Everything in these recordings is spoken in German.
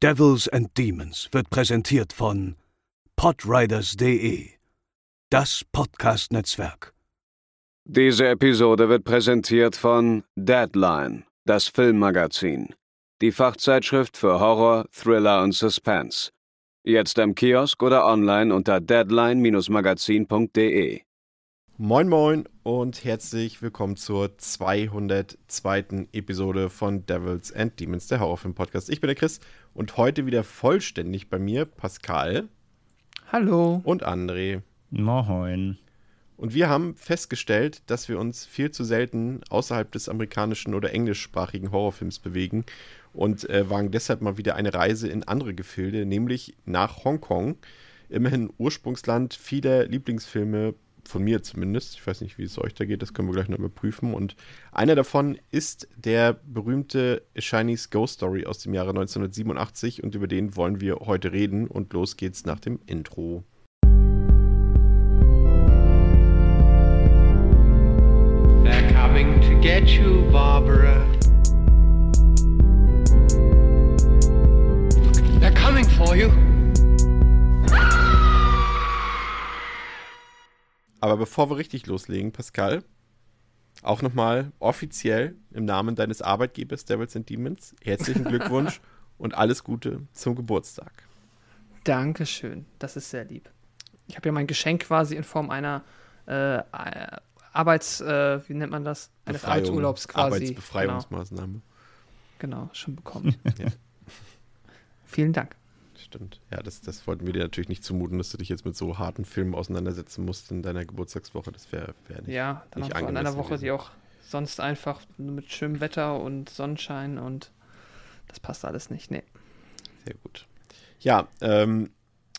Devils and Demons wird präsentiert von podriders.de, das Podcast-Netzwerk. Diese Episode wird präsentiert von Deadline, das Filmmagazin, die Fachzeitschrift für Horror, Thriller und Suspense. Jetzt im Kiosk oder online unter deadline-magazin.de. Moin Moin und herzlich willkommen zur 202. Episode von Devils and Demons, der Horrorfilm-Podcast. Ich bin der Chris und heute wieder vollständig bei mir Pascal. Hallo. Und André. Moin. Und wir haben festgestellt, dass wir uns viel zu selten außerhalb des amerikanischen oder englischsprachigen Horrorfilms bewegen und äh, wagen deshalb mal wieder eine Reise in andere Gefilde, nämlich nach Hongkong. Immerhin Ursprungsland vieler Lieblingsfilme von mir zumindest. Ich weiß nicht, wie es euch da geht, das können wir gleich noch überprüfen. Und einer davon ist der berühmte Chinese Ghost Story aus dem Jahre 1987 und über den wollen wir heute reden. Und los geht's nach dem Intro. They're coming to get you, Barbara. Aber bevor wir richtig loslegen, Pascal, auch nochmal offiziell im Namen deines Arbeitgebers Devils and Demons herzlichen Glückwunsch und alles Gute zum Geburtstag. Dankeschön, das ist sehr lieb. Ich habe ja mein Geschenk quasi in Form einer äh, Arbeits, äh, wie nennt man das? Eines Befreiung, Arbeitsurlaubs quasi. Arbeitsbefreiungsmaßnahme. Genau, genau schon bekommen. Ja. Vielen Dank. Stimmt. Ja, das, das wollten wir dir natürlich nicht zumuten, dass du dich jetzt mit so harten Filmen auseinandersetzen musst in deiner Geburtstagswoche. Das wäre wär nicht. Ja, dann nicht auch in einer Woche, gewesen. die auch sonst einfach nur mit schönem Wetter und Sonnenschein und das passt alles nicht. Nee. Sehr gut. Ja, ähm,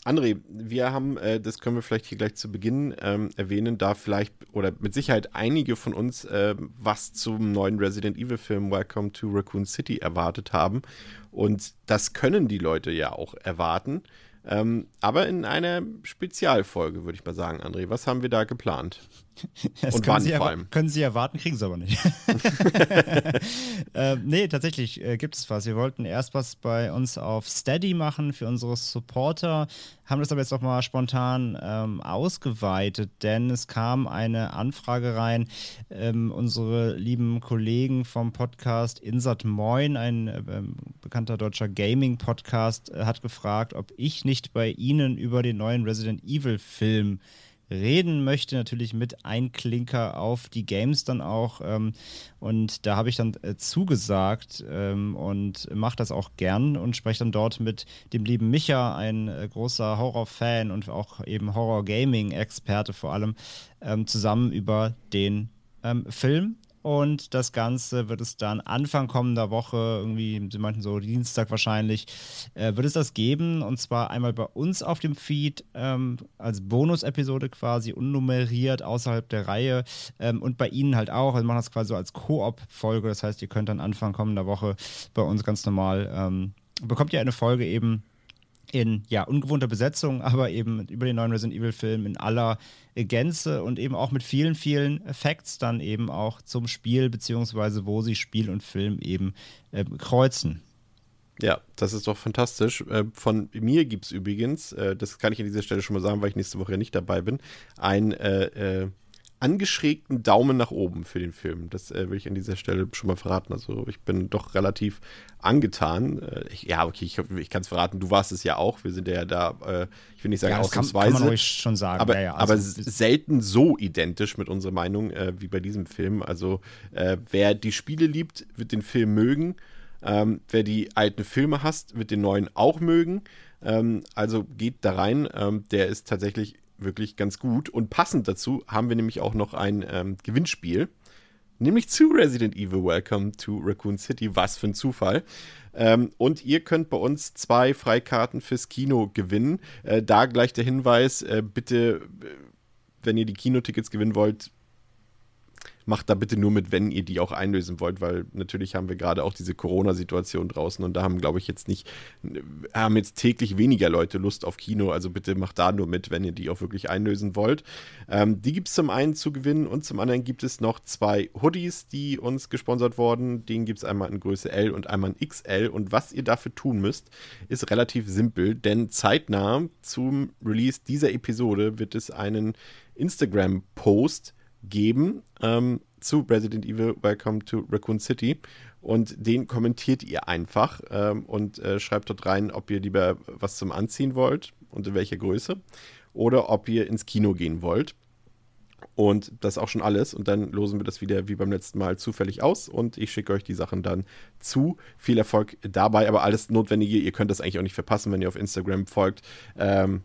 André, wir haben, äh, das können wir vielleicht hier gleich zu Beginn ähm, erwähnen, da vielleicht oder mit Sicherheit einige von uns äh, was zum neuen Resident Evil Film Welcome to Raccoon City erwartet haben. Und das können die Leute ja auch erwarten. Ähm, aber in einer Spezialfolge, würde ich mal sagen, André. Was haben wir da geplant? Das Und können wann Sie vor allem? Können Sie erwarten, kriegen Sie aber nicht. äh, nee, tatsächlich äh, gibt es was. Wir wollten erst was bei uns auf Steady machen für unsere Supporter, haben das aber jetzt auch mal spontan ähm, ausgeweitet, denn es kam eine Anfrage rein. Ähm, unsere lieben Kollegen vom Podcast Insert Moin, ein äh, ähm, bekannter deutscher Gaming-Podcast, äh, hat gefragt, ob ich nicht bei Ihnen über den neuen Resident Evil-Film reden möchte, natürlich mit Einklinker auf die Games dann auch. Ähm, und da habe ich dann äh, zugesagt ähm, und mache das auch gern und spreche dann dort mit dem lieben Micha, ein äh, großer Horror-Fan und auch eben Horror-Gaming-Experte vor allem, ähm, zusammen über den ähm, Film. Und das Ganze wird es dann Anfang kommender Woche, irgendwie, sie meinten so Dienstag wahrscheinlich, äh, wird es das geben. Und zwar einmal bei uns auf dem Feed ähm, als Bonus-Episode quasi unnummeriert außerhalb der Reihe. Ähm, und bei Ihnen halt auch. Also wir machen das quasi so als Koop-Folge. Das heißt, ihr könnt dann Anfang kommender Woche bei uns ganz normal, ähm, bekommt ihr eine Folge eben in ja, ungewohnter Besetzung, aber eben über den neuen Resident Evil Film in aller Gänze und eben auch mit vielen, vielen Facts dann eben auch zum Spiel, beziehungsweise wo sie Spiel und Film eben äh, kreuzen. Ja, das ist doch fantastisch. Äh, Von mir gibt es übrigens, äh, das kann ich an dieser Stelle schon mal sagen, weil ich nächste Woche ja nicht dabei bin, einen äh, äh, angeschrägten Daumen nach oben für den Film. Das äh, will ich an dieser Stelle schon mal verraten. Also ich bin doch relativ angetan. Äh, ich, ja, okay, ich, ich kann es verraten. Du warst es ja auch. Wir sind ja da, äh, ich will nicht sagen Ja, das kann, ausnahmsweise. kann man euch schon sagen. Aber, ja, ja, aber also, s- selten so identisch mit unserer Meinung äh, wie bei diesem Film. Also äh, wer die Spiele liebt, wird den Film mögen. Ähm, wer die alten Filme hasst, wird den neuen auch mögen. Ähm, also geht da rein. Ähm, der ist tatsächlich wirklich ganz gut. Und passend dazu haben wir nämlich auch noch ein ähm, Gewinnspiel. Nämlich zu Resident Evil Welcome to Raccoon City. Was für ein Zufall. Ähm, und ihr könnt bei uns zwei Freikarten fürs Kino gewinnen. Äh, da gleich der Hinweis, äh, bitte, äh, wenn ihr die Kinotickets gewinnen wollt, macht da bitte nur mit, wenn ihr die auch einlösen wollt, weil natürlich haben wir gerade auch diese Corona-Situation draußen und da haben, glaube ich, jetzt nicht, haben jetzt täglich weniger Leute Lust auf Kino. Also bitte macht da nur mit, wenn ihr die auch wirklich einlösen wollt. Ähm, die gibt es zum einen zu gewinnen und zum anderen gibt es noch zwei Hoodies, die uns gesponsert wurden. Den gibt es einmal in Größe L und einmal in XL. Und was ihr dafür tun müsst, ist relativ simpel, denn zeitnah zum Release dieser Episode wird es einen Instagram-Post geben ähm, zu Resident Evil Welcome to Raccoon City. Und den kommentiert ihr einfach ähm, und äh, schreibt dort rein, ob ihr lieber was zum Anziehen wollt und in welcher Größe oder ob ihr ins Kino gehen wollt. Und das auch schon alles. Und dann losen wir das wieder wie beim letzten Mal zufällig aus. Und ich schicke euch die Sachen dann zu. Viel Erfolg dabei, aber alles Notwendige. Ihr könnt das eigentlich auch nicht verpassen, wenn ihr auf Instagram folgt. Ähm,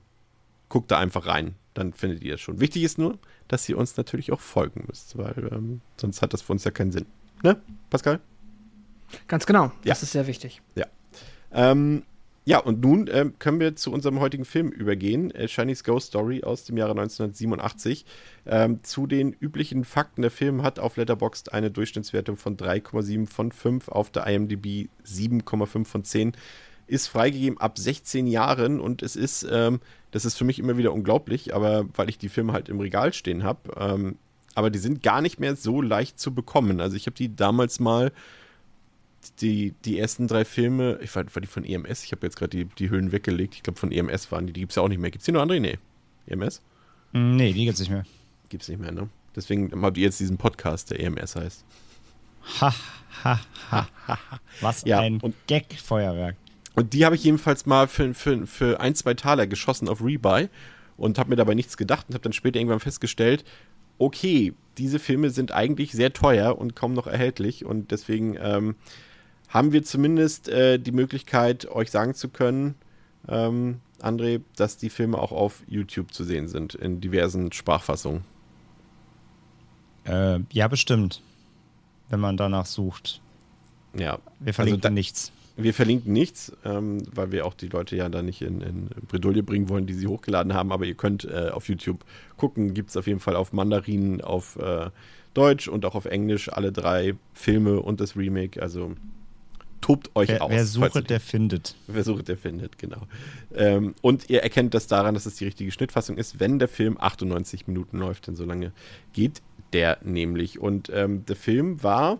guckt da einfach rein. Dann findet ihr es schon. Wichtig ist nur, dass ihr uns natürlich auch folgen müsst, weil ähm, sonst hat das für uns ja keinen Sinn. Ne, Pascal? Ganz genau. Ja. Das ist sehr wichtig. Ja. Ähm, ja, und nun ähm, können wir zu unserem heutigen Film übergehen. Äh, Chinese Ghost Story aus dem Jahre 1987. Ähm, zu den üblichen Fakten. Der Film hat auf Letterboxd eine Durchschnittswertung von 3,7 von 5, auf der IMDb 7,5 von 10. Ist freigegeben ab 16 Jahren und es ist, ähm, das ist für mich immer wieder unglaublich, aber weil ich die Filme halt im Regal stehen habe, ähm, aber die sind gar nicht mehr so leicht zu bekommen. Also ich habe die damals mal die, die ersten drei Filme, ich war, war die von EMS, ich habe jetzt gerade die, die Hüllen weggelegt, ich glaube von EMS waren die, die gibt es ja auch nicht mehr. Gibt es die noch, André? Nee. EMS? Nee, die gibt's nicht mehr. Gibt es nicht mehr, ne? Deswegen habt ihr jetzt diesen Podcast, der EMS heißt. Ha, ha, ha. Was Ja, ein und- Gag-Feuerwerk. Und die habe ich jedenfalls mal für, für, für ein, zwei Taler geschossen auf Rebuy und habe mir dabei nichts gedacht und habe dann später irgendwann festgestellt, okay, diese Filme sind eigentlich sehr teuer und kaum noch erhältlich und deswegen ähm, haben wir zumindest äh, die Möglichkeit, euch sagen zu können, ähm, André, dass die Filme auch auf YouTube zu sehen sind, in diversen Sprachfassungen. Äh, ja, bestimmt. Wenn man danach sucht. Ja, Wir verlinken da- nichts. Wir verlinken nichts, ähm, weil wir auch die Leute ja da nicht in, in Bredouille bringen wollen, die sie hochgeladen haben. Aber ihr könnt äh, auf YouTube gucken. Gibt es auf jeden Fall auf Mandarin, auf äh, Deutsch und auch auf Englisch alle drei Filme und das Remake. Also tobt euch Wer, aus. wer sucht, der findet. Wer sucht, der findet, genau. Ähm, und ihr erkennt das daran, dass es die richtige Schnittfassung ist, wenn der Film 98 Minuten läuft, denn so lange geht der nämlich. Und ähm, der Film war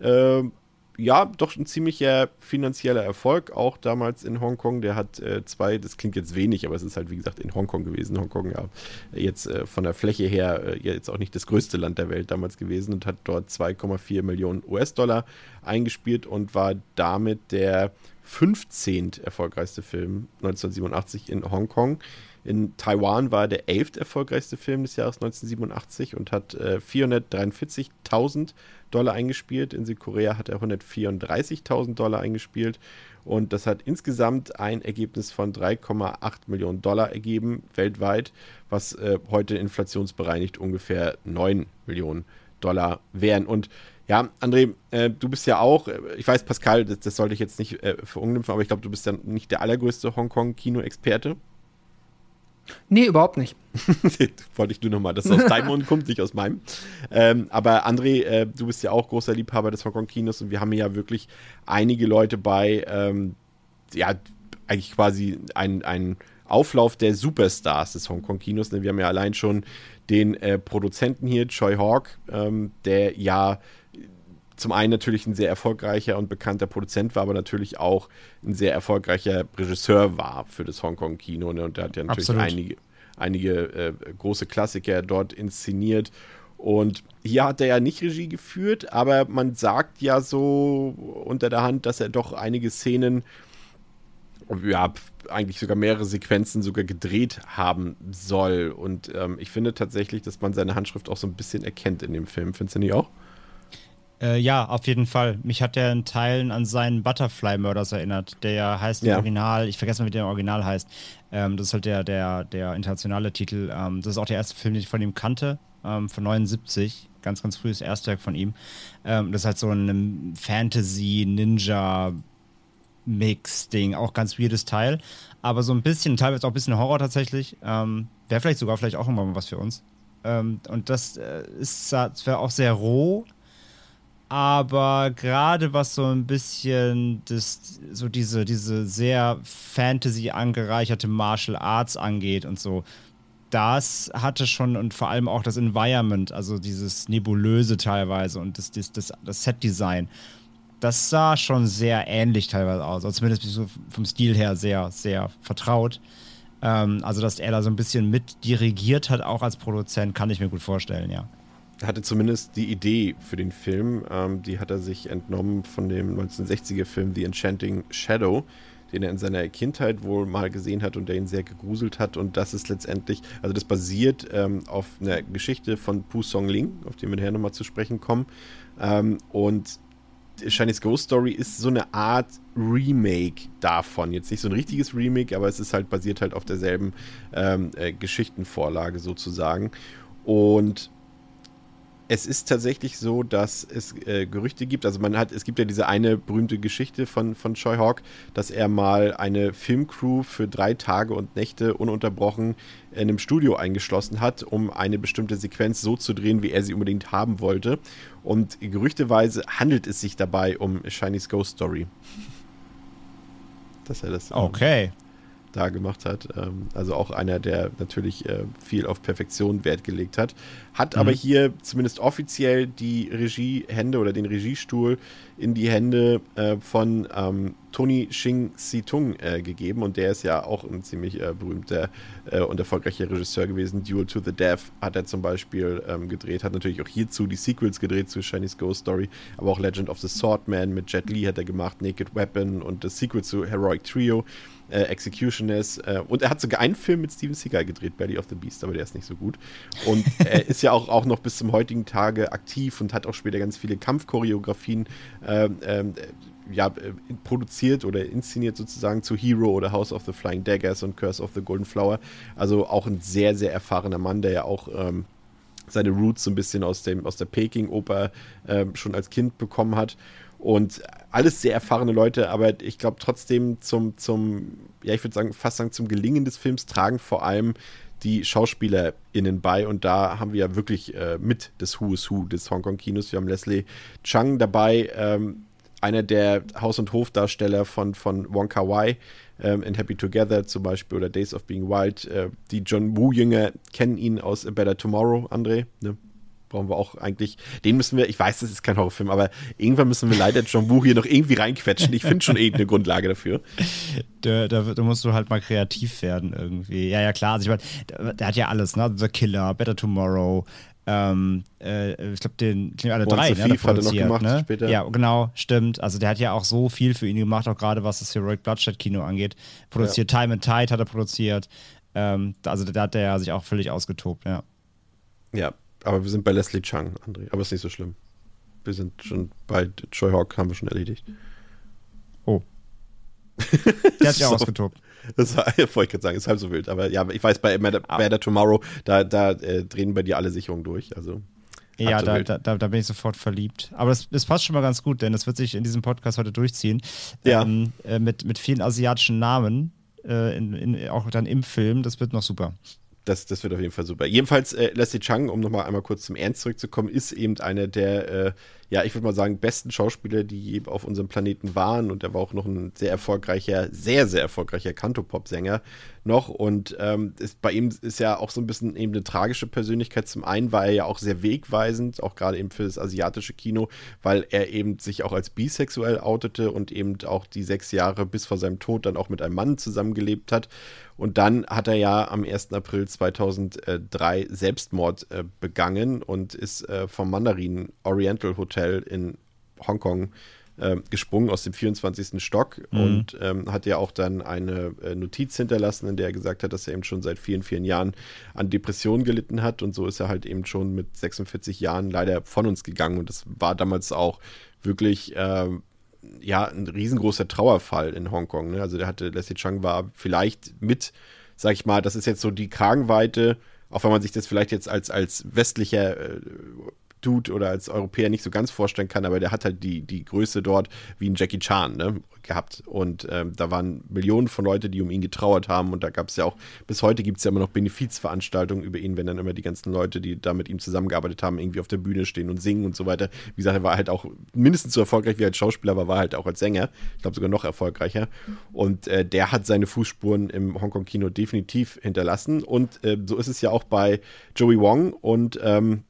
ähm, ja doch ein ziemlicher finanzieller Erfolg, auch damals in Hongkong. Der hat äh, zwei, das klingt jetzt wenig, aber es ist halt wie gesagt in Hongkong gewesen. Hongkong ja jetzt äh, von der Fläche her äh, jetzt auch nicht das größte Land der Welt damals gewesen und hat dort 2,4 Millionen US-Dollar eingespielt und war damit der 15. erfolgreichste Film 1987 in Hongkong. In Taiwan war er der 11. erfolgreichste Film des Jahres 1987 und hat äh, 443.000 Dollar eingespielt. In Südkorea hat er 134.000 Dollar eingespielt. Und das hat insgesamt ein Ergebnis von 3,8 Millionen Dollar ergeben, weltweit, was äh, heute inflationsbereinigt ungefähr 9 Millionen Dollar wären. Und ja, André, äh, du bist ja auch, äh, ich weiß, Pascal, das, das sollte ich jetzt nicht äh, verunglimpfen, aber ich glaube, du bist ja nicht der allergrößte Hongkong-Kino-Experte. Nee, überhaupt nicht. Wollte ich nur nochmal, dass es aus deinem Mund kommt, nicht aus meinem. Ähm, aber André, äh, du bist ja auch großer Liebhaber des Hongkong-Kinos und wir haben ja wirklich einige Leute bei, ähm, ja, eigentlich quasi ein, ein Auflauf der Superstars des Hongkong-Kinos. Denn wir haben ja allein schon den äh, Produzenten hier, Choi Hawk, ähm, der ja zum einen natürlich ein sehr erfolgreicher und bekannter Produzent war, aber natürlich auch ein sehr erfolgreicher Regisseur war für das Hongkong-Kino. Ne? Und der hat ja natürlich Absolut. einige, einige äh, große Klassiker dort inszeniert. Und hier hat er ja nicht Regie geführt, aber man sagt ja so unter der Hand, dass er doch einige Szenen, ja, eigentlich sogar mehrere Sequenzen sogar gedreht haben soll. Und ähm, ich finde tatsächlich, dass man seine Handschrift auch so ein bisschen erkennt in dem Film. Findest du nicht auch? Äh, ja, auf jeden Fall. Mich hat er in Teilen an seinen Butterfly Murders erinnert, der ja heißt im Ja. Original, ich vergesse mal, wie der im Original heißt. Ähm, das ist halt der, der, der internationale Titel. Ähm, das ist auch der erste Film, den ich von ihm kannte, ähm, von 79. Ganz, ganz frühes Erstwerk von ihm. Ähm, das ist halt so ein Fantasy-Ninja- Mix-Ding, auch ganz weirdes Teil, aber so ein bisschen, teilweise auch ein bisschen Horror tatsächlich. Ähm, Wäre vielleicht sogar vielleicht auch immer mal was für uns. Ähm, und das äh, ist zwar auch sehr roh, aber gerade was so ein bisschen das, so diese, diese sehr Fantasy angereicherte Martial Arts angeht und so, das hatte schon und vor allem auch das Environment, also dieses Nebulöse teilweise und das, das, das, das Set-Design, das sah schon sehr ähnlich teilweise aus, also zumindest so vom Stil her sehr, sehr vertraut. Ähm, also, dass er da so ein bisschen mit dirigiert hat, auch als Produzent, kann ich mir gut vorstellen, ja. Hatte zumindest die Idee für den Film. Ähm, die hat er sich entnommen von dem 1960er-Film The Enchanting Shadow, den er in seiner Kindheit wohl mal gesehen hat und der ihn sehr gegruselt hat. Und das ist letztendlich, also das basiert ähm, auf einer Geschichte von Pu Song Ling, auf die wir nachher nochmal zu sprechen kommen. Ähm, und Chinese Ghost Story ist so eine Art Remake davon. Jetzt nicht so ein richtiges Remake, aber es ist halt basiert halt auf derselben ähm, äh, Geschichtenvorlage sozusagen. Und es ist tatsächlich so, dass es äh, Gerüchte gibt. Also man hat, es gibt ja diese eine berühmte Geschichte von, von Choi Hawk, dass er mal eine Filmcrew für drei Tage und Nächte ununterbrochen in einem Studio eingeschlossen hat, um eine bestimmte Sequenz so zu drehen, wie er sie unbedingt haben wollte. Und gerüchteweise handelt es sich dabei um Shiny's Ghost Story. Dass er das. Okay da gemacht hat. Ähm, also auch einer, der natürlich äh, viel auf Perfektion Wert gelegt hat. Hat mhm. aber hier zumindest offiziell die Regiehände oder den Regiestuhl in die Hände äh, von ähm, Tony Xing Situng äh, gegeben und der ist ja auch ein ziemlich äh, berühmter äh, und erfolgreicher Regisseur gewesen. Duel to the Death hat er zum Beispiel ähm, gedreht, hat natürlich auch hierzu die Sequels gedreht zu Chinese Ghost Story, aber auch Legend of the Swordman mit Jet Li hat er gemacht, Naked Weapon und das Sequel zu Heroic Trio äh, Executionist. Äh, und er hat sogar einen Film mit Steven Seagal gedreht, Belly of the Beast, aber der ist nicht so gut. Und er ist ja auch, auch noch bis zum heutigen Tage aktiv und hat auch später ganz viele Kampfchoreografien ähm, ähm, ja, äh, produziert oder inszeniert sozusagen zu Hero oder House of the Flying Daggers und Curse of the Golden Flower. Also auch ein sehr, sehr erfahrener Mann, der ja auch ähm, seine Roots so ein bisschen aus, dem, aus der Peking-Oper äh, schon als Kind bekommen hat. Und alles sehr erfahrene Leute, aber ich glaube trotzdem zum, zum, ja, ich würde sagen, fast sagen, zum Gelingen des Films tragen vor allem die SchauspielerInnen bei. Und da haben wir ja wirklich äh, mit des Who is Who des Hongkong-Kinos. Wir haben Leslie Chang dabei, ähm, einer der Haus- und Hofdarsteller von, von Wong Kar Wai ähm, in Happy Together zum Beispiel oder Days of Being Wild. Äh, die John Woo-Jünger kennen ihn aus A Better Tomorrow, André. Ne? Brauchen wir auch eigentlich, den müssen wir, ich weiß, das ist kein Horrorfilm, aber irgendwann müssen wir leider John Woo hier noch irgendwie reinquetschen. Ich finde schon irgendeine Grundlage dafür. Da, da, da, musst du halt mal kreativ werden irgendwie. Ja, ja, klar. Also ich meine, der, hat ja alles, ne? The Killer, Better Tomorrow, ähm, äh, ich glaube, den alle drei, ne, hat er noch gemacht ne? später. Ja, genau, stimmt. Also der hat ja auch so viel für ihn gemacht, auch gerade was das Heroic Bloodshed Kino angeht. Produziert ja. Time and Tide hat er produziert. Ähm, also da hat er sich auch völlig ausgetobt, ja. Ja, aber wir sind bei Leslie Chung, André. Aber ist nicht so schlimm. Wir sind schon bei Choi Hawk, haben wir schon erledigt. Oh. Der hat sich so, ausgetobt. Das wollte ich gerade sagen, ist halb so wild. Aber ja, ich weiß, bei Better, ah. Tomorrow, da, da äh, drehen bei dir alle Sicherungen durch. Also. Ja, da, da, da, bin ich sofort verliebt. Aber das, das, passt schon mal ganz gut, denn das wird sich in diesem Podcast heute durchziehen. Ja. Ähm, äh, mit, mit vielen asiatischen Namen, äh, in, in, auch dann im Film. Das wird noch super das, das wird auf jeden Fall super. Jedenfalls, äh, Leslie Chang, um nochmal einmal kurz zum Ernst zurückzukommen, ist eben einer der, äh, ja, ich würde mal sagen, besten Schauspieler, die je auf unserem Planeten waren. Und er war auch noch ein sehr erfolgreicher, sehr, sehr erfolgreicher Kantopop-Sänger noch. Und ähm, ist, bei ihm ist ja auch so ein bisschen eben eine tragische Persönlichkeit. Zum einen war er ja auch sehr wegweisend, auch gerade eben für das asiatische Kino, weil er eben sich auch als bisexuell outete und eben auch die sechs Jahre bis vor seinem Tod dann auch mit einem Mann zusammengelebt hat. Und dann hat er ja am 1. April 2003 Selbstmord äh, begangen und ist äh, vom Mandarin Oriental Hotel in Hongkong äh, gesprungen aus dem 24. Stock mhm. und ähm, hat ja auch dann eine äh, Notiz hinterlassen, in der er gesagt hat, dass er eben schon seit vielen, vielen Jahren an Depressionen gelitten hat. Und so ist er halt eben schon mit 46 Jahren leider von uns gegangen. Und das war damals auch wirklich ähm, ja, ein riesengroßer Trauerfall in Hongkong. Ne? Also der hatte, Leslie Chang war vielleicht mit, sag ich mal, das ist jetzt so die Kragenweite, auch wenn man sich das vielleicht jetzt als, als westlicher äh, Dude oder als Europäer nicht so ganz vorstellen kann, aber der hat halt die, die Größe dort wie ein Jackie Chan ne, gehabt. Und ähm, da waren Millionen von Leuten, die um ihn getrauert haben. Und da gab es ja auch, bis heute gibt es ja immer noch Benefizveranstaltungen über ihn, wenn dann immer die ganzen Leute, die da mit ihm zusammengearbeitet haben, irgendwie auf der Bühne stehen und singen und so weiter. Wie gesagt, er war halt auch mindestens so erfolgreich wie als Schauspieler, aber war halt auch als Sänger. Ich glaube sogar noch erfolgreicher. Und äh, der hat seine Fußspuren im Hongkong-Kino definitiv hinterlassen. Und äh, so ist es ja auch bei Joey Wong und ähm,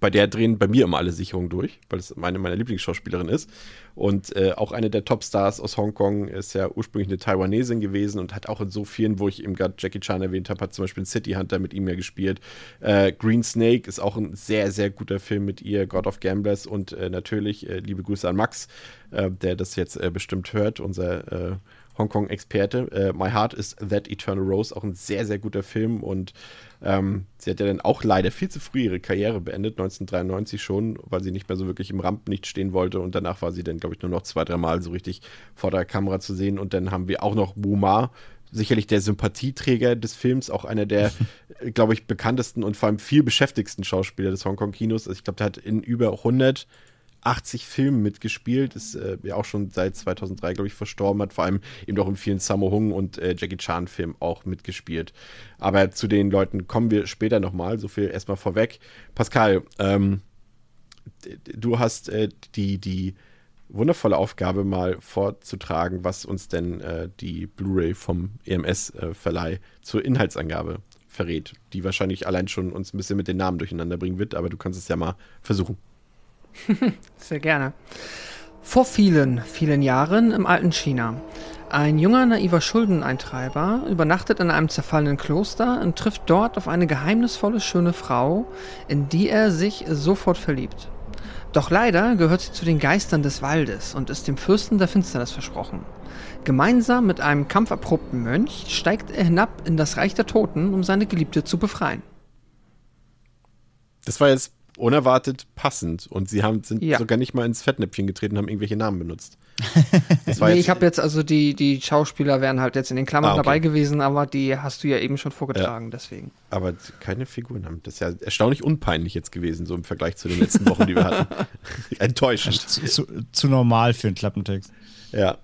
bei der drehen bei mir immer alle Sicherungen durch, weil es meine meiner Lieblingsschauspielerin ist. Und äh, auch eine der Topstars aus Hongkong ist ja ursprünglich eine Taiwanesin gewesen und hat auch in so vielen, wo ich eben gerade Jackie Chan erwähnt habe, hat zum Beispiel City Hunter mit ihm ja gespielt. Äh, Green Snake ist auch ein sehr, sehr guter Film mit ihr, God of Gamblers und äh, natürlich äh, liebe Grüße an Max, äh, der das jetzt äh, bestimmt hört, unser Hongkong-Experte. My Heart is That Eternal Rose, auch ein sehr, sehr guter Film und ähm, sie hat ja dann auch leider viel zu früh ihre Karriere beendet, 1993 schon, weil sie nicht mehr so wirklich im Rampenlicht stehen wollte. Und danach war sie dann, glaube ich, nur noch zwei, dreimal so richtig vor der Kamera zu sehen. Und dann haben wir auch noch Buma, sicherlich der Sympathieträger des Films, auch einer der, glaube ich, bekanntesten und vor allem viel beschäftigsten Schauspieler des Hongkong-Kinos. Also ich glaube, der hat in über 100 80 Filmen mitgespielt, ist äh, ja auch schon seit 2003, glaube ich, verstorben, hat vor allem eben auch in vielen Sammo Hung und äh, Jackie Chan-Filmen auch mitgespielt. Aber zu den Leuten kommen wir später nochmal, so viel erstmal vorweg. Pascal, ähm, du hast äh, die, die wundervolle Aufgabe, mal vorzutragen, was uns denn äh, die Blu-ray vom EMS-Verleih äh, zur Inhaltsangabe verrät, die wahrscheinlich allein schon uns ein bisschen mit den Namen durcheinander bringen wird, aber du kannst es ja mal versuchen. Sehr gerne. Vor vielen, vielen Jahren im alten China. Ein junger, naiver Schuldeneintreiber übernachtet in einem zerfallenen Kloster und trifft dort auf eine geheimnisvolle, schöne Frau, in die er sich sofort verliebt. Doch leider gehört sie zu den Geistern des Waldes und ist dem Fürsten der Finsternis versprochen. Gemeinsam mit einem kampferprobten Mönch steigt er hinab in das Reich der Toten, um seine Geliebte zu befreien. Das war jetzt unerwartet passend. Und sie haben, sind ja. sogar nicht mal ins Fettnäpfchen getreten, haben irgendwelche Namen benutzt. nee, ich habe jetzt, also die, die Schauspieler wären halt jetzt in den Klammern ah, okay. dabei gewesen, aber die hast du ja eben schon vorgetragen, ja. deswegen. Aber keine Figuren haben. Das ist ja erstaunlich unpeinlich jetzt gewesen, so im Vergleich zu den letzten Wochen, die wir hatten. Enttäuschend. Zu, zu, zu normal für einen Klappentext. Ja.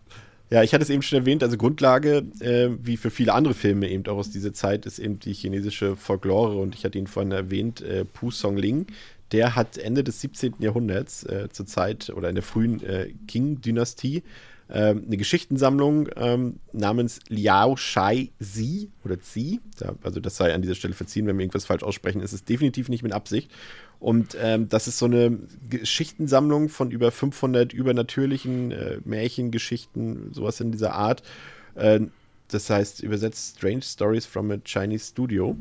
Ja, ich hatte es eben schon erwähnt, also Grundlage, äh, wie für viele andere Filme eben auch aus dieser Zeit, ist eben die chinesische Folklore und ich hatte ihn vorhin erwähnt, äh, Pu Song Ling, der hat Ende des 17. Jahrhunderts äh, zur Zeit oder in der frühen äh, Qing-Dynastie äh, eine Geschichtensammlung ähm, namens Liao Shai Zi oder Zi. Also das sei an dieser Stelle verziehen, wenn wir irgendwas falsch aussprechen. Es ist definitiv nicht mit Absicht. Und ähm, das ist so eine Geschichtensammlung von über 500 übernatürlichen äh, Märchengeschichten, sowas in dieser Art. Äh, das heißt übersetzt Strange Stories from a Chinese Studio.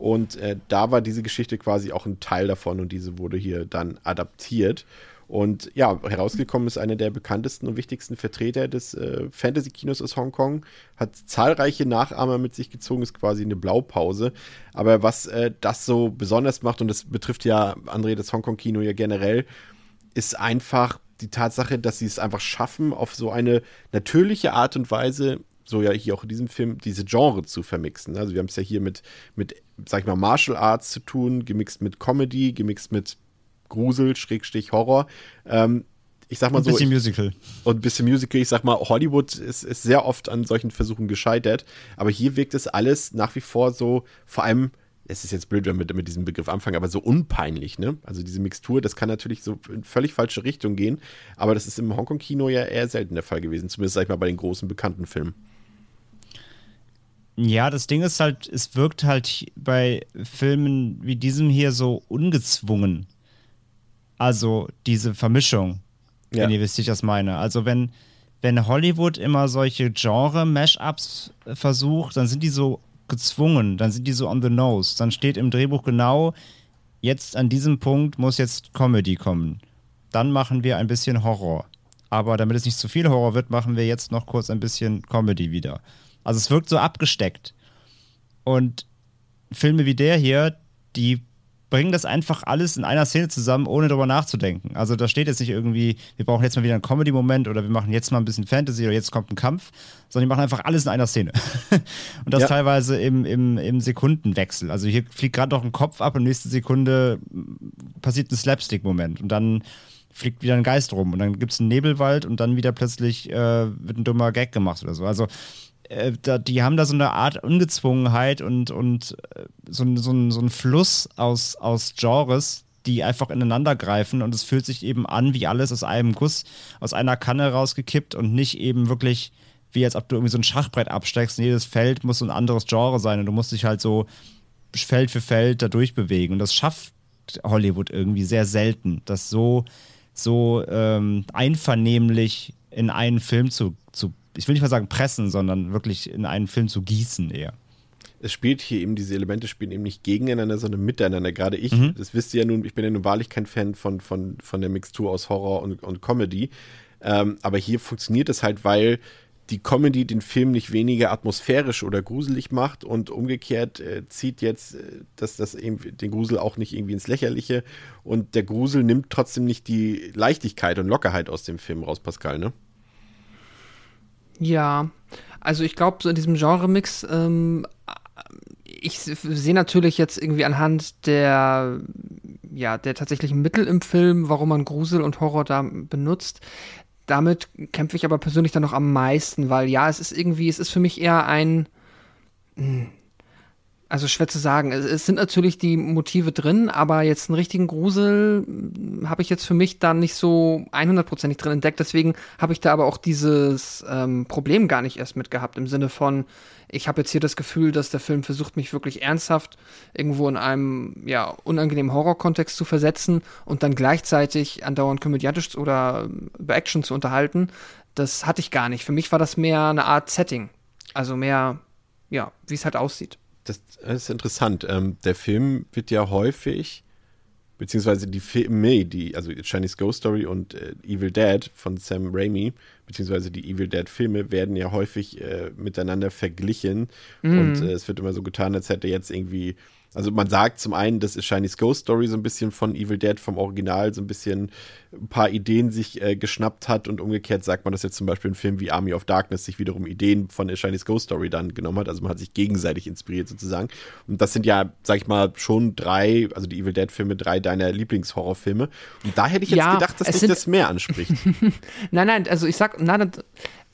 Und äh, da war diese Geschichte quasi auch ein Teil davon und diese wurde hier dann adaptiert. Und ja, herausgekommen ist einer der bekanntesten und wichtigsten Vertreter des äh, Fantasy-Kinos aus Hongkong, hat zahlreiche Nachahmer mit sich gezogen, ist quasi eine Blaupause. Aber was äh, das so besonders macht, und das betrifft ja, André, das Hongkong-Kino ja generell, ist einfach die Tatsache, dass sie es einfach schaffen, auf so eine natürliche Art und Weise so ja hier auch in diesem Film diese Genre zu vermixen. Also wir haben es ja hier mit, mit, sag ich mal, Martial Arts zu tun, gemixt mit Comedy, gemixt mit Grusel, Schrägstich, Horror. Ähm, ich sag mal und so. Ein bisschen Musical. Und ein bisschen Musical. Ich sag mal, Hollywood ist, ist sehr oft an solchen Versuchen gescheitert. Aber hier wirkt es alles nach wie vor so, vor allem es ist jetzt blöd, wenn wir mit diesem Begriff anfangen, aber so unpeinlich, ne? Also diese Mixtur, das kann natürlich so in völlig falsche Richtung gehen, aber das ist im Hongkong-Kino ja eher selten der Fall gewesen, zumindest sag ich mal bei den großen bekannten Filmen. Ja, das Ding ist halt, es wirkt halt bei Filmen wie diesem hier so ungezwungen. Also diese Vermischung, ja. wenn ihr wisst, wie ich das meine. Also wenn, wenn Hollywood immer solche Genre-Mashups versucht, dann sind die so gezwungen, dann sind die so on the nose. Dann steht im Drehbuch genau, jetzt an diesem Punkt muss jetzt Comedy kommen. Dann machen wir ein bisschen Horror. Aber damit es nicht zu viel Horror wird, machen wir jetzt noch kurz ein bisschen Comedy wieder. Also es wirkt so abgesteckt. Und Filme wie der hier, die bringen das einfach alles in einer Szene zusammen, ohne darüber nachzudenken. Also da steht jetzt nicht irgendwie, wir brauchen jetzt mal wieder einen Comedy-Moment oder wir machen jetzt mal ein bisschen Fantasy oder jetzt kommt ein Kampf, sondern die machen einfach alles in einer Szene. und das ja. teilweise im, im, im Sekundenwechsel. Also hier fliegt gerade noch ein Kopf ab und nächste Sekunde passiert ein Slapstick-Moment und dann fliegt wieder ein Geist rum und dann gibt es einen Nebelwald und dann wieder plötzlich äh, wird ein dummer Gag gemacht oder so. Also äh, da, die haben da so eine Art Ungezwungenheit und, und äh, so, so, so einen Fluss aus, aus Genres, die einfach ineinander greifen. Und es fühlt sich eben an wie alles aus einem Guss, aus einer Kanne rausgekippt und nicht eben wirklich wie als ob du irgendwie so ein Schachbrett absteigst und jedes Feld muss so ein anderes Genre sein. Und du musst dich halt so Feld für Feld da durchbewegen. Und das schafft Hollywood irgendwie sehr selten, das so so ähm, einvernehmlich in einen Film zu, zu, ich will nicht mal sagen pressen, sondern wirklich in einen Film zu gießen eher. Es spielt hier eben, diese Elemente spielen eben nicht gegeneinander, sondern miteinander. Gerade ich, mhm. das wisst ihr ja nun, ich bin ja nun wahrlich kein Fan von, von, von der Mixtur aus Horror und, und Comedy. Ähm, aber hier funktioniert es halt, weil die Comedy den Film nicht weniger atmosphärisch oder gruselig macht und umgekehrt äh, zieht jetzt äh, dass das eben den Grusel auch nicht irgendwie ins Lächerliche und der Grusel nimmt trotzdem nicht die Leichtigkeit und Lockerheit aus dem Film raus, Pascal, ne? Ja, also ich glaube, so in diesem Genre-Mix, ähm, ich sehe natürlich jetzt irgendwie anhand der, ja, der tatsächlichen Mittel im Film, warum man Grusel und Horror da benutzt. Damit kämpfe ich aber persönlich dann noch am meisten, weil ja, es ist irgendwie, es ist für mich eher ein, hm, also schwer zu sagen. Es, sind natürlich die Motive drin, aber jetzt einen richtigen Grusel hm, habe ich jetzt für mich dann nicht so 100%ig drin entdeckt. Deswegen habe ich da aber auch dieses ähm, Problem gar nicht erst mit gehabt, im Sinne von, ich habe jetzt hier das Gefühl, dass der Film versucht, mich wirklich ernsthaft irgendwo in einem ja, unangenehmen Horrorkontext zu versetzen und dann gleichzeitig andauernd komödiantisch oder über Action zu unterhalten. Das hatte ich gar nicht. Für mich war das mehr eine Art Setting. Also mehr, ja, wie es halt aussieht. Das, das ist interessant. Ähm, der Film wird ja häufig beziehungsweise die Filme, die, also Chinese Ghost Story und äh, Evil Dead von Sam Raimi, beziehungsweise die Evil Dead Filme werden ja häufig äh, miteinander verglichen mm. und äh, es wird immer so getan, als hätte jetzt irgendwie also man sagt zum einen, dass Shiny's Ghost Story so ein bisschen von Evil Dead vom Original so ein bisschen ein paar Ideen sich äh, geschnappt hat und umgekehrt sagt man, dass jetzt zum Beispiel ein Film wie Army of Darkness sich wiederum Ideen von Shiny's Ghost Story dann genommen hat. Also man hat sich gegenseitig inspiriert sozusagen. Und das sind ja, sag ich mal, schon drei, also die Evil Dead Filme, drei deiner Lieblingshorrorfilme. Und da hätte ich jetzt ja, gedacht, dass dich das mehr anspricht. nein, nein, also ich sag, nein,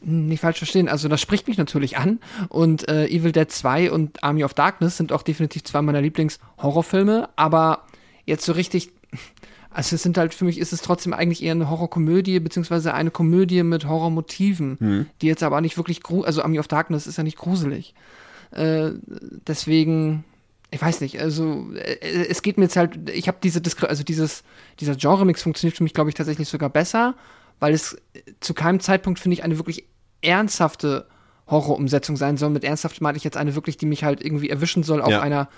nicht falsch verstehen, also das spricht mich natürlich an und äh, Evil Dead 2 und Army of Darkness sind auch definitiv zwei meiner Lieblings-Horrorfilme, aber jetzt so richtig, also es sind halt, für mich ist es trotzdem eigentlich eher eine Horrorkomödie, beziehungsweise eine Komödie mit Horrormotiven, mhm. die jetzt aber nicht wirklich, also Army of Darkness ist ja nicht gruselig. Äh, deswegen, ich weiß nicht, also äh, es geht mir jetzt halt, ich habe diese, Diskre also dieses, dieser Genre-Mix funktioniert für mich, glaube ich, tatsächlich sogar besser, weil es zu keinem Zeitpunkt, finde ich, eine wirklich ernsthafte Horrorumsetzung sein soll. Mit ernsthaft meine ich jetzt eine wirklich, die mich halt irgendwie erwischen soll auf ja. einer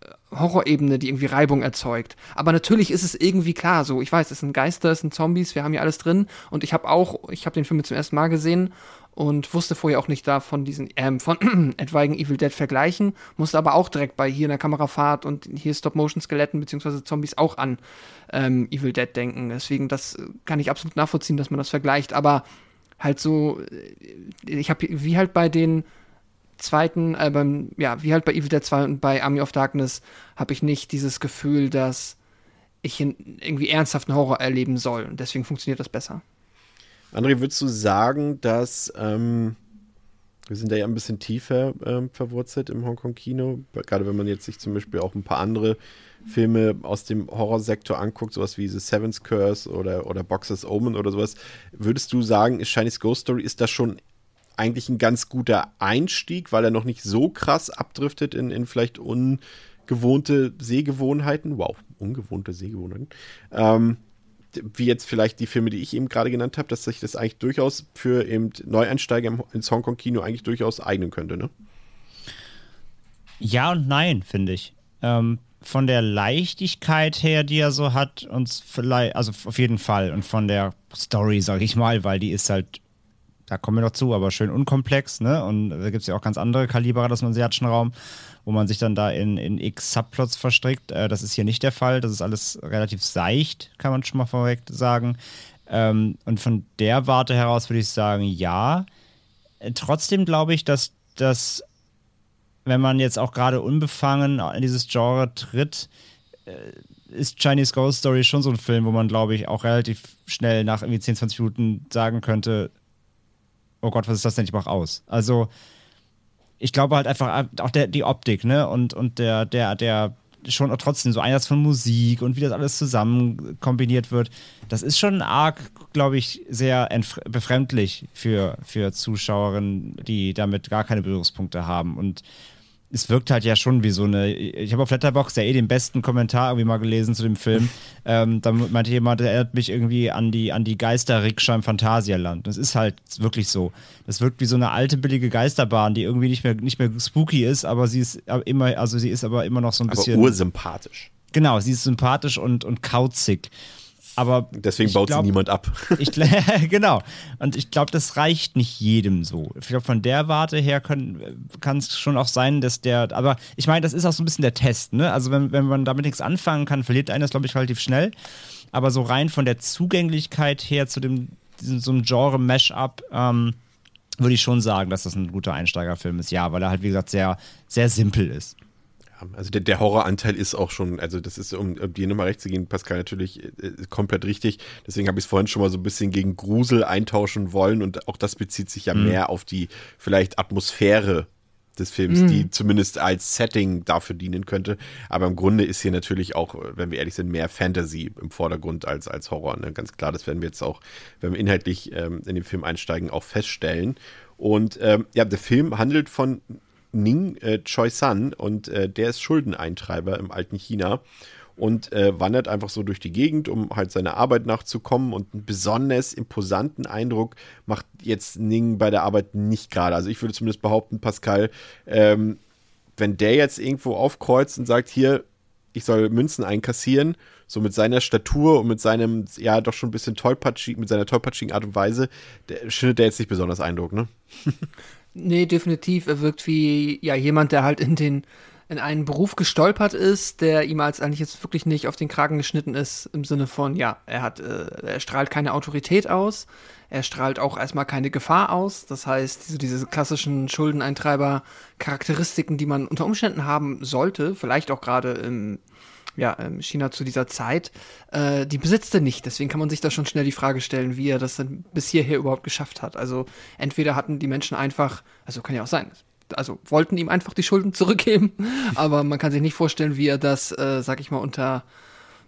äh, Horrorebene, die irgendwie Reibung erzeugt. Aber natürlich ist es irgendwie klar so. Ich weiß, es sind Geister, es sind Zombies, wir haben hier alles drin. Und ich habe auch, ich habe den Film zum ersten Mal gesehen und wusste vorher auch nicht da von diesen, ähm, von etwaigen Evil Dead Vergleichen, musste aber auch direkt bei hier in der Kamerafahrt und hier Stop-Motion-Skeletten beziehungsweise Zombies auch an ähm, Evil Dead denken. Deswegen, das kann ich absolut nachvollziehen, dass man das vergleicht. Aber halt so, äh, ich habe wie halt bei den zweiten, äh, beim, ja, wie halt bei Evil Dead 2 und bei Army of Darkness, habe ich nicht dieses Gefühl, dass ich irgendwie ernsthaften Horror erleben soll. Und deswegen funktioniert das besser. André, würdest du sagen, dass ähm, wir sind da ja ein bisschen tiefer ähm, verwurzelt im Hongkong-Kino, gerade wenn man jetzt sich zum Beispiel auch ein paar andere Filme aus dem Horrorsektor anguckt, sowas wie The Seventh Curse oder, oder Boxes Omen oder sowas, würdest du sagen, ist Chinese Ghost Story, ist das schon eigentlich ein ganz guter Einstieg, weil er noch nicht so krass abdriftet in, in vielleicht ungewohnte Sehgewohnheiten, wow, ungewohnte Sehgewohnheiten, ähm, wie jetzt vielleicht die Filme, die ich eben gerade genannt habe, dass sich das eigentlich durchaus für eben Neueinsteiger ins Hongkong-Kino eigentlich durchaus eignen könnte, ne? Ja und nein, finde ich. Ähm, von der Leichtigkeit her, die er so hat, uns vielleicht, also auf jeden Fall. Und von der Story, sag ich mal, weil die ist halt da kommen wir noch zu, aber schön unkomplex, ne? Und da gibt es ja auch ganz andere Kaliber des asiatischen Raum, wo man sich dann da in, in x Subplots verstrickt. Äh, das ist hier nicht der Fall. Das ist alles relativ seicht, kann man schon mal vorweg sagen. Ähm, und von der Warte heraus würde ich sagen, ja. Äh, trotzdem glaube ich, dass das, wenn man jetzt auch gerade unbefangen in dieses Genre tritt, äh, ist Chinese Ghost Story schon so ein Film, wo man, glaube ich, auch relativ schnell nach irgendwie 10, 20 Minuten sagen könnte, oh Gott, was ist das denn? Ich mach aus. Also, ich glaube halt einfach auch der, die Optik, ne? Und, und der, der, der schon trotzdem so Einsatz von Musik und wie das alles zusammen kombiniert wird, das ist schon arg, glaube ich, sehr befremdlich für, für Zuschauerinnen, die damit gar keine Berührungspunkte haben. Und es wirkt halt ja schon wie so eine. Ich habe auf Letterbox ja eh den besten Kommentar irgendwie mal gelesen zu dem Film. Ähm, da meinte jemand, der erinnert mich irgendwie an die, an die Geisterrikscha im Phantasialand. Das ist halt wirklich so. Das wirkt wie so eine alte, billige Geisterbahn, die irgendwie nicht mehr, nicht mehr spooky ist, aber sie ist immer, also sie ist aber immer noch so ein bisschen. Aber ursympathisch. Genau, sie ist sympathisch und, und kauzig. Aber deswegen baut glaub, sie niemand ab. Ich, genau. Und ich glaube, das reicht nicht jedem so. Ich glaube, von der Warte her kann es schon auch sein, dass der. Aber ich meine, das ist auch so ein bisschen der Test, ne? Also, wenn, wenn man damit nichts anfangen kann, verliert einer das, glaube ich, relativ schnell. Aber so rein von der Zugänglichkeit her zu dem, diesem, so einem Genre-Mash-up, ähm, würde ich schon sagen, dass das ein guter Einsteigerfilm ist. Ja, weil er halt, wie gesagt, sehr, sehr simpel ist also der, der, Horroranteil ist auch schon, also das ist, um, um dir nochmal recht zu gehen, Pascal, natürlich äh, komplett richtig. Deswegen habe ich es vorhin schon mal so ein bisschen gegen Grusel eintauschen wollen und auch das bezieht sich ja mhm. mehr auf die vielleicht Atmosphäre des Films, mhm. die zumindest als Setting dafür dienen könnte. Aber im Grunde ist hier natürlich auch, wenn wir ehrlich sind, mehr Fantasy im Vordergrund als, als Horror. Ne? Ganz klar, das werden wir jetzt auch, wenn wir inhaltlich ähm, in den Film einsteigen, auch feststellen. Und ähm, ja, der Film handelt von Ning äh, Choi-san und äh, der ist Schuldeneintreiber im alten China und äh, wandert einfach so durch die Gegend, um halt seiner Arbeit nachzukommen. Und einen besonders imposanten Eindruck macht jetzt Ning bei der Arbeit nicht gerade. Also ich würde zumindest behaupten, Pascal, ähm, wenn der jetzt irgendwo aufkreuzt und sagt, hier, ich soll Münzen einkassieren, so mit seiner Statur und mit seinem, ja, doch schon ein bisschen tollpatschig, mit seiner tollpatschigen Art und Weise, der, schindet der jetzt nicht besonders Eindruck, ne? Nee, definitiv. Er wirkt wie ja jemand, der halt in den in einen Beruf gestolpert ist, der ihm als eigentlich jetzt wirklich nicht auf den Kragen geschnitten ist, im Sinne von, ja, er hat, äh, er strahlt keine Autorität aus, er strahlt auch erstmal keine Gefahr aus. Das heißt, diese, diese klassischen Schuldeneintreiber-Charakteristiken, die man unter Umständen haben sollte, vielleicht auch gerade im ja, ähm, China zu dieser Zeit, äh, die besitzt er nicht. Deswegen kann man sich da schon schnell die Frage stellen, wie er das dann bis hierher überhaupt geschafft hat. Also entweder hatten die Menschen einfach, also kann ja auch sein, also wollten ihm einfach die Schulden zurückgeben, aber man kann sich nicht vorstellen, wie er das, äh, sag ich mal, unter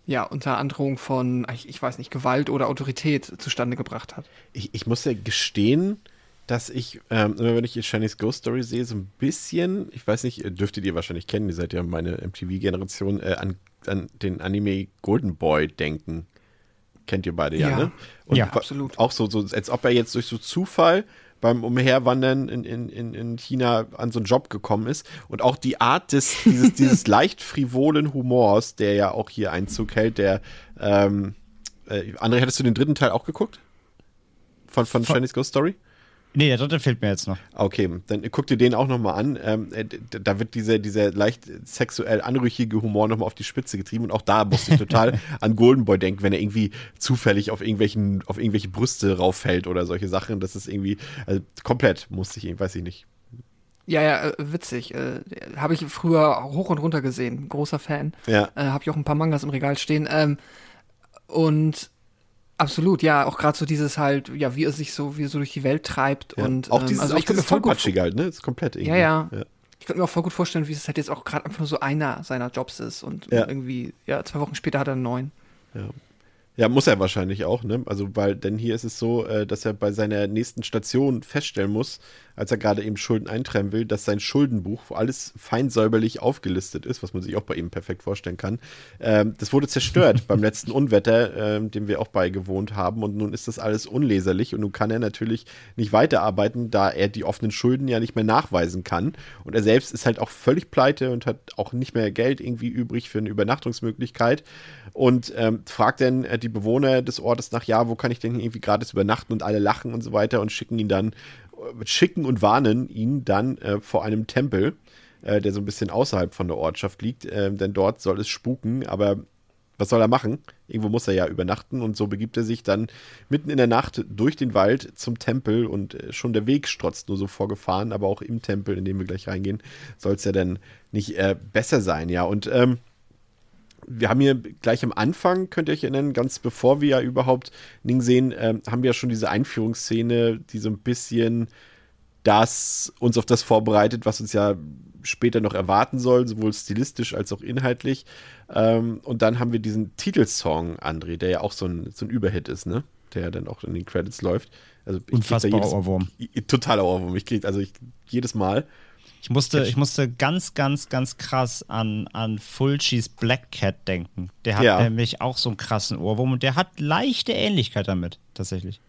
ja, unter Androhung von, ich, ich, weiß nicht, Gewalt oder Autorität zustande gebracht hat. Ich, ich muss ja gestehen, dass ich, ähm, wenn ich Chinese Ghost Story sehe, so ein bisschen, ich weiß nicht, dürftet ihr wahrscheinlich kennen, ihr seid ja meine MTV-Generation, äh, an an den Anime Golden Boy denken. Kennt ihr beide ja, ja ne? Und ja, absolut. Auch so, so, als ob er jetzt durch so Zufall beim Umherwandern in, in, in China an so einen Job gekommen ist. Und auch die Art des, dieses, dieses leicht frivolen Humors, der ja auch hier Einzug hält, der, ähm, äh, André, hättest du den dritten Teil auch geguckt? Von, von, von Chinese Ghost Story? Nee, der dritte fehlt mir jetzt noch. Okay, dann guck dir den auch nochmal an. Ähm, äh, da wird dieser, dieser leicht sexuell anrüchige Humor nochmal auf die Spitze getrieben und auch da musste ich total an Golden Boy denken, wenn er irgendwie zufällig auf irgendwelchen, auf irgendwelche Brüste rauffällt oder solche Sachen. Das ist irgendwie also komplett, musste ich, weiß ich nicht. Ja, ja, äh, witzig. Äh, Habe ich früher hoch und runter gesehen. Großer Fan. Ja. Äh, Habe ich auch ein paar Mangas im Regal stehen. Ähm, und Absolut, ja, auch gerade so dieses halt, ja, wie er sich so, wie er so durch die Welt treibt ja. und auch ähm, dieses, also ich könnte mir voll gut halt, ne, ist komplett irgendwie. Ja, ja. ja. Ich könnte mir auch voll gut vorstellen, wie es halt jetzt auch gerade einfach nur so einer seiner Jobs ist und ja. irgendwie, ja, zwei Wochen später hat er einen neuen. Ja. Ja, muss er wahrscheinlich auch, ne? Also, weil, denn hier ist es so, äh, dass er bei seiner nächsten Station feststellen muss, als er gerade eben Schulden eintreiben will, dass sein Schuldenbuch, wo alles fein säuberlich aufgelistet ist, was man sich auch bei ihm perfekt vorstellen kann, ähm, das wurde zerstört beim letzten Unwetter, ähm, dem wir auch beigewohnt haben. Und nun ist das alles unleserlich und nun kann er natürlich nicht weiterarbeiten, da er die offenen Schulden ja nicht mehr nachweisen kann. Und er selbst ist halt auch völlig pleite und hat auch nicht mehr Geld irgendwie übrig für eine Übernachtungsmöglichkeit und ähm, fragt dann äh, die Bewohner des Ortes nach, ja, wo kann ich denn irgendwie gratis übernachten und alle lachen und so weiter und schicken ihn dann, schicken und warnen ihn dann äh, vor einem Tempel, äh, der so ein bisschen außerhalb von der Ortschaft liegt, äh, denn dort soll es spuken, aber was soll er machen? Irgendwo muss er ja übernachten und so begibt er sich dann mitten in der Nacht durch den Wald zum Tempel und äh, schon der Weg strotzt nur so vorgefahren, aber auch im Tempel, in den wir gleich reingehen, soll es ja dann nicht äh, besser sein, ja. Und ähm, wir haben hier gleich am Anfang, könnt ihr euch erinnern, ganz bevor wir ja überhaupt Ning sehen, äh, haben wir ja schon diese Einführungsszene, die so ein bisschen das uns auf das vorbereitet, was uns ja später noch erwarten soll, sowohl stilistisch als auch inhaltlich. Ähm, und dann haben wir diesen Titelsong, André, der ja auch so ein, so ein Überhit ist, ne? Der ja dann auch in den Credits läuft. Also Unfassbarer Ohrwurm. Totaler Ohrwurm. Ich kriege also ich, jedes Mal. Ich musste, ich musste ganz, ganz, ganz krass an, an Fulcis Black Cat denken. Der hat ja. nämlich auch so einen krassen Ohrwurm und der hat leichte Ähnlichkeit damit, tatsächlich.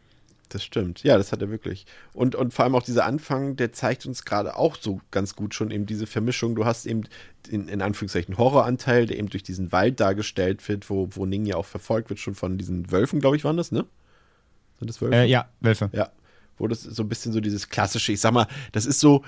Das stimmt. Ja, das hat er wirklich. Und, und vor allem auch dieser Anfang, der zeigt uns gerade auch so ganz gut schon eben diese Vermischung. Du hast eben in, in Anführungszeichen Horroranteil, der eben durch diesen Wald dargestellt wird, wo, wo Ning ja auch verfolgt wird, schon von diesen Wölfen, glaube ich, waren das, ne? Sind das Wölfe? Äh, ja, Wölfe. Ja. Wo das so ein bisschen so dieses klassische, ich sag mal, das ist so,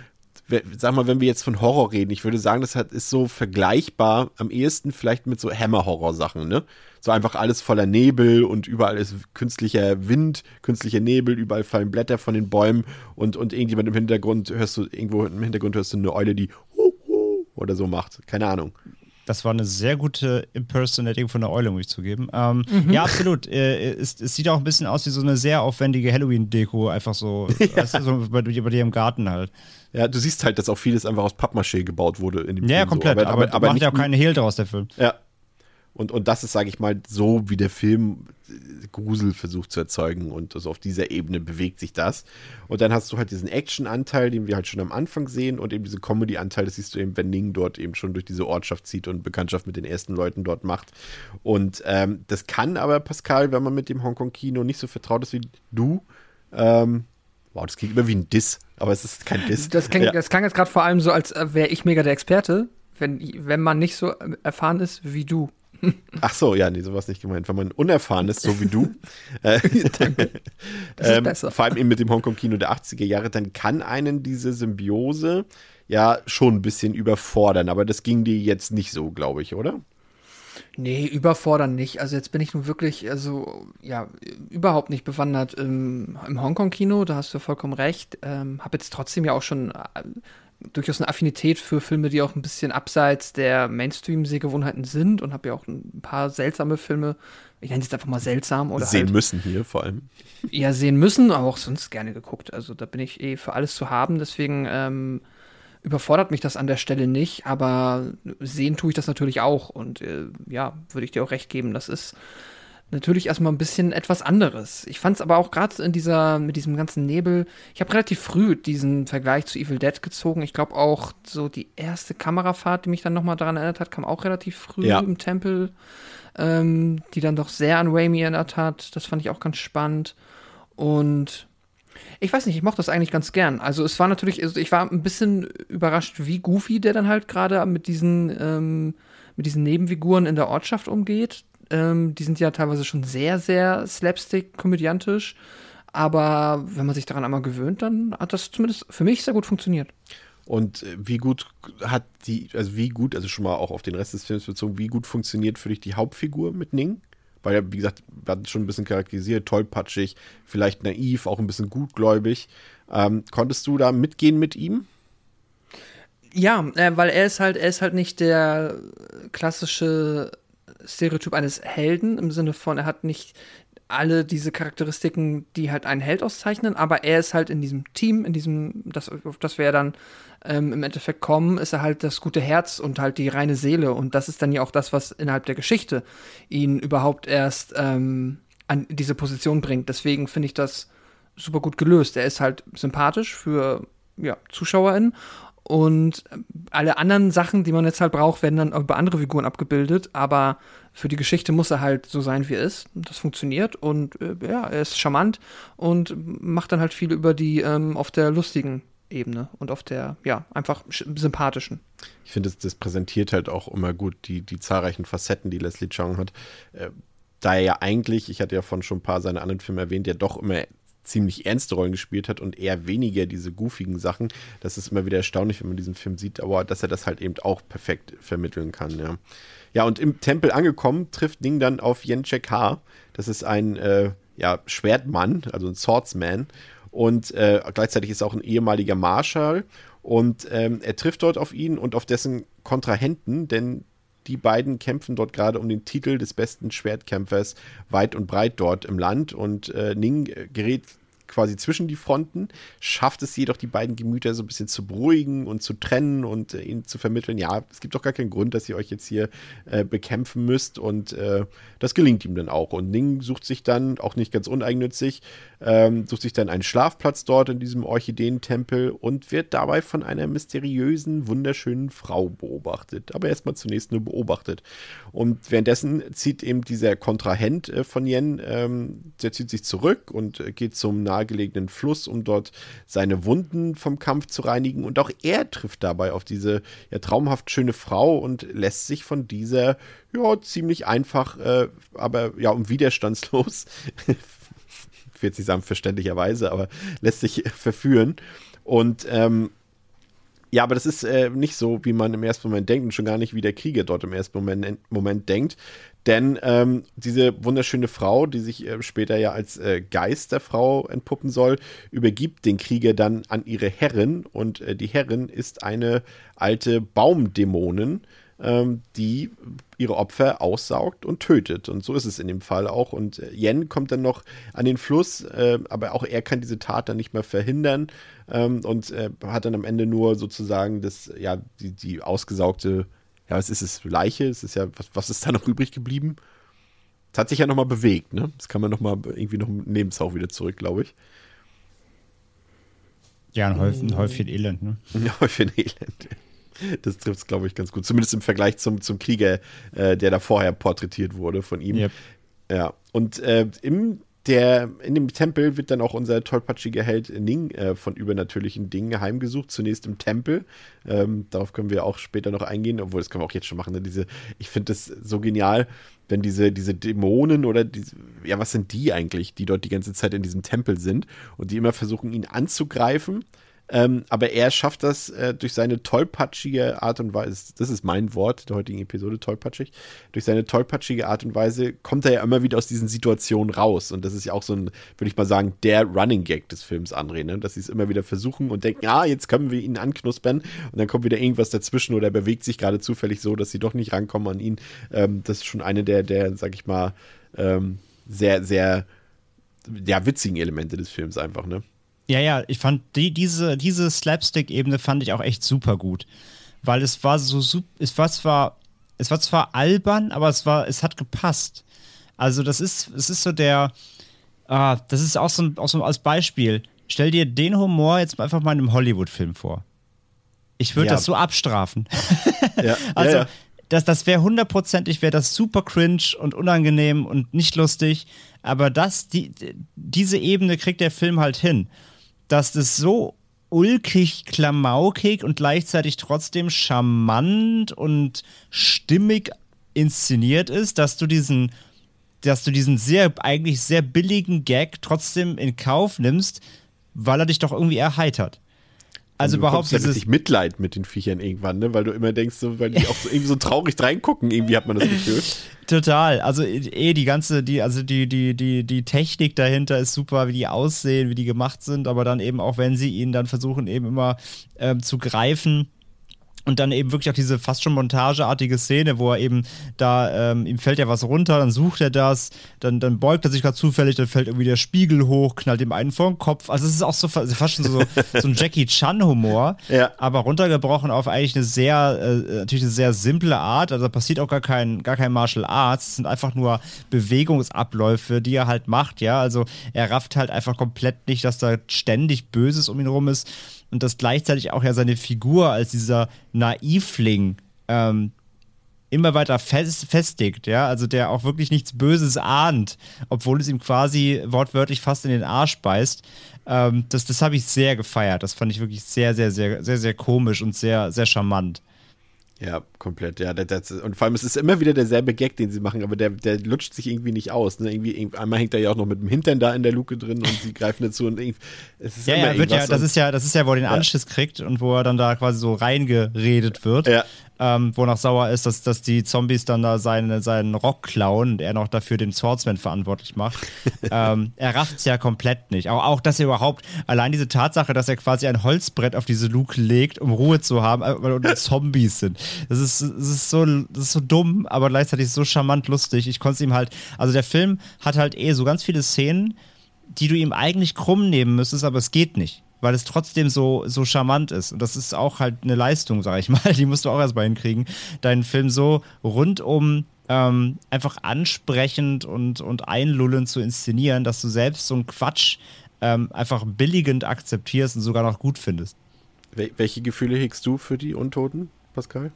sag mal, wenn wir jetzt von Horror reden, ich würde sagen, das hat, ist so vergleichbar am ehesten vielleicht mit so Hammer-Horror-Sachen, ne? So einfach alles voller Nebel und überall ist künstlicher Wind, künstlicher Nebel, überall fallen Blätter von den Bäumen und, und irgendjemand im Hintergrund hörst du, irgendwo im Hintergrund hörst du eine Eule, die oder so macht. Keine Ahnung. Das war eine sehr gute Impersonating von der Eule, muss ich zugeben. Ähm, mhm. Ja, absolut. Äh, es, es, sieht auch ein bisschen aus wie so eine sehr aufwendige Halloween-Deko, einfach so, ja. weißt du, so bei, bei dir im Garten halt. Ja, du siehst halt, dass auch vieles einfach aus Pappmaché gebaut wurde in dem ja, Film. Ja, komplett. So. Aber, aber, aber, aber macht ja auch keine Hehl draus, der Film. Ja, und, und das ist, sage ich mal, so, wie der Film äh, Grusel versucht zu erzeugen. Und also auf dieser Ebene bewegt sich das. Und dann hast du halt diesen Action-Anteil, den wir halt schon am Anfang sehen, und eben diesen Comedy-Anteil, das siehst du eben, wenn Ning dort eben schon durch diese Ortschaft zieht und Bekanntschaft mit den ersten Leuten dort macht. Und ähm, das kann aber, Pascal, wenn man mit dem Hongkong-Kino nicht so vertraut ist wie du, ähm, Wow, das klingt immer wie ein Diss, aber es ist kein Diss. Das, klingt, ja. das klang jetzt gerade vor allem so, als äh, wäre ich mega der Experte, wenn, wenn man nicht so äh, erfahren ist wie du. Ach so, ja, nee, sowas nicht gemeint. Wenn man unerfahren ist, so wie du, äh, Danke. Das ist ähm, besser. vor allem eben mit dem Hongkong-Kino der 80er Jahre, dann kann einen diese Symbiose ja schon ein bisschen überfordern. Aber das ging dir jetzt nicht so, glaube ich, oder? Nee, überfordern nicht. Also jetzt bin ich nun wirklich, also ja, überhaupt nicht bewandert im, im Hongkong-Kino, da hast du vollkommen recht. Ähm, habe jetzt trotzdem ja auch schon äh, durchaus eine Affinität für Filme, die auch ein bisschen abseits der Mainstream-Sehgewohnheiten sind und habe ja auch ein paar seltsame Filme, ich nenne es jetzt einfach mal seltsam oder sehen halt, müssen hier vor allem. Ja, sehen müssen, aber auch sonst gerne geguckt. Also da bin ich eh für alles zu haben, deswegen ähm, überfordert mich das an der Stelle nicht, aber sehen tue ich das natürlich auch und äh, ja, würde ich dir auch recht geben, das ist natürlich erstmal ein bisschen etwas anderes. Ich fand es aber auch gerade in dieser, mit diesem ganzen Nebel, ich habe relativ früh diesen Vergleich zu Evil Dead gezogen. Ich glaube auch so die erste Kamerafahrt, die mich dann nochmal daran erinnert hat, kam auch relativ früh ja. im Tempel, ähm, die dann doch sehr an Raimi erinnert hat. Das fand ich auch ganz spannend. Und ich weiß nicht, ich mochte das eigentlich ganz gern. Also es war natürlich, also ich war ein bisschen überrascht, wie goofy der dann halt gerade mit diesen, ähm, mit diesen Nebenfiguren in der Ortschaft umgeht. Ähm, die sind ja teilweise schon sehr, sehr slapstick-komödiantisch. Aber wenn man sich daran einmal gewöhnt, dann hat das zumindest für mich sehr gut funktioniert. Und äh, wie gut hat die, also wie gut, also schon mal auch auf den Rest des Films bezogen, wie gut funktioniert für dich die Hauptfigur mit Ning? Weil wie gesagt, wir hatten schon ein bisschen charakterisiert, tollpatschig, vielleicht naiv, auch ein bisschen gutgläubig. Ähm, konntest du da mitgehen mit ihm? Ja, äh, weil er ist halt, er ist halt nicht der klassische Stereotyp eines Helden im Sinne von, er hat nicht alle diese Charakteristiken, die halt einen Held auszeichnen, aber er ist halt in diesem Team, in diesem, das, auf das wir ja dann ähm, im Endeffekt kommen, ist er halt das gute Herz und halt die reine Seele. Und das ist dann ja auch das, was innerhalb der Geschichte ihn überhaupt erst ähm, an diese Position bringt. Deswegen finde ich das super gut gelöst. Er ist halt sympathisch für ja, ZuschauerInnen und alle anderen Sachen, die man jetzt halt braucht, werden dann über andere Figuren abgebildet. Aber für die Geschichte muss er halt so sein, wie er ist. Das funktioniert und äh, ja, er ist charmant und macht dann halt viel über die ähm, auf der lustigen Ebene und auf der, ja, einfach sympathischen. Ich finde, das, das, präsentiert halt auch immer gut die, die zahlreichen Facetten, die Leslie Chong hat. Äh, da er ja eigentlich, ich hatte ja von schon ein paar seiner anderen Filme erwähnt, ja doch immer ziemlich ernste Rollen gespielt hat und eher weniger diese goofigen Sachen. Das ist immer wieder erstaunlich, wenn man diesen Film sieht, aber dass er das halt eben auch perfekt vermitteln kann, ja. Ja, und im Tempel angekommen, trifft Ning dann auf Yen Chek Ha. Das ist ein äh, ja, Schwertmann, also ein Swordsman. Und äh, gleichzeitig ist er auch ein ehemaliger Marschall. Und ähm, er trifft dort auf ihn und auf dessen Kontrahenten, denn die beiden kämpfen dort gerade um den Titel des besten Schwertkämpfers weit und breit dort im Land. Und äh, Ning gerät quasi zwischen die Fronten, schafft es jedoch, die beiden Gemüter so ein bisschen zu beruhigen und zu trennen und äh, ihnen zu vermitteln, ja, es gibt doch gar keinen Grund, dass ihr euch jetzt hier äh, bekämpfen müsst und äh, das gelingt ihm dann auch. Und Ning sucht sich dann, auch nicht ganz uneigennützig, ähm, sucht sich dann einen Schlafplatz dort in diesem Orchideentempel und wird dabei von einer mysteriösen, wunderschönen Frau beobachtet. Aber erstmal zunächst nur beobachtet. Und währenddessen zieht eben dieser Kontrahent äh, von Yen, ähm, der zieht sich zurück und äh, geht zum nahegelegenen Fluss, um dort seine Wunden vom Kampf zu reinigen. Und auch er trifft dabei auf diese ja, traumhaft schöne Frau und lässt sich von dieser ja ziemlich einfach, äh, aber ja, um widerstandslos ich will jetzt sagen verständlicherweise, aber lässt sich verführen. Und ähm, ja, aber das ist äh, nicht so, wie man im ersten Moment denkt und schon gar nicht, wie der Krieger dort im ersten Moment, Moment denkt. Denn ähm, diese wunderschöne Frau, die sich äh, später ja als äh, Geist der Frau entpuppen soll, übergibt den Krieger dann an ihre Herrin. Und äh, die Herrin ist eine alte Baumdämonin, ähm, die ihre Opfer aussaugt und tötet. Und so ist es in dem Fall auch. Und äh, Yen kommt dann noch an den Fluss, äh, aber auch er kann diese Tat dann nicht mehr verhindern ähm, und äh, hat dann am Ende nur sozusagen das, ja, die, die ausgesaugte, ja, was ist es, Leiche? Es ist ja, was, was ist da noch übrig geblieben? Es hat sich ja nochmal bewegt, ne? Das kann man nochmal irgendwie noch neben auch wieder zurück, glaube ich. Ja, ein Häufchen, ein Häufchen Elend, ne? Ein Häufchen Elend. Das trifft es, glaube ich, ganz gut. Zumindest im Vergleich zum, zum Krieger, äh, der da vorher porträtiert wurde von ihm. Yep. Ja. Und äh, im der, in dem Tempel wird dann auch unser tollpatschige Held Ning äh, von übernatürlichen Dingen heimgesucht. Zunächst im Tempel. Ähm, darauf können wir auch später noch eingehen, obwohl das können wir auch jetzt schon machen. Ne? Diese, ich finde das so genial, wenn diese, diese Dämonen oder diese, ja, was sind die eigentlich, die dort die ganze Zeit in diesem Tempel sind und die immer versuchen, ihn anzugreifen ähm, aber er schafft das äh, durch seine tollpatschige Art und Weise, das ist mein Wort der heutigen Episode, tollpatschig, durch seine tollpatschige Art und Weise kommt er ja immer wieder aus diesen Situationen raus. Und das ist ja auch so ein, würde ich mal sagen, der Running Gag des Films, André, ne? dass sie es immer wieder versuchen und denken, ah, jetzt können wir ihn anknuspern und dann kommt wieder irgendwas dazwischen oder er bewegt sich gerade zufällig so, dass sie doch nicht rankommen an ihn. Ähm, das ist schon eine der, der, sag ich mal, ähm, sehr, sehr, ja, witzigen Elemente des Films einfach, ne? Ja, ja, ich fand die, diese, diese Slapstick-Ebene fand ich auch echt super gut. Weil es war so, es war zwar, es war zwar albern, aber es war, es hat gepasst. Also, das ist, es ist so der, ah, das ist auch so, auch so als Beispiel. Stell dir den Humor jetzt einfach mal in einem Hollywood-Film vor. Ich würde ja. das so abstrafen. Ja. also, ja, ja. das, das wäre hundertprozentig, wäre das super cringe und unangenehm und nicht lustig. Aber das, die, diese Ebene kriegt der Film halt hin dass das so ulkig, klamaukig und gleichzeitig trotzdem charmant und stimmig inszeniert ist, dass du diesen, dass du diesen sehr, eigentlich sehr billigen Gag trotzdem in Kauf nimmst, weil er dich doch irgendwie erheitert. Also du überhaupt dieses richtig Mitleid mit den Viechern irgendwann, ne? Weil du immer denkst, so, weil die auch so irgendwie so traurig reingucken, irgendwie hat man das Gefühl. Total. Also eh die ganze, die, also die, die, die, die Technik dahinter ist super, wie die aussehen, wie die gemacht sind, aber dann eben auch, wenn sie ihn dann versuchen, eben immer ähm, zu greifen und dann eben wirklich auch diese fast schon montageartige Szene, wo er eben da, ähm, ihm fällt ja was runter, dann sucht er das, dann, dann beugt er sich gerade zufällig, dann fällt irgendwie der Spiegel hoch, knallt ihm einen vor den Kopf. Also es ist auch so fast schon so, so ein Jackie Chan-Humor, ja. aber runtergebrochen auf eigentlich eine sehr, äh, natürlich eine sehr simple Art. Also da passiert auch gar kein, gar kein Martial Arts. Es sind einfach nur Bewegungsabläufe, die er halt macht, ja. Also er rafft halt einfach komplett nicht, dass da ständig Böses um ihn rum ist und dass gleichzeitig auch ja seine Figur als dieser Naivling ähm, immer weiter fest, festigt, ja, also der auch wirklich nichts Böses ahnt, obwohl es ihm quasi wortwörtlich fast in den Arsch beißt. Ähm, das das habe ich sehr gefeiert. Das fand ich wirklich sehr, sehr, sehr, sehr, sehr komisch und sehr, sehr charmant. Ja, komplett, ja. Das, das, und vor allem, es ist immer wieder derselbe Gag, den sie machen, aber der, der lutscht sich irgendwie nicht aus. Ne? Irgendwie, einmal hängt er ja auch noch mit dem Hintern da in der Luke drin und sie greifen dazu und irgendwie, es ist ja, ja, wird ja, das ist ja, das ist ja, wo er den Anschiss ja. kriegt und wo er dann da quasi so reingeredet wird. Ja ähm, wonach sauer ist, dass, dass die Zombies dann da seine, seinen Rock klauen und er noch dafür den Swordsman verantwortlich macht. ähm, er rafft es ja komplett nicht. Auch, auch, dass er überhaupt, allein diese Tatsache, dass er quasi ein Holzbrett auf diese Luke legt, um Ruhe zu haben, äh, weil unten Zombies sind. Das ist, das, ist so, das ist so dumm, aber gleichzeitig so charmant lustig. Ich konnte es ihm halt, also der Film hat halt eh so ganz viele Szenen, die du ihm eigentlich krumm nehmen müsstest, aber es geht nicht weil es trotzdem so, so charmant ist. Und das ist auch halt eine Leistung, sag ich mal. Die musst du auch erstmal hinkriegen, deinen Film so rundum ähm, einfach ansprechend und, und einlullend zu inszenieren, dass du selbst so einen Quatsch ähm, einfach billigend akzeptierst und sogar noch gut findest. Wel welche Gefühle hegst du für die Untoten, Pascal?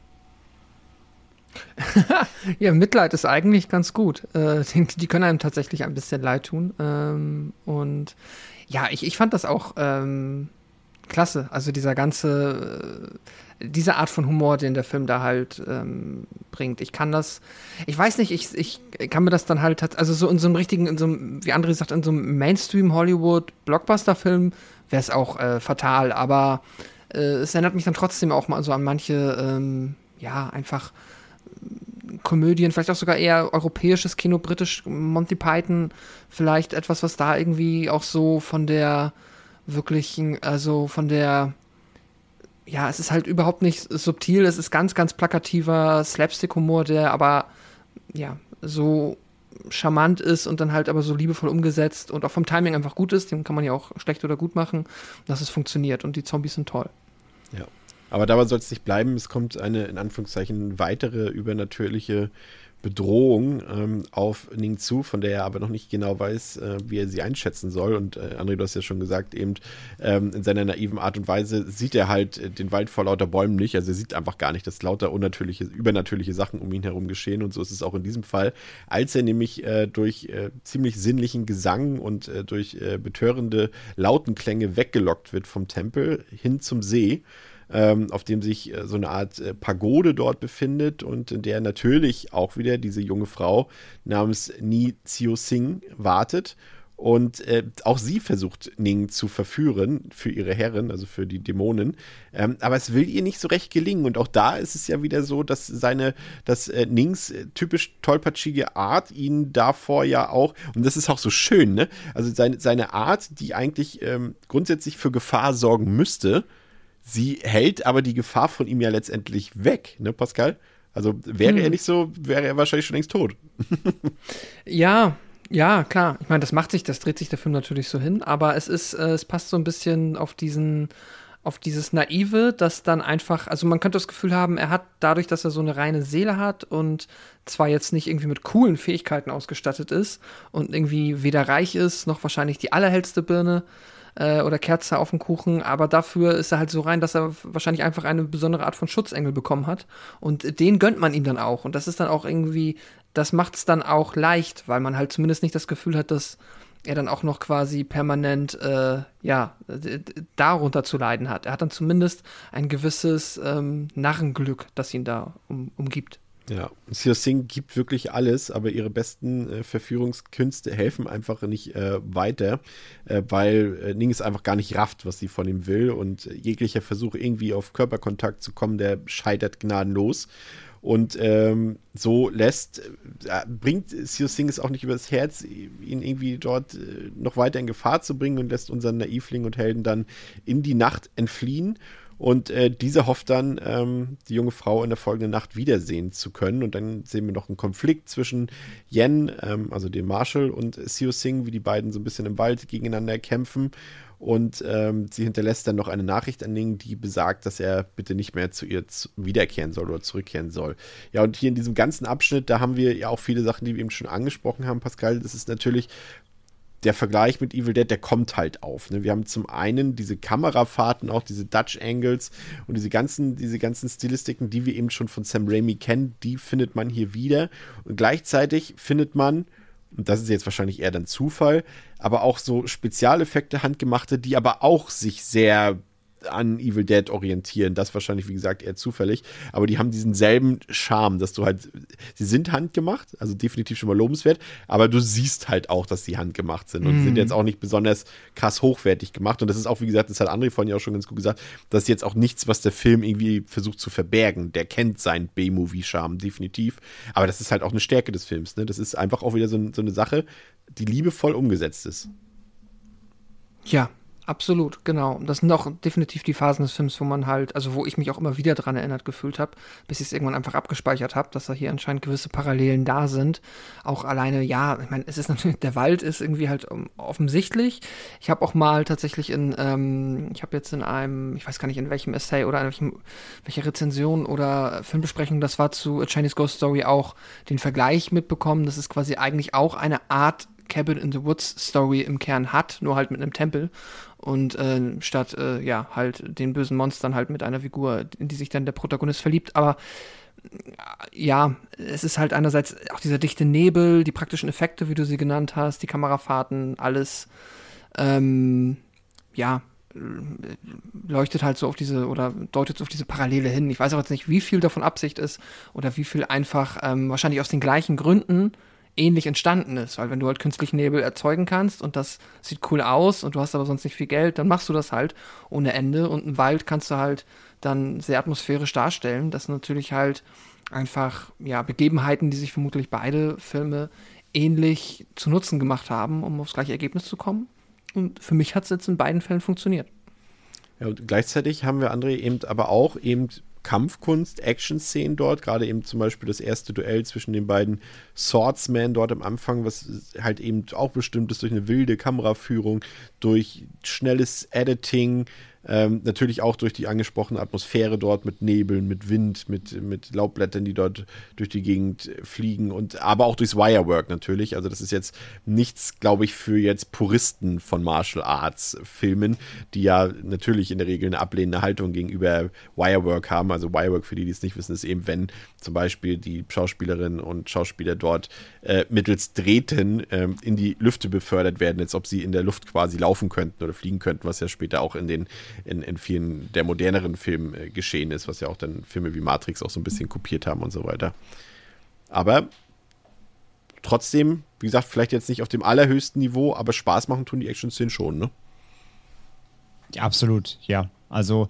ja, Mitleid ist eigentlich ganz gut. Äh, die, die, können einem tatsächlich ein bisschen leid tun. Ähm, und ja, ich, ich fand das auch ähm, klasse. Also dieser ganze, äh, diese Art von Humor, den der Film da halt ähm, bringt. Ich kann das, ich weiß nicht, ich, ich kann mir das dann halt, also so in so einem richtigen, in so einem, wie André sagt, in so einem Mainstream-Hollywood-Blockbuster-Film wäre es auch äh, fatal. Aber äh, es erinnert mich dann trotzdem auch mal so an manche, ähm, ja, einfach Komödien, vielleicht auch sogar eher europäisches Kino, britisch, Monty Python, vielleicht etwas, was da irgendwie auch so von der wirklichen, also von der, ja, es ist halt überhaupt nicht subtil, es ist ganz, ganz plakativer Slapstick-Humor, der aber, ja, so charmant ist und dann halt aber so liebevoll umgesetzt und auch vom Timing einfach gut ist, den kann man ja auch schlecht oder gut machen, dass es funktioniert und die Zombies sind toll. Ja. Aber dabei soll es nicht bleiben. Es kommt eine, in Anführungszeichen, weitere übernatürliche Bedrohung ähm, auf Ning zu, von der er aber noch nicht genau weiß, äh, wie er sie einschätzen soll. Und äh, André, du hast ja schon gesagt, eben ähm, in seiner naiven Art und Weise sieht er halt äh, den Wald vor lauter Bäumen nicht. Also er sieht einfach gar nicht, dass lauter unnatürliche, übernatürliche Sachen um ihn herum geschehen. Und so ist es auch in diesem Fall, als er nämlich äh, durch äh, ziemlich sinnlichen Gesang und äh, durch betörende Lautenklänge weggelockt wird vom Tempel hin zum See ähm, auf dem sich äh, so eine Art äh, Pagode dort befindet und in der natürlich auch wieder diese junge Frau namens Ni Xiu Sing wartet. Und äh, auch sie versucht, Ning zu verführen für ihre Herrin, also für die Dämonen. Ähm, aber es will ihr nicht so recht gelingen. Und auch da ist es ja wieder so, dass seine, dass äh, Nings äh, typisch tollpatschige Art ihn davor ja auch, und das ist auch so schön, ne? Also seine, seine Art, die eigentlich ähm, grundsätzlich für Gefahr sorgen müsste, sie hält aber die Gefahr von ihm ja letztendlich weg, ne, Pascal? Also wäre hm. er nicht so, wäre er wahrscheinlich schon längst tot. ja, ja, klar. Ich meine, das macht sich, das dreht sich der Film natürlich so hin, aber es ist, äh, es passt so ein bisschen auf diesen, auf dieses Naive, das dann einfach, also man könnte das Gefühl haben, er hat dadurch, dass er so eine reine Seele hat und zwar jetzt nicht irgendwie mit coolen Fähigkeiten ausgestattet ist und irgendwie weder reich ist, noch wahrscheinlich die allerhellste Birne, äh, oder Kerze auf dem Kuchen, aber dafür ist er halt so rein, dass er wahrscheinlich einfach eine besondere Art von Schutzengel bekommen hat. Und den gönnt man ihm dann auch. Und das ist dann auch irgendwie, das macht es dann auch leicht, weil man halt zumindest nicht das Gefühl hat, dass er dann auch noch quasi permanent, äh, ja, darunter zu leiden hat. Er hat dann zumindest ein gewisses ähm, Narrenglück, das ihn da um, umgibt. Ja, Sio Singh gibt wirklich alles, aber ihre besten äh, Verführungskünste helfen einfach nicht äh, weiter, äh, weil äh, Ning es einfach gar nicht rafft, was sie von ihm will und jeglicher Versuch irgendwie auf Körperkontakt zu kommen, der scheitert gnadenlos. Und ähm, so lässt, äh, bringt Sio Singh es auch nicht übers Herz, ihn irgendwie dort äh, noch weiter in Gefahr zu bringen und lässt unseren Naivling und Helden dann in die Nacht entfliehen. Und äh, diese hofft dann, ähm, die junge Frau in der folgenden Nacht wiedersehen zu können. Und dann sehen wir noch einen Konflikt zwischen Yen, ähm, also dem Marshall, und Siu Sing, wie die beiden so ein bisschen im Wald gegeneinander kämpfen. Und ähm, sie hinterlässt dann noch eine Nachricht an Ning, die besagt, dass er bitte nicht mehr zu ihr zu wiederkehren soll oder zurückkehren soll. Ja, und hier in diesem ganzen Abschnitt, da haben wir ja auch viele Sachen, die wir eben schon angesprochen haben, Pascal. Das ist natürlich der Vergleich mit Evil Dead, der kommt halt auf. Ne? Wir haben zum einen diese Kamerafahrten, auch diese Dutch Angles und diese ganzen, diese ganzen Stilistiken, die wir eben schon von Sam Raimi kennen, die findet man hier wieder. Und gleichzeitig findet man, und das ist jetzt wahrscheinlich eher dann Zufall, aber auch so Spezialeffekte, handgemachte, die aber auch sich sehr an Evil Dead orientieren. Das wahrscheinlich, wie gesagt, eher zufällig. Aber die haben diesen selben Charme, dass du halt, sie sind handgemacht, also definitiv schon mal lobenswert, aber du siehst halt auch, dass sie handgemacht sind. Und mm. sind jetzt auch nicht besonders krass hochwertig gemacht. Und das ist auch, wie gesagt, das hat André vorhin ja auch schon ganz gut gesagt, das ist jetzt auch nichts, was der Film irgendwie versucht zu verbergen. Der kennt seinen B-Movie-Charme, definitiv. Aber das ist halt auch eine Stärke des Films. Ne? Das ist einfach auch wieder so, so eine Sache, die liebevoll umgesetzt ist. Ja, Absolut, genau. Das sind auch definitiv die Phasen des Films, wo man halt, also wo ich mich auch immer wieder dran erinnert gefühlt habe, bis ich es irgendwann einfach abgespeichert habe, dass da hier anscheinend gewisse Parallelen da sind. Auch alleine, ja, ich meine, es ist natürlich, der Wald ist irgendwie halt um, offensichtlich. Ich habe auch mal tatsächlich in, ähm, ich habe jetzt in einem, ich weiß gar nicht in welchem Essay oder in welchem, welcher Rezension oder Filmbesprechung das war zu A Chinese Ghost Story auch den Vergleich mitbekommen, dass es quasi eigentlich auch eine Art Cabin in the Woods Story im Kern hat, nur halt mit einem Tempel und äh, statt äh, ja halt den bösen Monstern halt mit einer Figur, in die sich dann der Protagonist verliebt. Aber äh, ja, es ist halt einerseits auch dieser dichte Nebel, die praktischen Effekte, wie du sie genannt hast, die Kamerafahrten, alles, ähm, ja, leuchtet halt so auf diese oder deutet so auf diese Parallele hin. Ich weiß auch jetzt nicht, wie viel davon Absicht ist oder wie viel einfach ähm, wahrscheinlich aus den gleichen Gründen ähnlich entstanden ist. Weil wenn du halt künstlichen Nebel erzeugen kannst und das sieht cool aus und du hast aber sonst nicht viel Geld, dann machst du das halt ohne Ende. Und einen Wald kannst du halt dann sehr atmosphärisch darstellen. Das sind natürlich halt einfach ja, Begebenheiten, die sich vermutlich beide Filme ähnlich zu Nutzen gemacht haben, um aufs gleiche Ergebnis zu kommen. Und für mich hat es jetzt in beiden Fällen funktioniert. Ja, und gleichzeitig haben wir, André, eben aber auch eben Kampfkunst, Action-Szenen dort, gerade eben zum Beispiel das erste Duell zwischen den beiden Swordsmen dort am Anfang, was halt eben auch bestimmt ist durch eine wilde Kameraführung, durch schnelles Editing, ähm, natürlich auch durch die angesprochene Atmosphäre dort mit Nebeln, mit Wind, mit, mit Laubblättern, die dort durch die Gegend fliegen und aber auch durchs Wirework natürlich. Also das ist jetzt nichts, glaube ich, für jetzt Puristen von Martial Arts Filmen, die ja natürlich in der Regel eine ablehnende Haltung gegenüber Wirework haben. Also Wirework, für die, die es nicht wissen, ist eben, wenn zum Beispiel die Schauspielerinnen und Schauspieler dort äh, mittels Drähten äh, in die Lüfte befördert werden, als ob sie in der Luft quasi laufen könnten oder fliegen könnten, was ja später auch in den in, in vielen der moderneren Filmen äh, geschehen ist, was ja auch dann Filme wie Matrix auch so ein bisschen kopiert haben und so weiter. Aber trotzdem, wie gesagt, vielleicht jetzt nicht auf dem allerhöchsten Niveau, aber Spaß machen tun die Action-Szenen schon, ne? Ja, absolut, ja. Also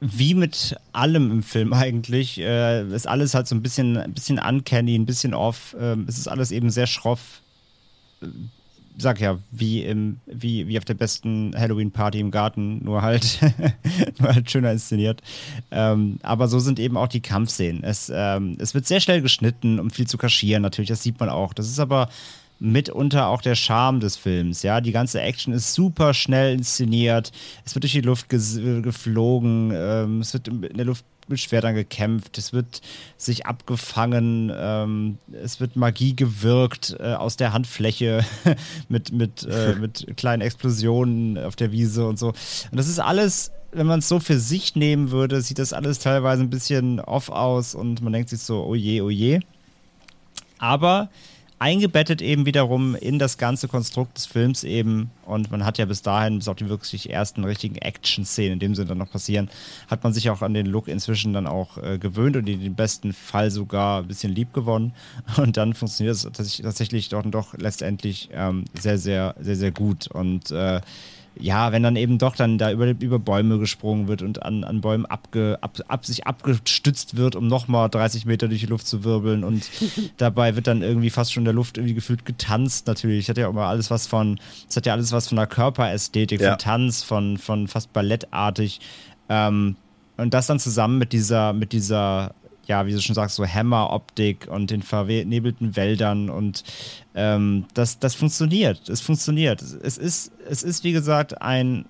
wie mit allem im Film eigentlich, äh, ist alles halt so ein bisschen, ein bisschen uncanny, ein bisschen off. Äh, es ist alles eben sehr schroff sag ja, wie im, wie, wie auf der besten Halloween-Party im Garten, nur halt, nur halt schöner inszeniert. Ähm, aber so sind eben auch die Kampfszenen. Es, ähm, es wird sehr schnell geschnitten, um viel zu kaschieren, natürlich, das sieht man auch. Das ist aber mitunter auch der Charme des Films. Ja, die ganze Action ist super schnell inszeniert. Es wird durch die Luft geflogen. Ähm, es wird in der Luft mit Schwertern gekämpft, es wird sich abgefangen, ähm, es wird Magie gewirkt äh, aus der Handfläche mit, mit, äh, mit kleinen Explosionen auf der Wiese und so. Und das ist alles, wenn man es so für sich nehmen würde, sieht das alles teilweise ein bisschen off aus und man denkt sich so, oh je, oh je. Aber eingebettet eben wiederum in das ganze Konstrukt des Films eben. Und man hat ja bis dahin, bis auf die wirklich ersten richtigen Action-Szenen, in dem Sinne dann noch passieren, hat man sich auch an den Look inzwischen dann auch äh, gewöhnt und in dem besten Fall sogar ein bisschen lieb gewonnen. Und dann funktioniert es tatsächlich doch, doch letztendlich ähm, sehr, sehr, sehr, sehr gut. Und äh, ja, wenn dann eben doch dann da über, über Bäume gesprungen wird und an, an Bäumen abge, ab, ab, sich abgestützt wird, um nochmal 30 Meter durch die Luft zu wirbeln und dabei wird dann irgendwie fast schon in der Luft irgendwie gefühlt getanzt natürlich. Hat ja auch immer alles was von, es hat ja alles was von der Körperästhetik, ja. von Tanz, von, von fast ballettartig. Ähm, und das dann zusammen mit dieser, mit dieser ja, wie du schon sagst, so Hammer-Optik und den vernebelten Wäldern und ähm, das, das funktioniert. Es funktioniert. Es ist, es ist, wie gesagt, ein.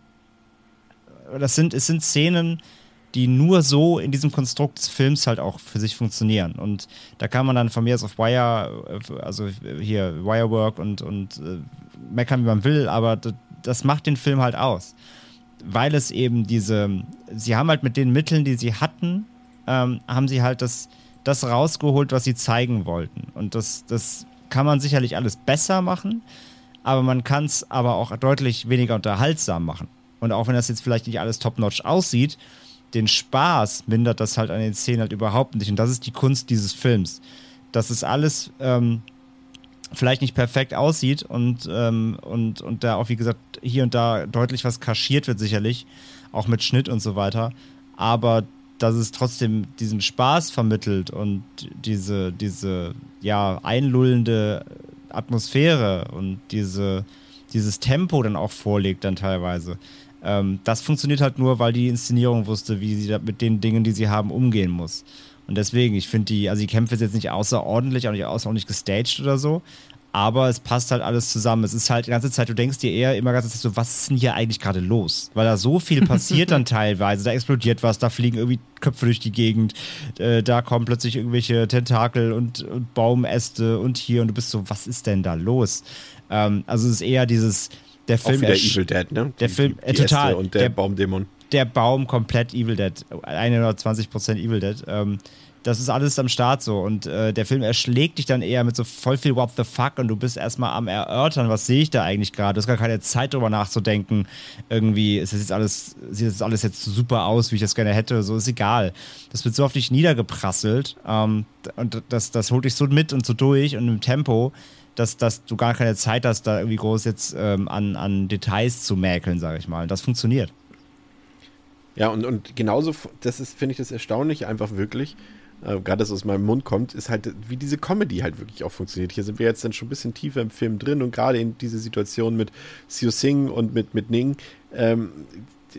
Das sind, es sind Szenen, die nur so in diesem Konstrukt des Films halt auch für sich funktionieren. Und da kann man dann von mir aus auf Wire, also hier Wirework und, und äh, meckern, wie man will, aber das, das macht den Film halt aus. Weil es eben diese, sie haben halt mit den Mitteln, die sie hatten, ähm, haben sie halt das, das rausgeholt, was sie zeigen wollten. Und das, das kann man sicherlich alles besser machen, aber man kann es aber auch deutlich weniger unterhaltsam machen. Und auch wenn das jetzt vielleicht nicht alles top-notch aussieht, den Spaß mindert das halt an den Szenen halt überhaupt nicht. Und das ist die Kunst dieses Films. Das ist alles ähm, vielleicht nicht perfekt aussieht und, ähm, und, und da auch, wie gesagt, hier und da deutlich was kaschiert wird, sicherlich, auch mit Schnitt und so weiter. Aber dass es trotzdem diesen Spaß vermittelt und diese, diese ja, einlullende Atmosphäre und diese, dieses Tempo dann auch vorlegt, dann teilweise. Ähm, das funktioniert halt nur, weil die Inszenierung wusste, wie sie mit den Dingen, die sie haben, umgehen muss. Und deswegen, ich finde die, also die Kämpfe sind jetzt nicht außerordentlich, auch nicht außerordentlich gestaged oder so, aber es passt halt alles zusammen. Es ist halt die ganze Zeit, du denkst dir eher immer ganz so, was ist denn hier eigentlich gerade los? Weil da so viel passiert dann teilweise. Da explodiert was, da fliegen irgendwie Köpfe durch die Gegend, äh, da kommen plötzlich irgendwelche Tentakel und, und, Baumäste und hier und du bist so, was ist denn da los? Ähm, also es ist eher dieses, der Film. Auch wieder Evil Dead, ne? Der die, Film, die, die äh, total. Und der, der Baumdämon. Der Baum komplett Evil Dead. 120% Evil Dead. Ähm, das ist alles am Start so. Und äh, der Film erschlägt dich dann eher mit so voll viel What the fuck und du bist erstmal am Erörtern, was sehe ich da eigentlich gerade. Du hast gar keine Zeit drüber nachzudenken. Irgendwie ist das jetzt alles, sieht das alles jetzt super aus, wie ich das gerne hätte. So ist egal. Das wird so auf dich niedergeprasselt. Ähm, und das, das holt dich so mit und so durch und im Tempo. Dass, dass du gar keine Zeit hast, da irgendwie groß jetzt ähm, an, an Details zu mäkeln, sage ich mal. Das funktioniert. Ja, und, und genauso, das ist, finde ich, das erstaunlich einfach wirklich, äh, gerade dass aus meinem Mund kommt, ist halt, wie diese Comedy halt wirklich auch funktioniert. Hier sind wir jetzt dann schon ein bisschen tiefer im Film drin und gerade in diese Situation mit Siu Sing und mit, mit Ning, ähm,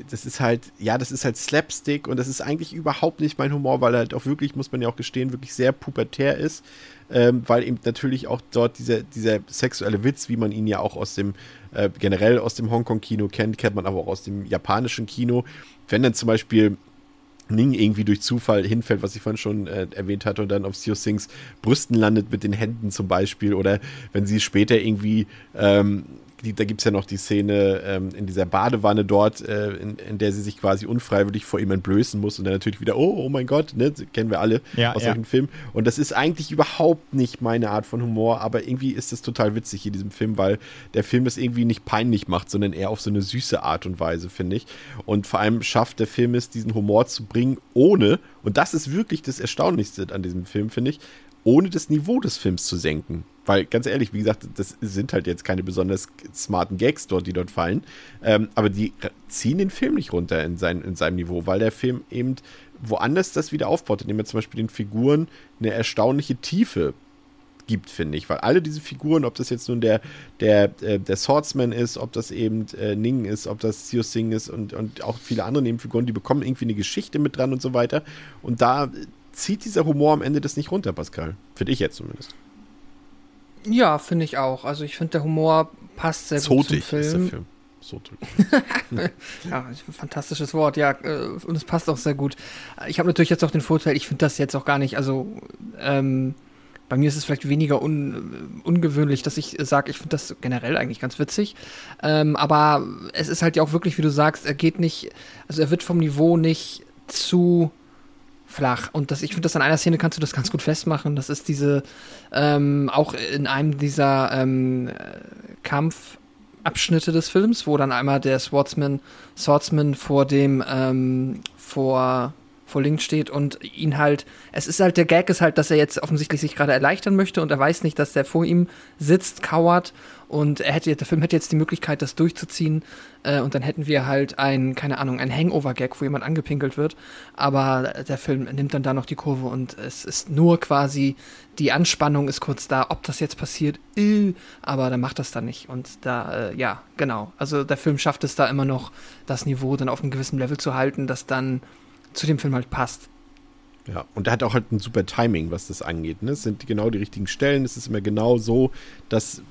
das ist halt, ja, das ist halt Slapstick und das ist eigentlich überhaupt nicht mein Humor, weil er halt auch wirklich, muss man ja auch gestehen, wirklich sehr pubertär ist, ähm, weil eben natürlich auch dort dieser, dieser sexuelle Witz, wie man ihn ja auch aus dem, äh, generell aus dem Hongkong-Kino kennt, kennt man aber auch aus dem japanischen Kino. Wenn dann zum Beispiel Ning irgendwie durch Zufall hinfällt, was ich vorhin schon äh, erwähnt hatte, und dann auf Sio Sings Brüsten landet mit den Händen zum Beispiel, oder wenn sie später irgendwie ähm, da gibt es ja noch die Szene ähm, in dieser Badewanne dort, äh, in, in, der sie sich quasi unfreiwillig vor ihm entblößen muss und dann natürlich wieder, oh, oh mein Gott, ne, kennen wir alle ja, aus ja. solchen Filmen. Und das ist eigentlich überhaupt nicht meine Art von Humor, aber irgendwie ist es total witzig in diesem Film, weil der Film es irgendwie nicht peinlich macht, sondern eher auf so eine süße Art und Weise, finde ich. Und vor allem schafft der Film es, diesen Humor zu bringen, ohne, und das ist wirklich das Erstaunlichste an diesem Film, finde ich, ohne das Niveau des Films zu senken. Weil, ganz ehrlich, wie gesagt, das sind halt jetzt keine besonders smarten Gags dort, die dort fallen. Ähm, aber die ziehen den Film nicht runter in, sein, in seinem Niveau, weil der Film eben woanders das wieder aufbaut, indem er zum Beispiel den Figuren eine erstaunliche Tiefe gibt, finde ich. Weil alle diese Figuren, ob das jetzt nun der, der, äh, der Swordsman ist, ob das eben äh, Ning ist, ob das Sio Sing ist und, und auch viele andere Nebenfiguren, die bekommen irgendwie eine Geschichte mit dran und so weiter. Und da zieht dieser Humor am Ende das nicht runter, Pascal. Finde ich jetzt zumindest. Ja, finde ich auch. Also ich finde, der Humor passt sehr Zotig gut zum Film. Ist der Film. So ja, fantastisches Wort, ja. Äh, und es passt auch sehr gut. Ich habe natürlich jetzt auch den Vorteil, ich finde das jetzt auch gar nicht, also ähm, bei mir ist es vielleicht weniger un, ungewöhnlich, dass ich sage, ich finde das generell eigentlich ganz witzig. Ähm, aber es ist halt ja auch wirklich, wie du sagst, er geht nicht, also er wird vom Niveau nicht zu flach. Und das, ich finde, das an einer Szene kannst du das ganz gut festmachen. Das ist diese, ähm, auch in einem dieser ähm, Kampfabschnitte des Films, wo dann einmal der Swordsman, Swordsman vor dem, ähm, vor, vor Link steht und ihn halt, es ist halt, der Gag ist halt, dass er jetzt offensichtlich sich gerade erleichtern möchte und er weiß nicht, dass der vor ihm sitzt, kauert und er hätte, der Film hätte jetzt die Möglichkeit, das durchzuziehen. Äh, und dann hätten wir halt ein, keine Ahnung, ein Hangover-Gag, wo jemand angepinkelt wird. Aber der Film nimmt dann da noch die Kurve und es ist nur quasi, die Anspannung ist kurz da, ob das jetzt passiert, äh, aber dann macht das dann nicht. Und da, äh, ja, genau. Also der Film schafft es da immer noch, das Niveau dann auf einem gewissen Level zu halten, das dann zu dem Film halt passt. Ja, und er hat auch halt ein super Timing, was das angeht. Ne? Es sind genau die richtigen Stellen. Es ist immer genau so, dass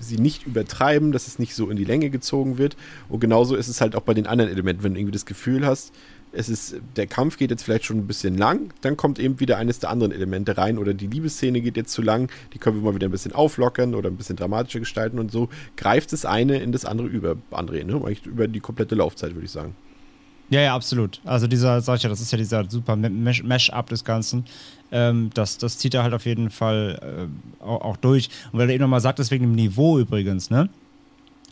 sie nicht übertreiben, dass es nicht so in die Länge gezogen wird. Und genauso ist es halt auch bei den anderen Elementen, wenn du irgendwie das Gefühl hast, es ist, der Kampf geht jetzt vielleicht schon ein bisschen lang, dann kommt eben wieder eines der anderen Elemente rein oder die Liebesszene geht jetzt zu lang, die können wir mal wieder ein bisschen auflockern oder ein bisschen dramatischer gestalten und so greift das eine in das andere über, André, ne? Über die komplette Laufzeit, würde ich sagen. Ja, ja, absolut. Also dieser, sag ich ja, das ist ja dieser super Mesh-up des Ganzen. Ähm, das, das zieht er halt auf jeden Fall äh, auch, auch, durch. Und weil er eben nochmal sagt, deswegen im Niveau übrigens, ne?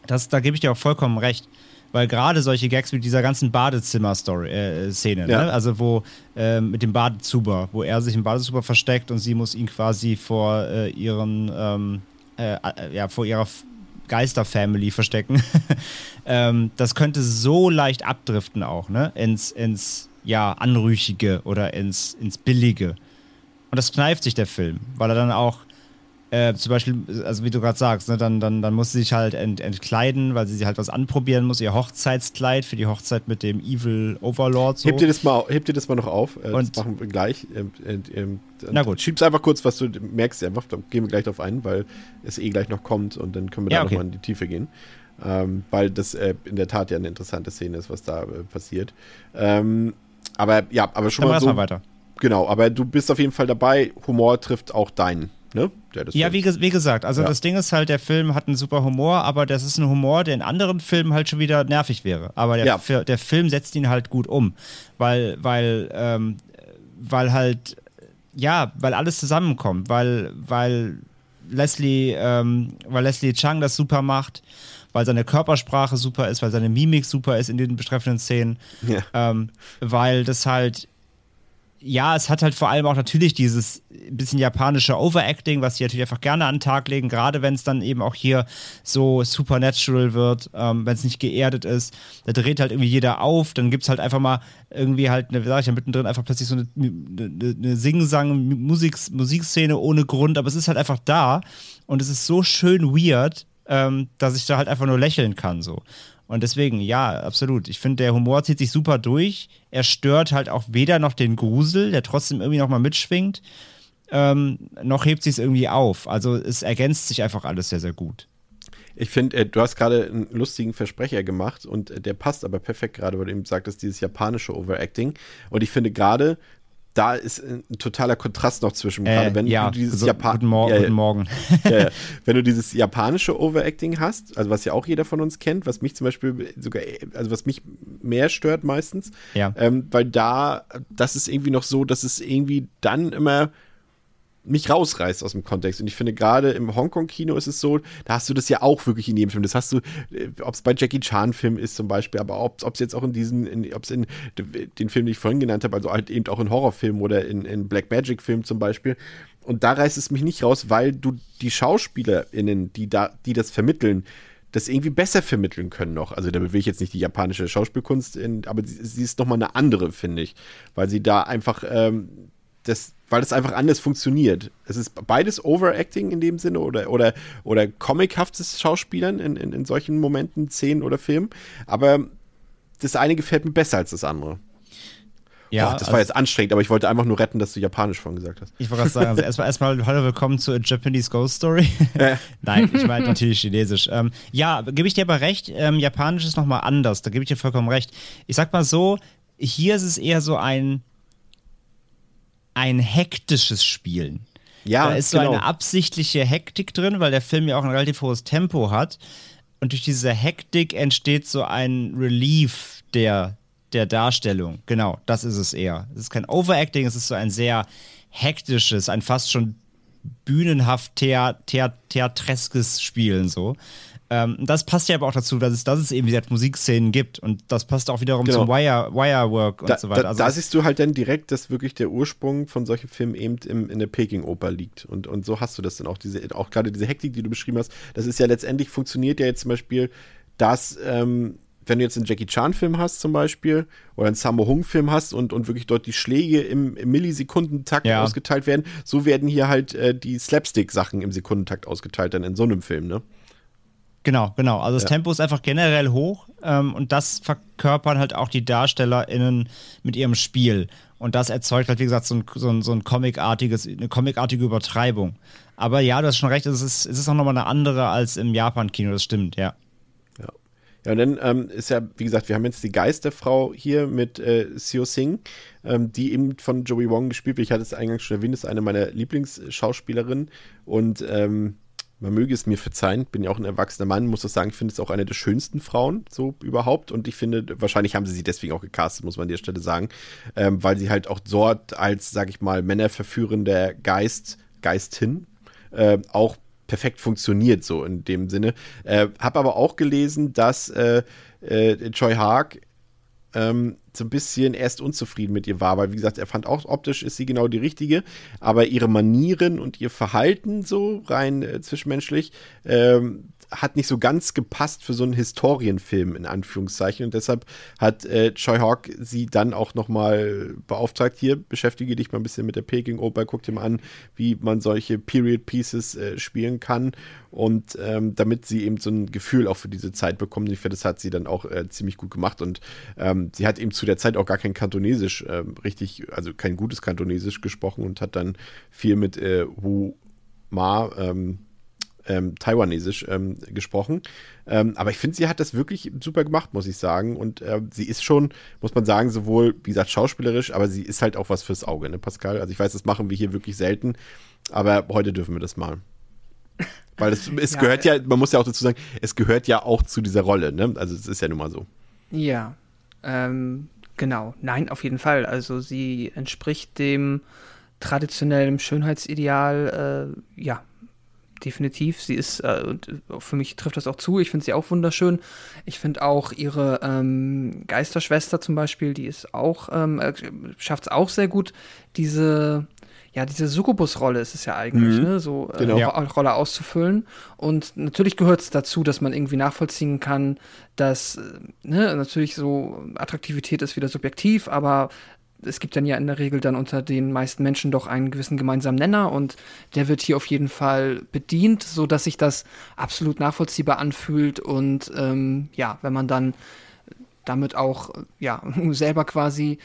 Das, da gebe ich dir auch vollkommen recht. Weil gerade solche Gags mit dieser ganzen Badezimmer-Story-Szene, Ja. ne? also wo ähm, mit dem Badezuber, wo er sich im Badezuber versteckt und sie muss ihn quasi vor äh, ihren, ähm, äh, äh, ja, vor ihrer Geister-Family verstecken. ähm, das könnte so leicht abdriften auch, ne? Ins, ins ja, Anrüchige oder ins, ins Billige. Und das kneift sich der Film, weil er dann auch äh, zum Beispiel, also wie du gerade sagst, ne, dann, dann, dann muss sie sich halt ent, entkleiden, weil sie sich halt was anprobieren muss, ihr Hochzeitskleid für die Hochzeit mit dem Evil Overlord. So. Heb dir das mal, heb dir das mal noch auf. Äh, Und- das machen wir gleich. Ähm, ähm, ähm, Na gut. Schieb's einfach kurz, was du merkst einfach. Da gehen wir gleich drauf ein, weil es eh gleich noch kommt und dann können wir Ja, da okay. nochmal in die Tiefe gehen. Ähm, weil das äh, in der Tat ja eine interessante Szene ist, was da äh, passiert. Ähm, aber ja, aber schon Dann mal so. mal weiter. Genau, aber du bist auf jeden Fall dabei. Humor trifft auch deinen, ne? Ja, wie, wie gesagt, also Ja. das Ding ist halt, der Film hat einen super Humor, aber das ist ein Humor, der in anderen Filmen halt schon wieder nervig wäre. Aber der, Ja. Der Film setzt ihn halt gut um, weil, weil, ähm, weil halt, ja, weil alles zusammenkommt, weil, weil Leslie, ähm, weil Leslie Chang das super macht, weil seine Körpersprache super ist, weil seine Mimik super ist in den betreffenden Szenen, Ja. ähm, weil das halt ja, es hat halt vor allem auch natürlich dieses bisschen japanische Overacting, was sie natürlich einfach gerne an den Tag legen, gerade wenn es dann eben auch hier so supernatural wird, ähm, wenn es nicht geerdet ist. Da dreht halt irgendwie jeder auf, dann gibt es halt einfach mal irgendwie halt, eine, wie sag ich ja, mittendrin einfach plötzlich so eine, eine, eine Sing-Sang-Musik, Musikszene ohne Grund, aber es ist halt einfach da und es ist so schön weird, ähm, dass ich da halt einfach nur lächeln kann, so. Und deswegen, ja, absolut. Ich finde, der Humor zieht sich super durch. Er stört halt auch weder noch den Grusel, der trotzdem irgendwie noch mal mitschwingt, ähm, noch hebt sich es irgendwie auf. Also es ergänzt sich einfach alles sehr, sehr gut. Ich finde, äh, du hast gerade einen lustigen Versprecher gemacht und äh, der passt aber perfekt gerade, weil du eben sagtest, dieses japanische Overacting. Und ich finde gerade, da ist ein totaler Kontrast noch zwischen, gerade Äh, wenn ja, du dieses so, Japan guten, Mor Ja, guten Morgen. ja. Wenn du dieses japanische Overacting hast, also was ja auch jeder von uns kennt, was mich zum Beispiel sogar, also was mich mehr stört meistens, ähm, weil da, das ist irgendwie noch so, dass es irgendwie dann immer mich rausreißt aus dem Kontext. Und ich finde, gerade im Hongkong-Kino ist es so, da hast du das ja auch wirklich in jedem Film. Das hast du, ob es bei Jackie Chan-Filmen ist zum Beispiel, aber ob es jetzt auch in diesen, ob es in den Film, den ich vorhin genannt habe, also halt eben auch in Horrorfilmen oder in, in Black Magic-Filmen zum Beispiel. Und da reißt es mich nicht raus, weil du die SchauspielerInnen, die da, die das vermitteln, das irgendwie besser vermitteln können noch. Also da will ich jetzt nicht die japanische Schauspielkunst, in, aber sie, sie ist nochmal eine andere, finde ich. Weil sie da einfach ähm, das, weil das einfach anders funktioniert. Es ist beides Overacting in dem Sinne oder, oder, oder comichaftes Schauspielern in, in, in solchen Momenten, Szenen oder Filmen. Aber das eine gefällt mir besser als das andere. Ja, Boah, das also- war jetzt anstrengend, aber ich wollte einfach nur retten, dass du Japanisch vorhin gesagt hast. Ich wollte gerade sagen, also erstmal, erstmal hallo, willkommen zu A Japanese Ghost Story. Äh. Nein, ich meine natürlich Chinesisch. Ähm, ja, gebe ich dir aber recht, ähm, Japanisch ist nochmal anders, da gebe ich dir vollkommen recht. Ich sag mal so, hier ist es eher so ein, ein hektisches Spielen. Ja, da ist so genau. eine absichtliche Hektik drin, weil der Film ja auch ein relativ hohes Tempo hat. Und durch diese Hektik entsteht so ein Relief der, der Darstellung. Genau, das ist es eher. Es ist kein Overacting, es ist so ein sehr hektisches, ein fast schon bühnenhaft thea thea theatreskes Spielen so. Ähm, das passt ja aber auch dazu, dass es, dass es eben wieder Musikszenen gibt und das passt auch wiederum Genau. zum Wire, Wirework und Da, so weiter. da, Also da das- siehst du halt dann direkt, dass wirklich der Ursprung von solchen Filmen eben im, in der Peking-Oper liegt. Und, und so hast du das dann auch, diese, auch gerade diese Hektik, die du beschrieben hast. Das ist ja letztendlich, funktioniert ja jetzt zum Beispiel, dass, ähm, wenn du jetzt einen Jackie Chan-Film hast zum Beispiel oder einen Sammo Hung-Film hast und, und wirklich dort die Schläge im, im Millisekundentakt Ja. ausgeteilt werden, so werden hier halt äh, die Slapstick-Sachen im Sekundentakt ausgeteilt dann in so einem Film, ne? Genau, genau. Also das Ja. Tempo ist einfach generell hoch ähm, und das verkörpern halt auch die DarstellerInnen mit ihrem Spiel. Und das erzeugt halt, wie gesagt, so ein, so ein, so ein comicartiges, eine comicartige Übertreibung. Aber ja, du hast schon recht, es ist, es ist auch nochmal eine andere als im Japan-Kino, das stimmt, ja. Ja. Ja, und dann ähm, ist ja, wie gesagt, wir haben jetzt die Geisterfrau hier mit äh, Seo Sing, ähm, die eben von Joey Wong gespielt wird. Ich hatte es eingangs schon erwähnt, ist eine meiner Lieblingsschauspielerinnen und ähm, man möge es mir verzeihen, bin ja auch ein erwachsener Mann, muss das sagen, ich finde es auch eine der schönsten Frauen so überhaupt und ich finde, wahrscheinlich haben sie sie deswegen auch gecastet, muss man an der Stelle sagen, ähm, weil sie halt auch dort als, sag ich mal, männerverführender Geist, Geistin äh, auch perfekt funktioniert, so in dem Sinne. Äh, hab aber auch gelesen, dass äh, äh, Choi Haag ähm, so ein bisschen erst unzufrieden mit ihr war, weil wie gesagt, er fand auch optisch ist sie genau die richtige, aber ihre Manieren und ihr Verhalten so rein äh, zwischenmenschlich ähm, hat nicht so ganz gepasst für so einen Historienfilm in Anführungszeichen und deshalb hat äh, Choi Hawk sie dann auch nochmal beauftragt, hier beschäftige dich mal ein bisschen mit der Peking Oper, guck dir mal an, wie man solche Period Pieces äh, spielen kann und ähm, damit sie eben so ein Gefühl auch für diese Zeit bekommt. Ich finde, das hat sie dann auch äh, ziemlich gut gemacht und ähm, sie hat eben zu der Zeit auch gar kein Kantonesisch äh, richtig, also kein gutes Kantonesisch gesprochen und hat dann viel mit äh, Wu Ma ähm, ähm, Taiwanesisch ähm, gesprochen. Ähm, aber ich finde, sie hat das wirklich super gemacht, muss ich sagen. Und äh, sie ist schon, muss man sagen, sowohl, wie gesagt, schauspielerisch, aber sie ist halt auch was fürs Auge, ne, Pascal? Also ich weiß, das machen wir hier wirklich selten, aber heute dürfen wir das mal. Weil es, es ja, gehört ja, man muss ja auch dazu sagen, es gehört ja auch zu dieser Rolle, ne? Also es ist ja nun mal so. Ja, ähm, genau. Nein, auf jeden Fall. Also sie entspricht dem traditionellen Schönheitsideal, äh, ja, definitiv. Sie ist, äh, und für mich trifft das auch zu, ich finde sie auch wunderschön. Ich finde auch ihre ähm, Geisterschwester zum Beispiel, die ist auch, ähm, äh, schafft es auch sehr gut, diese, ja, diese Succubus-Rolle ist es ja eigentlich, mhm. ne, so äh, genau. Rolle auszufüllen. Und natürlich gehört es dazu, dass man irgendwie nachvollziehen kann, dass, äh, ne, natürlich so Attraktivität ist wieder subjektiv, aber es gibt dann ja in der Regel dann unter den meisten Menschen doch einen gewissen gemeinsamen Nenner und der wird hier auf jeden Fall bedient, so dass sich das absolut nachvollziehbar anfühlt und ähm, ja, wenn man dann damit auch ja selber quasi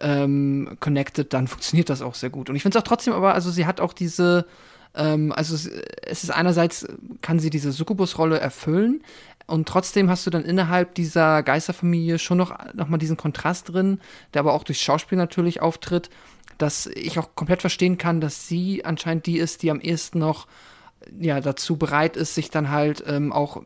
ähm, connected, dann funktioniert das auch sehr gut. Und ich finde es auch trotzdem, aber also sie hat auch diese ähm, also es, ist einerseits kann sie diese Succubus-Rolle erfüllen, und trotzdem hast du dann innerhalb dieser Geisterfamilie schon noch, noch mal diesen Kontrast drin, der aber auch durch Schauspiel natürlich auftritt, dass ich auch komplett verstehen kann, dass sie anscheinend die ist, die am ehesten noch ja, dazu bereit ist, sich dann halt ähm, auch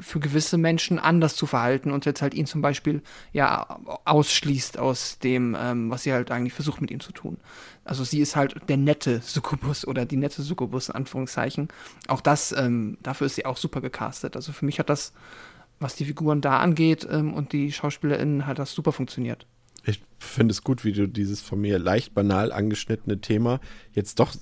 für gewisse Menschen anders zu verhalten und jetzt halt ihn zum Beispiel ja ausschließt aus dem, ähm, was sie halt eigentlich versucht mit ihm zu tun. Also sie ist halt der nette Succubus oder die nette Succubus in Anführungszeichen. Auch das, ähm, dafür ist sie auch super gecastet. Also für mich hat das, was die Figuren da angeht ähm, und die SchauspielerInnen, hat das super funktioniert ich finde es gut, wie du dieses von mir leicht banal angeschnittene Thema jetzt doch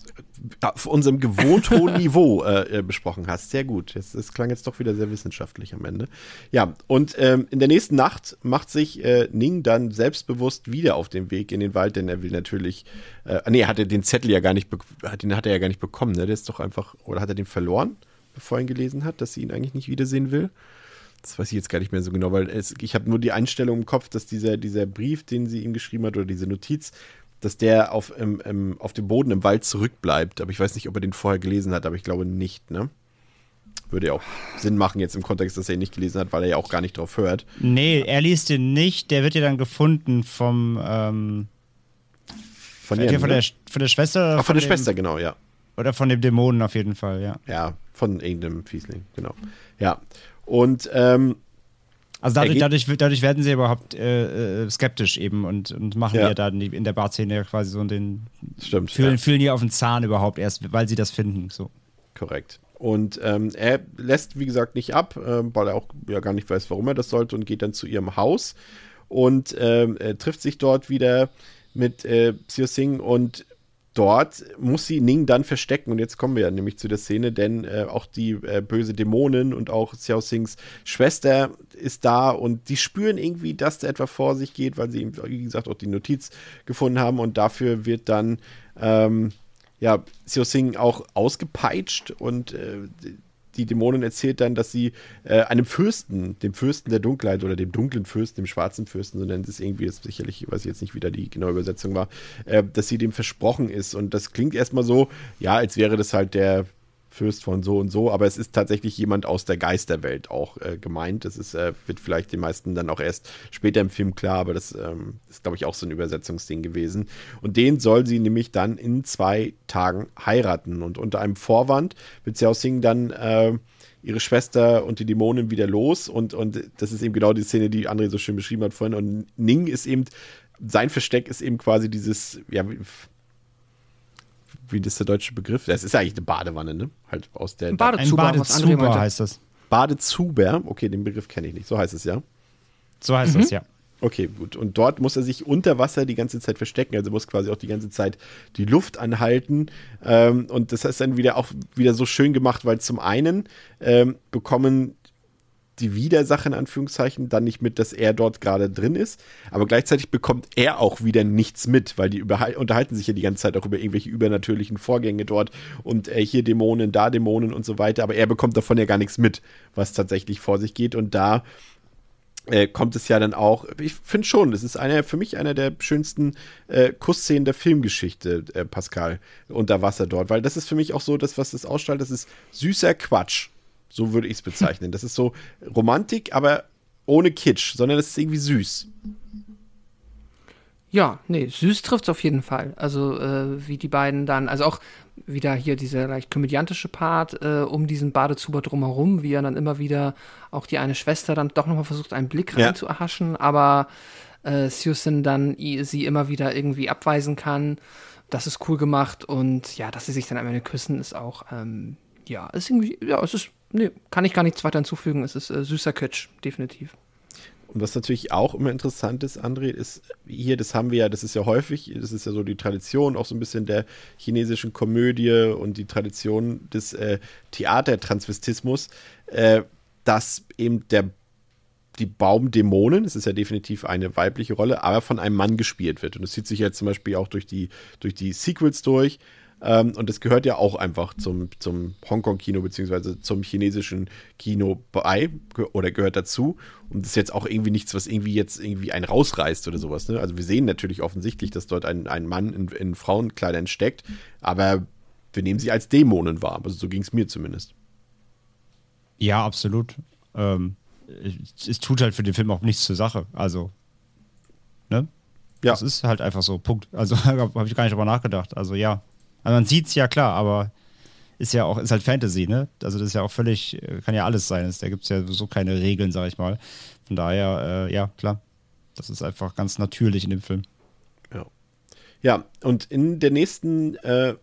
auf unserem gewohnt hohen Niveau äh, äh, besprochen hast. Sehr gut. Es klang jetzt doch wieder sehr wissenschaftlich am Ende. Ja, und ähm, in der nächsten Nacht macht sich äh, Ning dann selbstbewusst wieder auf den Weg in den Wald, denn er will natürlich. Äh, nee, hat er den Zettel ja gar nicht, hat, den hat er ja gar nicht bekommen, ne? Der ist doch einfach. Oder hat er den verloren, bevor er ihn gelesen hat, dass sie ihn eigentlich nicht wiedersehen will? Das weiß ich jetzt gar nicht mehr so genau, weil es, ich habe nur die Einstellung im Kopf, dass dieser, dieser Brief, den sie ihm geschrieben hat, oder diese Notiz, dass der auf, im, im, auf dem Boden im Wald zurückbleibt. Aber ich weiß nicht, ob er den vorher gelesen hat, aber ich glaube nicht, ne? Würde ja auch Sinn machen jetzt im Kontext, dass er ihn nicht gelesen hat, weil er ja auch gar nicht drauf hört. Nee, er liest den nicht, der wird ja dann gefunden vom ähm, von, ihr, von, der, von der Schwester. Ach, von, von der dem, Schwester, genau, ja. Oder von dem Dämonen auf jeden Fall, ja. Ja, von irgendeinem Fiesling, genau. Ja. Und ähm, also dadurch, dadurch, dadurch, werden sie überhaupt äh, äh, skeptisch eben und, und machen ja, ja dann in der Barszene quasi so den. Stimmt. Fühlen, ja. fühlen die auf den Zahn überhaupt erst, weil sie das finden. So. Korrekt. Und ähm, er lässt, wie gesagt, nicht ab, äh, weil er auch ja gar nicht weiß, warum er das sollte und geht dann zu ihrem Haus und ähm, trifft sich dort wieder mit äh, Sio Singh und dort muss sie Ning dann verstecken. Und jetzt kommen wir ja nämlich zu der Szene, denn äh, auch die äh, böse Dämonin und auch Xiao Sings Schwester ist da und die spüren irgendwie, dass da etwa vor sich geht, weil sie, wie gesagt, auch die Notiz gefunden haben. Und dafür wird dann ähm, ja, Xiao Sing auch ausgepeitscht und äh, die Dämonin erzählt dann, dass sie äh, einem Fürsten, dem Fürsten der Dunkelheit oder dem dunklen Fürsten, dem schwarzen Fürsten, so nennt es irgendwie, das sicherlich, ich weiß jetzt nicht, wie da die genaue Übersetzung war, äh, dass sie dem versprochen ist. Und das klingt erstmal so, ja, als wäre das halt der Fürst von so und so, aber es ist tatsächlich jemand aus der Geisterwelt auch äh, gemeint. Das ist, äh, wird vielleicht den meisten dann auch erst später im Film klar, aber das ähm, ist, glaube ich, auch so ein Übersetzungsding gewesen. Und den soll sie nämlich dann in zwei Tagen heiraten. Und unter einem Vorwand wird Xiao Sing dann äh, ihre Schwester und die Dämonen wieder los. Und, und das ist eben genau die Szene, die André so schön beschrieben hat vorhin. Und Ning ist eben, sein Versteck ist eben quasi dieses, ja, wie das der deutsche Begriff? Das ist eigentlich eine Badewanne, ne? Halt aus der. Ein Badezuber, ein Badezuber heißt das. Badezuber. Okay, den Begriff kenne ich nicht. So heißt es ja. So heißt mhm. das, ja. Okay, gut. Und dort muss er sich unter Wasser die ganze Zeit verstecken. Also muss quasi auch die ganze Zeit die Luft anhalten. Ähm, und das ist dann wieder auch wieder so schön gemacht, weil zum einen ähm, bekommen die Widersacher in Anführungszeichen dann nicht mit, dass er dort gerade drin ist, aber gleichzeitig bekommt er auch wieder nichts mit, weil die unterhalten sich ja die ganze Zeit auch über irgendwelche übernatürlichen Vorgänge dort und äh, hier Dämonen, da Dämonen und so weiter, aber er bekommt davon ja gar nichts mit, was tatsächlich vor sich geht. Und da äh, kommt es ja dann auch, ich finde schon, das ist einer, für mich einer der schönsten äh, Kussszenen der Filmgeschichte, äh, Pascal, unter Wasser dort, weil das ist für mich auch so, das, was das ausstrahlt, das ist süßer Quatsch. So würde ich es bezeichnen. Das ist so Romantik, aber ohne Kitsch, sondern es ist irgendwie süß. Ja, nee, süß trifft es auf jeden Fall. Also, äh, wie die beiden dann, also auch wieder hier dieser leicht komödiantische Part äh, um diesen Badezuber drumherum, wie er dann immer wieder auch die eine Schwester dann doch nochmal versucht, einen Blick rein ja. zu erhaschen, aber äh, Susan dann sie immer wieder irgendwie abweisen kann. Das ist cool gemacht und ja, dass sie sich dann am Ende küssen, ist auch, ähm, ja, ist irgendwie, ja, es ist, nee, kann ich gar nichts weiter hinzufügen. Es ist äh, süßer Kitsch, definitiv. Und was natürlich auch immer interessant ist, André, ist hier, das haben wir ja, das ist ja häufig, das ist ja so die Tradition, auch so ein bisschen der chinesischen Komödie und die Tradition des äh, Theatertransvestismus, äh, dass eben der die Baumdämonen, es ist ja definitiv eine weibliche Rolle, aber von einem Mann gespielt wird. Und das zieht sich jetzt zum Beispiel auch durch die, durch die Sequels durch. Ähm, und das gehört ja auch einfach zum, zum Hongkong-Kino beziehungsweise zum chinesischen Kino bei oder gehört dazu. Und das ist jetzt auch irgendwie nichts, was irgendwie jetzt irgendwie einen rausreißt oder sowas. Ne? Also wir sehen natürlich offensichtlich, dass dort ein, ein Mann in, in Frauenkleidern steckt, aber wir nehmen sie als Dämonen wahr. Also so ging es mir zumindest. Ja, absolut. Ähm, es, es tut halt für den Film auch nichts zur Sache. Also, ne? Ja. Das ist halt einfach so, Punkt. Also habe ich gar nicht drüber nachgedacht. Also ja, also man sieht es ja klar, aber ist ja auch, ist halt Fantasy, ne? Also das ist ja auch völlig, kann ja alles sein. Da gibt es ja so keine Regeln, sag ich mal. Von daher, äh, ja, klar. Das ist einfach ganz natürlich in dem Film. Ja. Ja, und in der nächsten äh,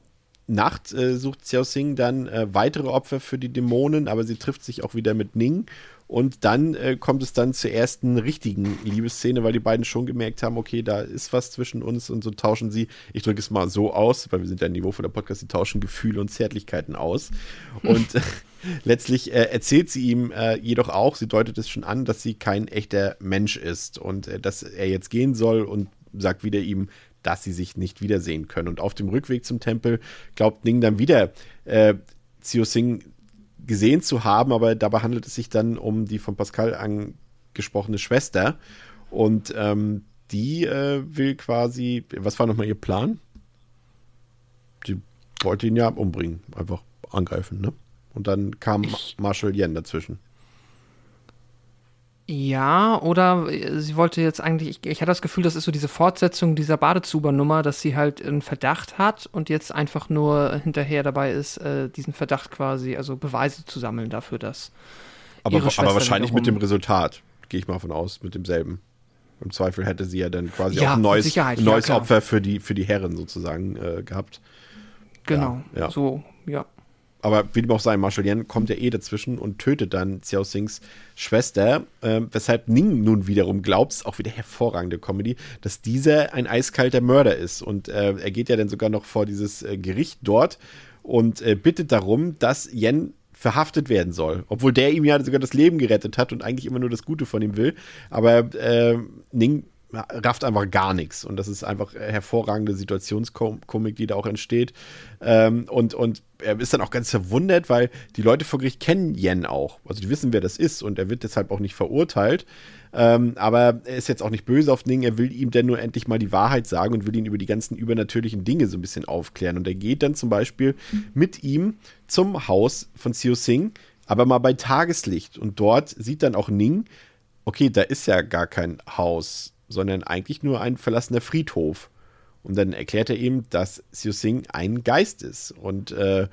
Nacht äh, sucht Xiao Xing dann äh, weitere Opfer für die Dämonen, aber sie trifft sich auch wieder mit Ning und dann äh, kommt es dann zur ersten richtigen Liebesszene, weil die beiden schon gemerkt haben, okay, da ist was zwischen uns und so tauschen sie, ich drücke es mal so aus, weil wir sind ja ein Niveau von der Podcast, sie tauschen Gefühle und Zärtlichkeiten aus. Und äh, letztlich äh, erzählt sie ihm äh, jedoch auch, sie deutet es schon an, dass sie kein echter Mensch ist und äh, dass er jetzt gehen soll und sagt wieder ihm, dass sie sich nicht wiedersehen können. Und auf dem Rückweg zum Tempel glaubt Ning dann wieder, äh, Xiu Sing gesehen zu haben, aber dabei handelt es sich dann um die von Pascal angesprochene Schwester. Und ähm, die äh, will quasi, was war nochmal ihr Plan? Sie wollte ihn ja umbringen, einfach angreifen, ne? Und dann kam ich Marshall Yen dazwischen. Ja, oder äh, sie wollte jetzt eigentlich, ich, ich hatte das Gefühl, das ist so diese Fortsetzung dieser Badezuber-Nummer, dass sie halt einen Verdacht hat und jetzt einfach nur hinterher dabei ist, äh, diesen Verdacht quasi, also Beweise zu sammeln dafür, dass. Aber, aber wahrscheinlich mit dem Resultat, gehe ich mal von aus, mit demselben. Im Zweifel hätte sie ja dann quasi ja, auch ein neues, ein neues ja, Opfer für die, für die Herren sozusagen äh, gehabt. Genau, ja, so, ja aber wie dem auch sei, Marshall Yan kommt ja eh dazwischen und tötet dann Xiao Sings Schwester, äh, weshalb Ning nun wiederum glaubt, auch wieder hervorragende Comedy, dass dieser ein eiskalter Mörder ist. Und äh, er geht ja dann sogar noch vor dieses äh, Gericht dort und äh, bittet darum, dass Yen verhaftet werden soll. Obwohl der ihm ja sogar das Leben gerettet hat und eigentlich immer nur das Gute von ihm will. Aber äh, Ning rafft einfach gar nichts. Und das ist einfach hervorragende Situationskomik, die da auch entsteht. Ähm, und, und er ist dann auch ganz verwundert, weil die Leute vor Gericht kennen Yen auch. Also die wissen, wer das ist und er wird deshalb auch nicht verurteilt. Ähm, aber er ist jetzt auch nicht böse auf Ning, er will ihm denn nur endlich mal die Wahrheit sagen und will ihn über die ganzen übernatürlichen Dinge so ein bisschen aufklären. Und er geht dann zum Beispiel mit ihm zum Haus von Xiu Sing, aber mal bei Tageslicht. Und dort sieht dann auch Ning, okay, da ist ja gar kein Haus sondern eigentlich nur ein verlassener Friedhof. Und dann erklärt er ihm, dass Xiu Sing ein Geist ist. Und äh,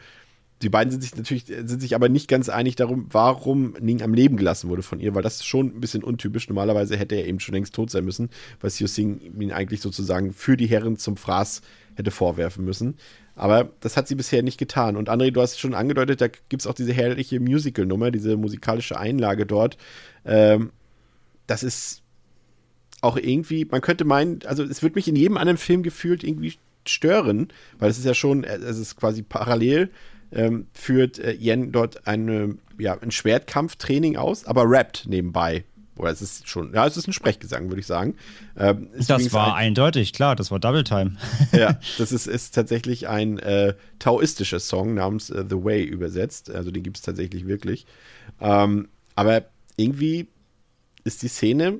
die beiden sind sich natürlich, sind sich aber nicht ganz einig darum, warum Ning am Leben gelassen wurde von ihr, weil das ist schon ein bisschen untypisch. Normalerweise hätte er eben schon längst tot sein müssen, weil Seo Sing ihn eigentlich sozusagen für die Herren zum Fraß hätte vorwerfen müssen. Aber das hat sie bisher nicht getan. Und André, du hast schon angedeutet, da gibt es auch diese herrliche Musical-Nummer, diese musikalische Einlage dort. Ähm, das ist auch irgendwie, man könnte meinen, also es wird mich in jedem anderen Film gefühlt irgendwie stören, weil es ist ja schon, es ist quasi parallel, ähm, führt äh, Yen dort eine, ja, ein Schwertkampftraining aus, aber rappt nebenbei. Oder es ist schon, ja, es ist ein Sprechgesang, würde ich sagen. Ähm, das war ein, eindeutig, klar, das war Double Time. ja, das ist, ist tatsächlich ein äh, taoistischer Song namens äh, The Way übersetzt. Also den gibt es tatsächlich wirklich. Ähm, aber irgendwie ist die Szene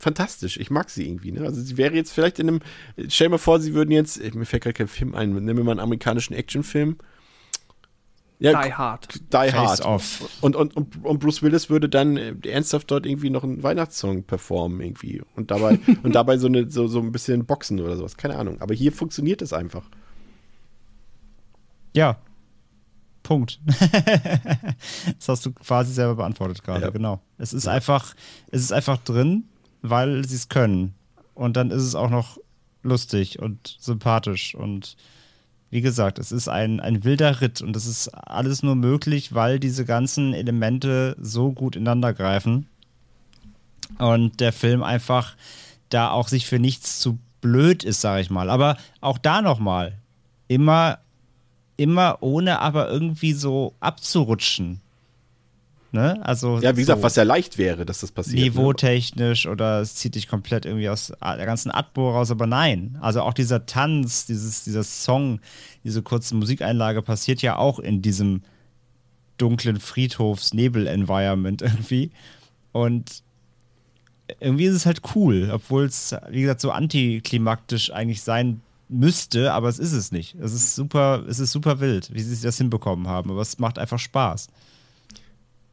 fantastisch. Ich mag sie irgendwie. Ne? Also sie wäre jetzt vielleicht in einem, stell dir mal vor, sie würden jetzt, mir fällt gerade kein Film ein, nehmen wir mal einen amerikanischen Actionfilm. Ja, Die Hard. Die Hard. Off. Und, und, und, Bruce Willis würde dann äh, ernsthaft dort irgendwie noch einen Weihnachtssong performen irgendwie. Und dabei, und dabei so, eine, so, so ein bisschen boxen oder sowas. Keine Ahnung. Aber hier funktioniert es einfach. Ja. Punkt. das hast du quasi selber beantwortet gerade, ja. genau. Es ist ja. einfach, es ist einfach drin, weil sie es können. Und dann ist es auch noch lustig und sympathisch und wie gesagt, es ist ein, ein wilder Ritt und es ist alles nur möglich, weil diese ganzen Elemente so gut ineinander greifen und der Film einfach da auch sich für nichts zu blöd ist, sage ich mal. Aber auch da nochmal, immer, immer ohne aber irgendwie so abzurutschen. Ne? Also ja, wie gesagt, was ja leicht wäre, dass das passiert. Ne? Niveautechnisch ne? oder es zieht dich komplett irgendwie aus der ganzen Atmo raus, aber nein. Also auch dieser Tanz, dieses, dieser Song, diese kurze Musikeinlage passiert ja auch in diesem dunklen Friedhofs-Nebel-Environment irgendwie. Und irgendwie ist es halt cool, obwohl es, wie gesagt, so antiklimaktisch eigentlich sein müsste, aber es ist es nicht. Es ist super, es ist super wild, wie sie das hinbekommen haben, aber es macht einfach Spaß.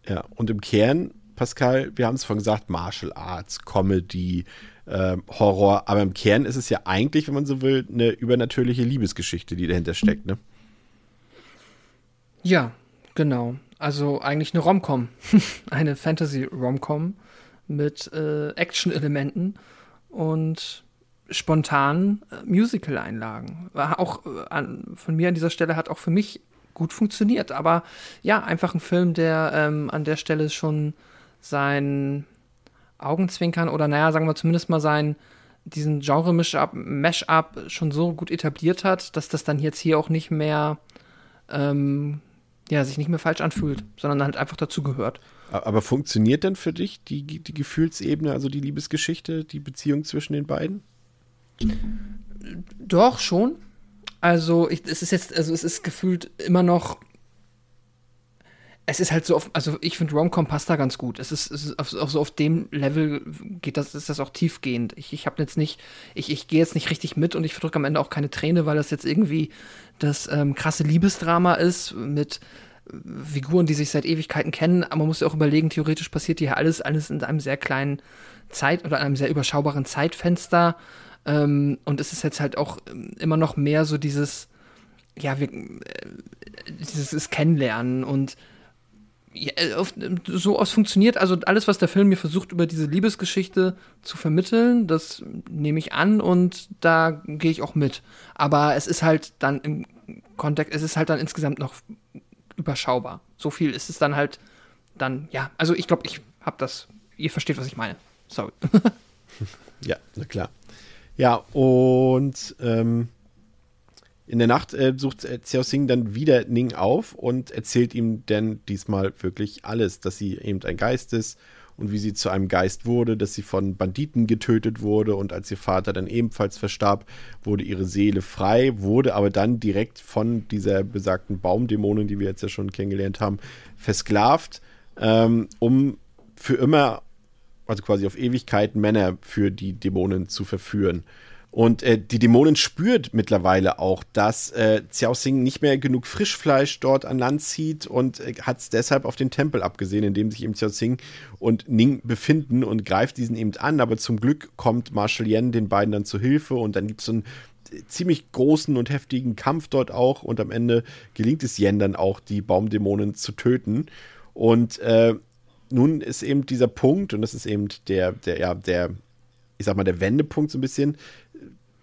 Ja, und im Kern, Pascal, wir haben es vorhin gesagt, Martial Arts, Comedy, äh, Horror, aber im Kern ist es ja eigentlich, wenn man so will, eine übernatürliche Liebesgeschichte, die dahinter steckt, ne? Ja, genau. Also eigentlich eine Romcom, eine Fantasy-Romcom mit äh, Action-Elementen und spontanen äh, Musical-Einlagen. Auch äh, an, von mir an dieser Stelle hat auch für mich gut funktioniert. Aber ja, einfach ein Film, der ähm, an der Stelle schon sein Augenzwinkern oder naja, sagen wir zumindest mal sein diesen Genre-Mash-up schon so gut etabliert hat, dass das dann jetzt hier auch nicht mehr ähm, ja, sich nicht mehr falsch anfühlt, sondern halt einfach dazugehört. Aber funktioniert denn für dich die, die Gefühlsebene, also die Liebesgeschichte, die Beziehung zwischen den beiden? Doch, schon. Also, ich, es ist jetzt, also es ist gefühlt immer noch. Es ist halt so oft, also ich finde Romcom passt da ganz gut. Es ist, es ist auf, auf, so auf dem Level geht das, ist das auch tiefgehend. Ich, ich habe jetzt nicht, ich, ich gehe jetzt nicht richtig mit und ich verdrücke am Ende auch keine Träne, weil das jetzt irgendwie das ähm, krasse Liebesdrama ist mit Figuren, die sich seit Ewigkeiten kennen. Aber man muss ja auch überlegen, theoretisch passiert hier alles, alles in einem sehr kleinen Zeit- oder einem sehr überschaubaren Zeitfenster. Ähm, und es ist jetzt halt auch ähm, immer noch mehr so dieses, ja, wir, äh, dieses Kennenlernen und ja, äh, auf, so aus funktioniert, also alles, was der Film mir versucht, über diese Liebesgeschichte zu vermitteln, das nehme ich an und da gehe ich auch mit. Aber es ist halt dann im Kontext, es ist halt dann insgesamt noch überschaubar. So viel ist es dann halt dann, ja, also ich glaube, ich habe das, ihr versteht, was ich meine. Sorry. ja, na klar. Ja, und ähm, in der Nacht äh, sucht äh, Xiao Xing dann wieder Ning auf und erzählt ihm dann diesmal wirklich alles, dass sie eben ein Geist ist und wie sie zu einem Geist wurde, dass sie von Banditen getötet wurde und als ihr Vater dann ebenfalls verstarb, wurde ihre Seele frei, wurde aber dann direkt von dieser besagten Baumdämonin, die wir jetzt ja schon kennengelernt haben, versklavt, ähm, um für immer also quasi auf Ewigkeit Männer für die Dämonen zu verführen. Und äh, die Dämonin spürt mittlerweile auch, dass äh, Xiao Xing nicht mehr genug Frischfleisch dort an Land zieht und äh, hat es deshalb auf den Tempel abgesehen, in dem sich eben Xiao Xing und Ning befinden und greift diesen eben an. Aber zum Glück kommt Marshal Yen den beiden dann zu Hilfe und dann gibt es so ein ziemlich großen und heftigen Kampf dort auch und am Ende gelingt es Yen dann auch, die Baumdämonen zu töten. Und äh, nun ist eben dieser Punkt, und das ist eben der, der, ja, der, ich sag mal, der Wendepunkt so ein bisschen,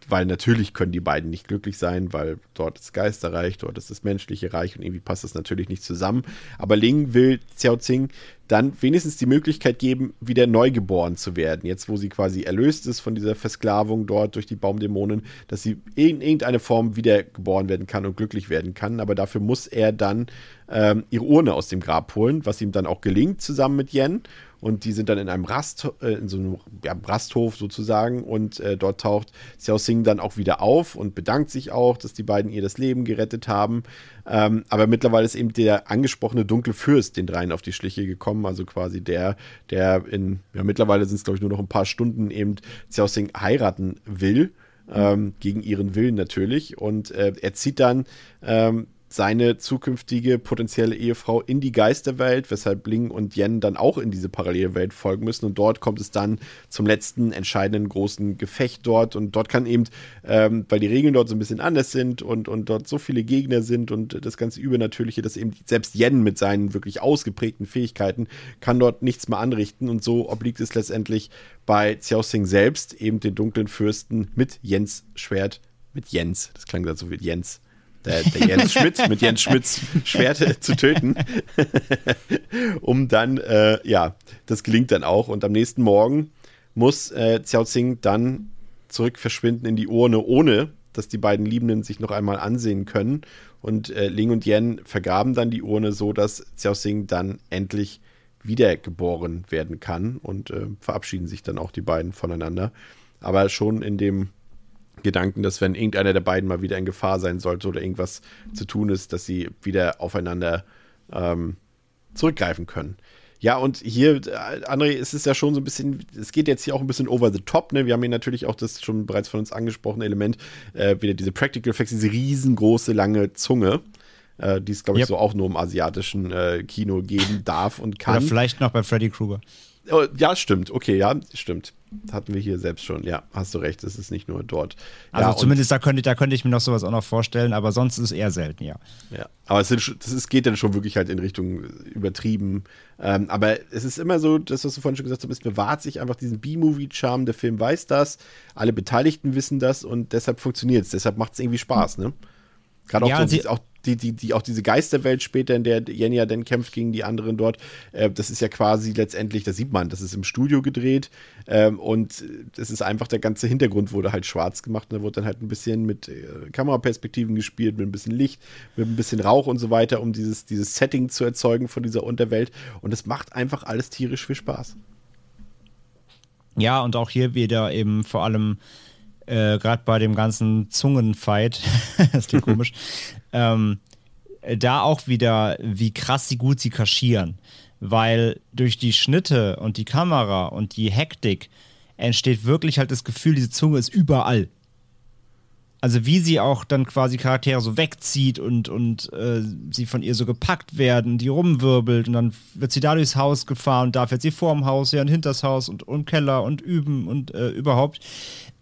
weil natürlich können die beiden nicht glücklich sein, weil dort ist Geisterreich, dort ist das menschliche Reich und irgendwie passt das natürlich nicht zusammen. Aber Ling will Xiao Xing dann wenigstens die Möglichkeit geben, wieder neugeboren zu werden. Jetzt, wo sie quasi erlöst ist von dieser Versklavung dort durch die Baumdämonen, dass sie in irgendeine Form wiedergeboren werden kann und glücklich werden kann. Aber dafür muss er dann ähm, ihre Urne aus dem Grab holen, was ihm dann auch gelingt, zusammen mit Yen und die sind dann in einem Rast, äh, in so einem ja, Rasthof sozusagen und äh, dort taucht Xiao Xing dann auch wieder auf und bedankt sich auch, dass die beiden ihr das Leben gerettet haben. Ähm, aber mittlerweile ist eben der angesprochene dunkle Fürst den dreien auf die Schliche gekommen, also quasi der, der in, ja, mittlerweile sind es glaube ich nur noch ein paar Stunden eben Xiao Xing heiraten will. Ähm, gegen ihren Willen natürlich. Und äh, er zieht dann ähm, seine zukünftige potenzielle Ehefrau in die Geisterwelt, weshalb Ling und Yen dann auch in diese Parallelwelt folgen müssen. Und dort kommt es dann zum letzten entscheidenden großen Gefecht dort. Und dort kann eben, ähm, weil die Regeln dort so ein bisschen anders sind und, und dort so viele Gegner sind und das ganze Übernatürliche, dass eben selbst Yen mit seinen wirklich ausgeprägten Fähigkeiten kann dort nichts mehr anrichten. Und so obliegt es letztendlich bei Xiao Xing selbst, eben den dunklen Fürsten mit Jens Schwert, mit Jens, das klang gerade so wie Jens, der, der Jens Schmidt mit Jens Schmidts Schwert zu töten. um dann, äh, ja, das gelingt dann auch. Und am nächsten Morgen muss äh, Xiao Xing dann zurück verschwinden in die Urne, ohne dass die beiden Liebenden sich noch einmal ansehen können. Und äh, Ling und Yen vergraben dann die Urne so, dass Xiao Xing dann endlich wiedergeboren werden kann und äh, verabschieden sich dann auch die beiden voneinander. Aber schon in dem Gedanken, dass wenn irgendeiner der beiden mal wieder in Gefahr sein sollte oder irgendwas zu tun ist, dass sie wieder aufeinander ähm, zurückgreifen können. Ja, und hier, äh, André, ist es ja schon so ein bisschen, es geht jetzt hier auch ein bisschen over the top, ne? Wir haben hier natürlich auch das schon bereits von uns angesprochene Element, äh, wieder diese Practical Effects, diese riesengroße, lange Zunge, äh, die es, glaube ich, yep. so auch nur im asiatischen äh, Kino geben darf und kann. Oder vielleicht noch bei Freddy Krueger. Oh, ja, stimmt. Okay, ja, stimmt. Hatten wir hier selbst schon. Ja, hast du recht. Es ist nicht nur dort. Also ja, zumindest da könnte, da könnte ich mir noch sowas auch noch vorstellen, aber sonst ist es eher selten, ja. Ja, aber es, sind, das ist, geht dann schon wirklich halt in Richtung übertrieben. Ähm, aber es ist immer so, das, was du vorhin schon gesagt hast, es bewahrt sich einfach diesen B-Movie-Charme. Der Film weiß das, alle Beteiligten wissen das und deshalb funktioniert es. Deshalb macht es irgendwie Spaß, ne? Gerade auch, ja, so, auch die, die, die, auch diese Geisterwelt später, in der Jenja dann kämpft gegen die anderen dort, äh, das ist ja quasi letztendlich, das sieht man, das ist im Studio gedreht ähm, und das ist einfach der ganze Hintergrund wurde halt schwarz gemacht und da wurde dann halt ein bisschen mit äh, Kameraperspektiven gespielt, mit ein bisschen Licht, mit ein bisschen Rauch und so weiter, um dieses, dieses Setting zu erzeugen von dieser Unterwelt und es macht einfach alles tierisch viel Spaß. Ja, und auch hier wieder eben vor allem äh, gerade bei dem ganzen Zungenfight, das klingt komisch, ähm, da auch wieder, wie krass sie gut sie kaschieren. Weil durch die Schnitte und die Kamera und die Hektik entsteht wirklich halt das Gefühl, diese Zunge ist überall also wie sie auch dann quasi Charaktere so wegzieht und, und äh, sie von ihr so gepackt werden, die rumwirbelt und dann wird sie da durchs Haus gefahren und da fährt sie vorm Haus ja und hinters Haus und im Keller und üben und äh, überhaupt.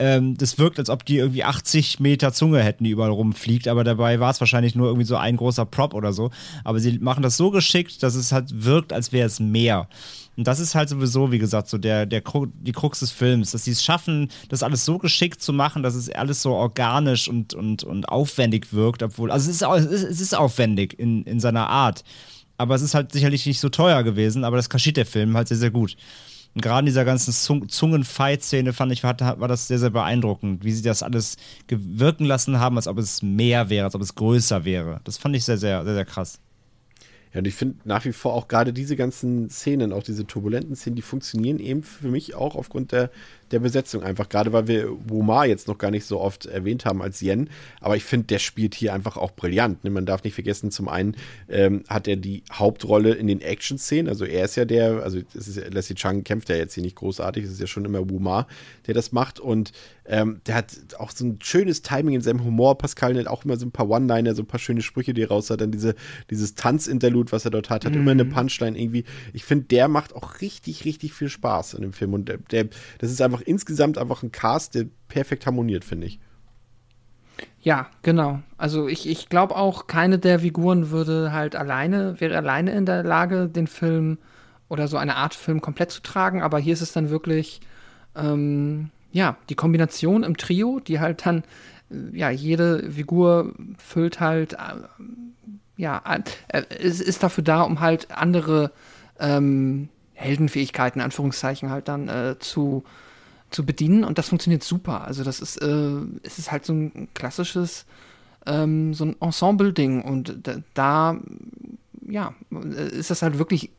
Ähm, das wirkt, als ob die irgendwie 80 Meter Zunge hätten, die überall rumfliegt, aber dabei war es wahrscheinlich nur irgendwie so ein großer Prop oder so. Aber sie machen das so geschickt, dass es halt wirkt, als wäre es mehr. Und das ist halt sowieso, wie gesagt, so der, der die Krux des Films, dass sie es schaffen, das alles so geschickt zu machen, dass es alles so organisch und, und, und aufwendig wirkt, obwohl, also es ist, es ist aufwendig in, in seiner Art. Aber es ist halt sicherlich nicht so teuer gewesen, aber das kaschiert der Film halt sehr, sehr gut. Und gerade in dieser ganzen Zungen-Fight-Szene fand ich, war, war das sehr, sehr beeindruckend, wie sie das alles wirken lassen haben, als ob es mehr wäre, als ob es größer wäre. Das fand ich sehr, sehr, sehr, sehr krass. Ja, und ich finde nach wie vor auch gerade diese ganzen Szenen, auch diese turbulenten Szenen, die funktionieren eben für mich auch aufgrund der, der Besetzung einfach. Gerade weil wir Wumar jetzt noch gar nicht so oft erwähnt haben als Yen. Aber ich finde, der spielt hier einfach auch brillant. Ne? Man darf nicht vergessen, zum einen ähm, hat er die Hauptrolle in den Action-Szenen. Also er ist ja der, also ist, Leslie Chang kämpft ja jetzt hier nicht großartig. Es ist ja schon immer Wumar, der das macht. Und ähm, der hat auch so ein schönes Timing in seinem Humor. Pascal hat auch immer so ein paar One-Liner, so ein paar schöne Sprüche, die er raus hat. Dann diese, dieses Tanzinterlude, was er dort hat, hat mhm. immer eine Punchline irgendwie. Ich finde, der macht auch richtig, richtig viel Spaß in dem Film. Und der, der das ist einfach insgesamt einfach ein Cast, der perfekt harmoniert, finde ich. Ja, genau. Also ich, ich glaube auch, keine der Figuren würde halt alleine, wäre alleine in der Lage, den Film oder so eine Art Film komplett zu tragen, aber hier ist es dann wirklich, ähm, ja, die Kombination im Trio, die halt dann, äh, ja, jede Figur füllt halt, äh, ja, äh, ist, ist dafür da, um halt andere ähm, Heldenfähigkeiten, Anführungszeichen, halt dann äh, zu, zu bedienen und das funktioniert super. Also das ist, äh, es ist halt so ein klassisches, ähm, so ein Ensemble-Ding und da, ja, ist das halt wirklich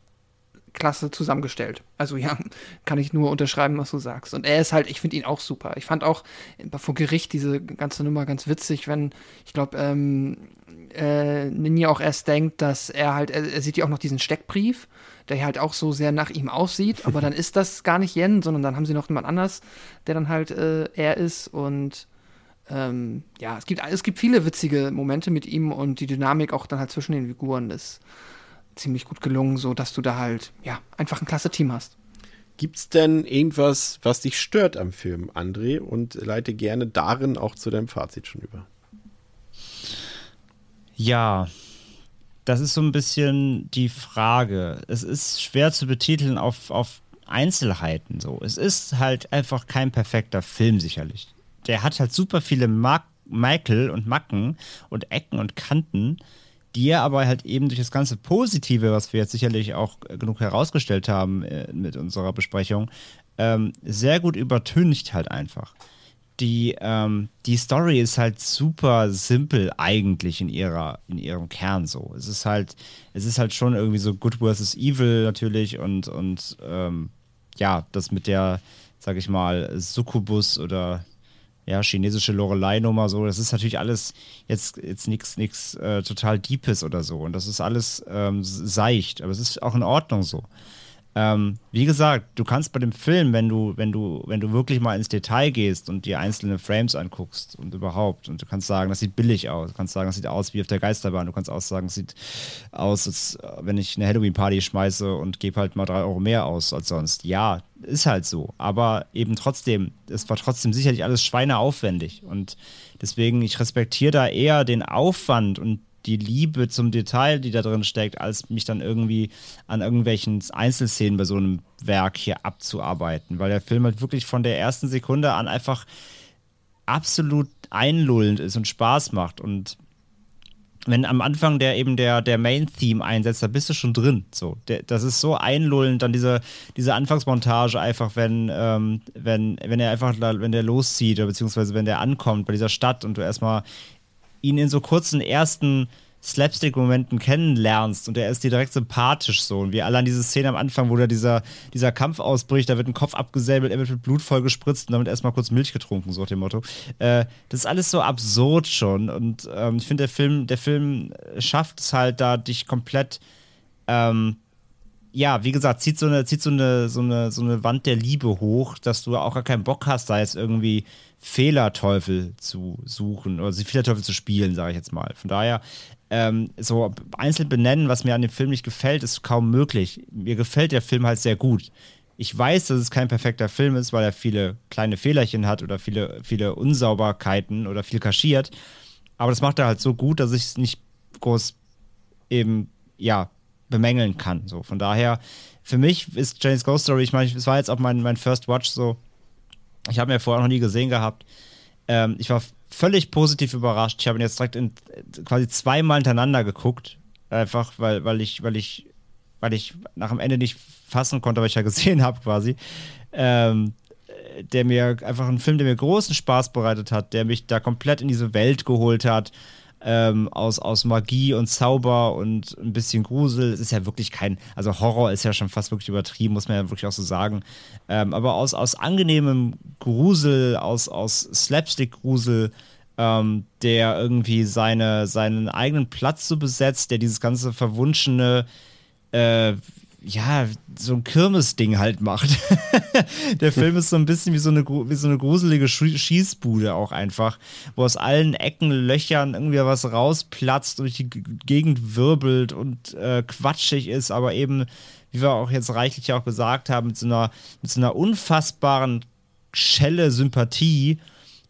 klasse zusammengestellt. Also ja, kann ich nur unterschreiben, was du sagst. Und er ist halt, ich finde ihn auch super. Ich fand auch vor Gericht diese ganze Nummer ganz witzig, wenn, ich glaube, ähm, äh, Ninja auch erst denkt, dass er halt, er, er sieht ja auch noch diesen Steckbrief der halt auch so sehr nach ihm aussieht, aber dann ist das gar nicht Yen, sondern dann haben sie noch jemand anders, der dann halt äh, er ist und ähm, ja, es gibt, es gibt viele witzige Momente mit ihm und die Dynamik auch dann halt zwischen den Figuren ist ziemlich gut gelungen, so dass du da halt, ja, einfach ein klasse Team hast. Gibt es denn irgendwas, was dich stört am Film, André? Und leite gerne darin auch zu deinem Fazit schon über. Ja, das ist so ein bisschen die Frage. Es ist schwer zu betiteln auf, auf Einzelheiten so. Es ist halt einfach kein perfekter Film sicherlich. Der hat halt super viele Mark Michael und Macken und Ecken und Kanten, die er aber halt eben durch das ganze Positive, was wir jetzt sicherlich auch genug herausgestellt haben äh, mit unserer Besprechung, ähm, sehr gut übertüncht halt einfach die, ähm, die Story ist halt super simpel eigentlich in ihrer, in ihrem Kern so. Es ist halt, es ist halt schon irgendwie so Good versus Evil natürlich und, und ähm, ja, das mit der, sag ich mal, Succubus oder ja, chinesische Lorelei-Nummer so, das ist natürlich alles jetzt, jetzt nichts nix, äh, total Deepes oder so. Und das ist alles ähm, seicht, aber es ist auch in Ordnung so. Ähm, wie gesagt, du kannst bei dem Film, wenn du, wenn du, wenn du wirklich mal ins Detail gehst und dir einzelne Frames anguckst und überhaupt, und du kannst sagen, das sieht billig aus, du kannst sagen, das sieht aus wie auf der Geisterbahn, du kannst auch sagen, es sieht aus, als wenn ich eine Halloween-Party schmeiße und gebe halt mal drei Euro mehr aus als sonst. Ja, ist halt so. Aber eben trotzdem, es war trotzdem sicherlich alles schweineaufwendig. Und deswegen, ich respektiere da eher den Aufwand und die Liebe zum Detail, die da drin steckt, als mich dann irgendwie an irgendwelchen Einzelszenen bei so einem Werk hier abzuarbeiten, weil der Film halt wirklich von der ersten Sekunde an einfach absolut einlullend ist und Spaß macht und wenn am Anfang der eben der, der Main-Theme einsetzt, da bist du schon drin. So, der, das ist so einlullend, dann diese, diese Anfangsmontage einfach, wenn, ähm, wenn, wenn er einfach, wenn der loszieht, oder beziehungsweise wenn der ankommt bei dieser Stadt und du erstmal ihn in so kurzen ersten Slapstick-Momenten kennenlernst und er ist dir direkt sympathisch so. Und wir alle an diese Szene am Anfang, wo da dieser, dieser Kampf ausbricht, da wird ein Kopf abgesäbelt, er wird mit Blut voll gespritzt und damit erstmal kurz Milch getrunken, so nach dem Motto. Äh, das ist alles so absurd schon. Und ähm, ich finde, der Film, der Film schafft es halt da, dich komplett ähm, ja, wie gesagt, zieht so eine, zieht so eine, so eine, so eine Wand der Liebe hoch, dass du auch gar keinen Bock hast, da jetzt irgendwie Fehlerteufel zu suchen oder Fehlerteufel zu spielen, sage ich jetzt mal. Von daher, ähm, so einzeln benennen, was mir an dem Film nicht gefällt, ist kaum möglich. Mir gefällt der Film halt sehr gut. Ich weiß, dass es kein perfekter Film ist, weil er viele kleine Fehlerchen hat oder viele, viele Unsauberkeiten oder viel kaschiert. Aber das macht er halt so gut, dass ich es nicht groß eben, ja, bemängeln kann. So, von daher, für mich ist Jane's Ghost Story, ich meine, es war jetzt auch mein, mein First Watch so. Ich habe ihn ja vorher noch nie gesehen gehabt. Ähm, ich war völlig positiv überrascht. Ich habe ihn jetzt direkt in, quasi zweimal hintereinander geguckt. Einfach, weil, weil ich, weil ich, weil ich nach dem Ende nicht fassen konnte, was ich ja gesehen habe, quasi. Ähm, der mir einfach ein Film, der mir großen Spaß bereitet hat, der mich da komplett in diese Welt geholt hat ähm, aus, aus Magie und Zauber und ein bisschen Grusel. Es ist ja wirklich kein, also Horror ist ja schon fast wirklich übertrieben, muss man ja wirklich auch so sagen. Ähm, aber aus, aus angenehmem Grusel, aus, aus Slapstick-Grusel, ähm, der irgendwie seine, seinen eigenen Platz so besetzt, der dieses ganze verwunschene, äh, ja, so ein Kirmesding halt macht. der Film ist so ein bisschen wie so eine, wie so eine gruselige Schießbude auch einfach, wo aus allen Ecken, Löchern irgendwie was rausplatzt, durch die Gegend wirbelt und äh, quatschig ist, aber eben, wie wir auch jetzt reichlich auch gesagt haben, mit so einer, mit so einer unfassbaren Schelle Sympathie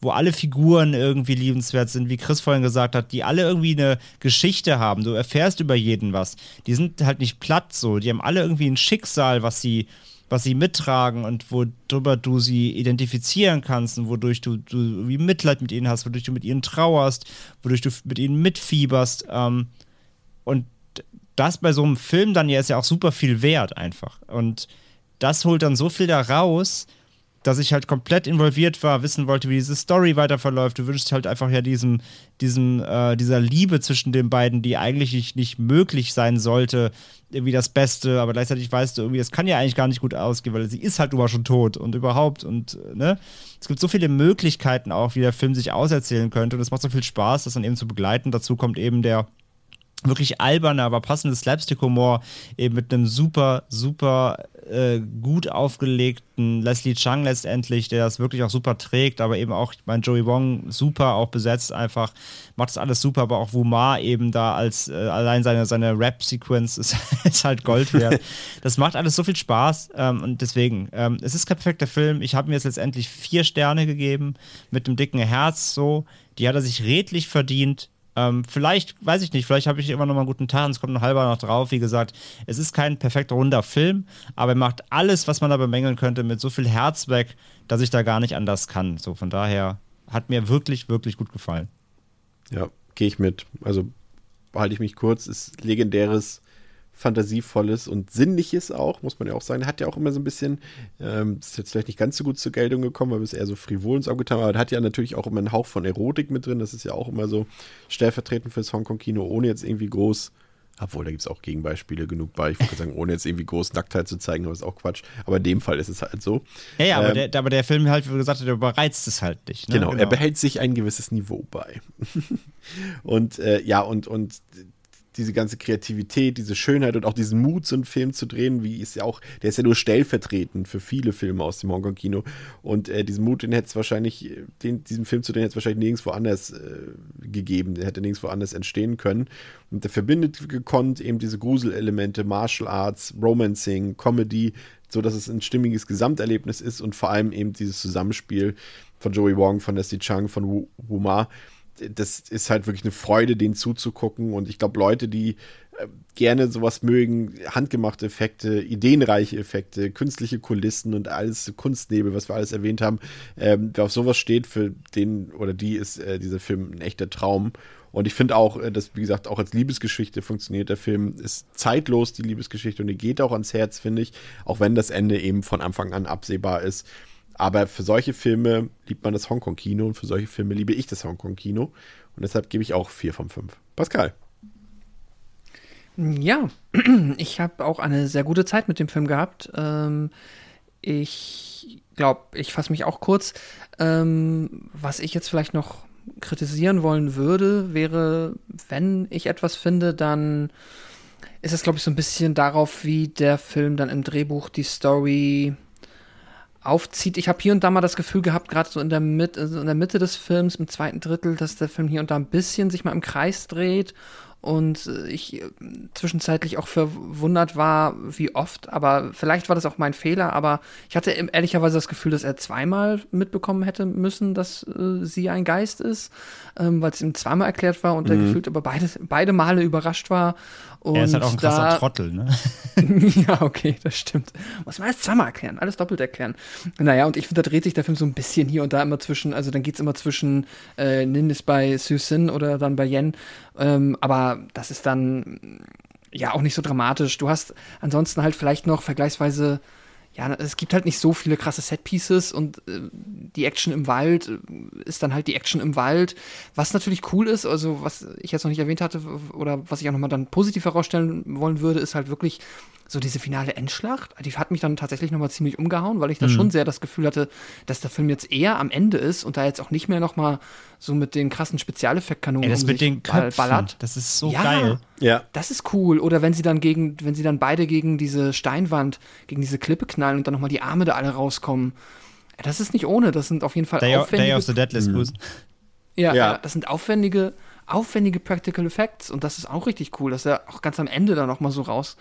wo alle Figuren irgendwie liebenswert sind, wie Chris vorhin gesagt hat, die alle irgendwie eine Geschichte haben. Du erfährst über jeden was. Die sind halt nicht platt so, die haben alle irgendwie ein Schicksal, was sie was sie mittragen und worüber du sie identifizieren kannst und wodurch du, du wie Mitleid mit ihnen hast, wodurch du mit ihnen trauerst, wodurch du mit ihnen mitfieberst. Ähm, und das bei so einem Film dann ja ist ja auch super viel wert einfach. Und das holt dann so viel da raus, dass ich halt komplett involviert war, wissen wollte, wie diese Story weiter verläuft. Du wünschst halt einfach ja diesem, diesem, äh, dieser Liebe zwischen den beiden, die eigentlich nicht, nicht möglich sein sollte, irgendwie das Beste, aber gleichzeitig weißt du irgendwie, es kann ja eigentlich gar nicht gut ausgehen, weil sie ist halt immer schon tot und überhaupt und ne? Es gibt so viele Möglichkeiten auch, wie der Film sich auserzählen könnte und es macht so viel Spaß, das dann eben zu begleiten. Dazu kommt eben der wirklich alberne, aber passende Slapstick-Humor, eben mit einem super, super äh, gut aufgelegten Leslie Chung letztendlich, der das wirklich auch super trägt, aber eben auch, mein Joey Wong super auch besetzt einfach, macht das alles super, aber auch Wumar eben da als, äh, allein seine, seine Rap-Sequence ist, ist, halt Gold wert. das macht alles so viel Spaß ähm, und deswegen, ähm, es ist kein perfekter Film, ich habe mir jetzt letztendlich vier Sterne gegeben, mit einem dicken Herz so, die hat er sich redlich verdient, ähm, vielleicht, weiß ich nicht, vielleicht habe ich immer noch mal einen guten Tag und es kommt ein halber noch drauf. Wie gesagt, es ist kein perfekt runder Film, aber er macht alles, was man da bemängeln könnte, mit so viel Herz weg, dass ich da gar nicht anders kann. So, von daher hat mir wirklich, wirklich gut gefallen. Ja, gehe ich mit. Also halte ich mich kurz. Ist legendäres fantasievolles und sinnliches auch, muss man ja auch sagen. Hat ja auch immer so ein bisschen, ähm, ist jetzt vielleicht nicht ganz so gut zur Geltung gekommen, weil es eher so frivol ins Auge getan, aber hat ja natürlich auch immer einen Hauch von Erotik mit drin. Das ist ja auch immer so stellvertretend fürs Hongkong-Kino, ohne jetzt irgendwie groß obwohl, da gibt es auch Gegenbeispiele genug bei. Ich würde sagen, ohne jetzt irgendwie groß Nacktheit zu zeigen, aber ist auch Quatsch. Aber in dem Fall ist es halt so. Ja, ja, ähm, aber, der, aber der Film halt, wie gesagt, der überreizt es halt nicht. Ne? Genau, genau, er behält sich ein gewisses Niveau bei. und äh, ja, und, und diese ganze Kreativität, diese Schönheit und auch diesen Mut, so einen Film zu drehen, wie ist ja auch, der ist ja nur stellvertretend für viele Filme aus dem Hongkong-Kino. Und äh, diesen Mut, den hätte es wahrscheinlich, den, diesen Film zu drehen, hätte es wahrscheinlich nirgendwo anders äh, gegeben. Der hätte nirgendwo anders entstehen können. Und der verbindet gekonnt eben diese Gruselelemente, Martial Arts, Romancing, Comedy, so dass es ein stimmiges Gesamterlebnis ist und vor allem eben dieses Zusammenspiel von Joey Wong, von Leslie Chung, von Wu, Wu Ma das ist halt wirklich eine Freude, denen zuzugucken. Und ich glaube, Leute, die äh, gerne sowas mögen, handgemachte Effekte, ideenreiche Effekte, künstliche Kulissen und alles Kunstnebel, was wir alles erwähnt haben, ähm, wer auf sowas steht, für den oder die ist äh, dieser Film ein echter Traum. Und ich finde auch, äh, dass, wie gesagt, auch als Liebesgeschichte funktioniert der Film, ist zeitlos, die Liebesgeschichte, und die geht auch ans Herz, finde ich, auch wenn das Ende eben von Anfang an absehbar ist. Aber für solche Filme liebt man das Hongkong-Kino und für solche Filme liebe ich das Hongkong-Kino. Und deshalb gebe ich auch 4 von 5. Pascal. Ja, ich habe auch eine sehr gute Zeit mit dem Film gehabt. Ähm, ich glaube, ich fasse mich auch kurz. Ähm, was ich jetzt vielleicht noch kritisieren wollen würde, wäre, wenn ich etwas finde, dann ist es, glaube ich, so ein bisschen darauf, wie der Film dann im Drehbuch die Story aufzieht. Ich habe hier und da mal das Gefühl gehabt, gerade so in der, Mit also in der Mitte des Films, im zweiten Drittel, dass der Film hier und da ein bisschen sich mal im Kreis dreht und äh, ich äh, zwischenzeitlich auch verwundert war, wie oft, aber vielleicht war das auch mein Fehler, aber ich hatte ehrlicherweise das Gefühl, dass er zweimal mitbekommen hätte müssen, dass äh, sie ein Geist ist, ähm, weil es ihm zweimal erklärt war und mhm. er gefühlt aber beide, beide Male überrascht war und er ist halt auch ein krasser da, Trottel, ne? ja, okay, das stimmt. Muss man alles zweimal erklären, alles doppelt erklären. Naja, und ich finde, da dreht sich der Film so ein bisschen hier und da immer zwischen, also dann geht's immer zwischen äh, Nindis bei Susin oder dann bei Yen. Ähm, aber das ist dann ja auch nicht so dramatisch. Du hast ansonsten halt vielleicht noch vergleichsweise ja, es gibt halt nicht so viele krasse Setpieces und äh, die Action im Wald äh, ist dann halt die Action im Wald. Was natürlich cool ist, also was ich jetzt noch nicht erwähnt hatte oder was ich auch nochmal dann positiv herausstellen wollen würde, ist halt wirklich so diese finale Endschlacht, die hat mich dann tatsächlich nochmal ziemlich umgehauen, weil ich da mhm. schon sehr das Gefühl hatte, dass der Film jetzt eher am Ende ist und da jetzt auch nicht mehr nochmal so mit den krassen Spezialeffektkanonen das um mit den Köpfen, ballert. Das ist so ja, geil. Ja. Das ist cool. Oder wenn sie dann gegen, wenn sie dann beide gegen diese Steinwand, gegen diese Klippe knallen und dann nochmal die Arme da alle rauskommen. Das ist nicht ohne. Das sind auf jeden Fall Day aufwendige. Day of the Dead lässt mhm. Ja, ja, das sind aufwendige aufwendige Practical Effects und das ist auch richtig cool, dass er auch ganz am Ende da nochmal so raus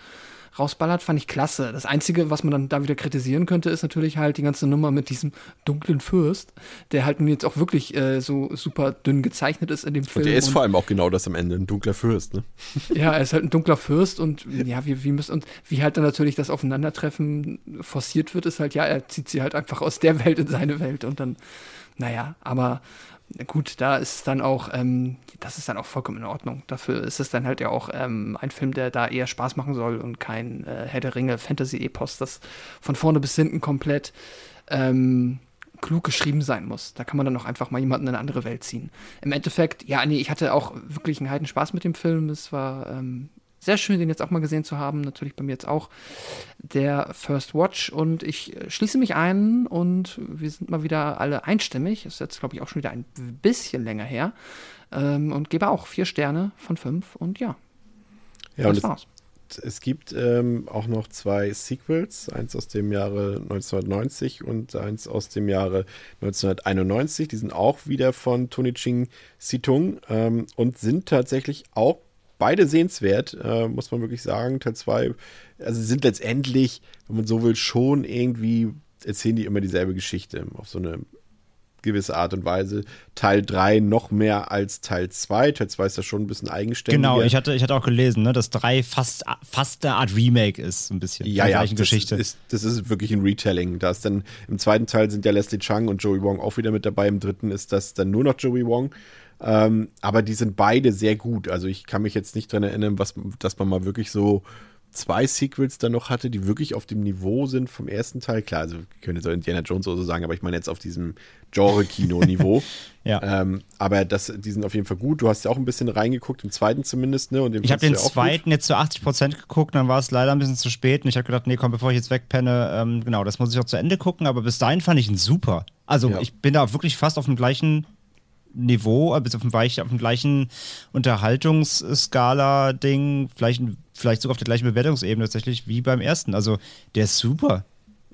rausballert, fand ich klasse. Das Einzige, was man dann da wieder kritisieren könnte, ist natürlich halt die ganze Nummer mit diesem dunklen Fürst, der halt nun jetzt auch wirklich äh, so super dünn gezeichnet ist in dem Film. Und der ist vor allem auch genau das am Ende, ein dunkler Fürst, ne? Ja, er ist halt ein dunkler Fürst und ja, wie, wie müssen, und wie halt dann natürlich das Aufeinandertreffen forciert wird, ist halt, ja, er zieht sie halt einfach aus der Welt in seine Welt und dann, naja, aber gut, da ist dann auch, ähm, das ist dann auch vollkommen in Ordnung. Dafür ist es dann halt ja auch ähm, ein Film, der da eher Spaß machen soll und kein äh, Herr der Ringe Fantasy-Epos, das von vorne bis hinten komplett ähm, klug geschrieben sein muss. Da kann man dann auch einfach mal jemanden in eine andere Welt ziehen. Im Endeffekt, ja, nee, ich hatte auch wirklich einen heiden Spaß mit dem Film. Es war ähm, sehr schön, den jetzt auch mal gesehen zu haben. Natürlich bei mir jetzt auch der First Watch. Und ich äh, schließe mich ein und wir sind mal wieder alle einstimmig. Ist jetzt, glaube ich, auch schon wieder ein bisschen länger her. Ähm, und gebe auch vier Sterne von fünf. Und ja, ja das war's. Es, es gibt ähm, auch noch zwei Sequels, eins aus dem Jahre 1990 und eins aus dem Jahre 1991. Die sind auch wieder von Tony Ching Situng ähm, und sind tatsächlich auch beide sehenswert, äh, muss man wirklich sagen. Teil 2, also sind letztendlich, wenn man so will, schon irgendwie erzählen die immer dieselbe Geschichte auf so eine gewisse Art und Weise. Teil 3 noch mehr als Teil 2. Teil 2 ist ja schon ein bisschen eigenständiger. Genau, ich hatte, ich hatte auch gelesen, ne, dass 3 fast, fast eine Art Remake ist, ein bisschen. Ja, ja, das Geschichte. Ist, das ist wirklich ein Retelling. Da ist dann, im zweiten Teil sind ja Leslie Chung und Joey Wong auch wieder mit dabei. Im dritten ist das dann nur noch Joey Wong. Ähm, aber die sind beide sehr gut. Also ich kann mich jetzt nicht dran erinnern, was, dass man mal wirklich so zwei Sequels dann noch hatte, die wirklich auf dem Niveau sind vom ersten Teil. Klar, also könnte so Indiana Jones oder so sagen, aber ich meine jetzt auf diesem Genre-Kino-Niveau. ja. Ähm, aber das, die sind auf jeden Fall gut. Du hast ja auch ein bisschen reingeguckt, im zweiten zumindest, ne? Und ich habe den zweiten jetzt zu 80 Prozent geguckt, dann war es leider ein bisschen zu spät und ich habe gedacht, nee, komm, bevor ich jetzt wegpenne, ähm, genau, das muss ich auch zu Ende gucken, aber bis dahin fand ich ihn super. Also ja. ich bin da wirklich fast auf dem gleichen Niveau, bis auf dem, auf dem gleichen Unterhaltungsskala-Ding, vielleicht, vielleicht sogar auf der gleichen Bewertungsebene tatsächlich wie beim ersten. Also der ist super.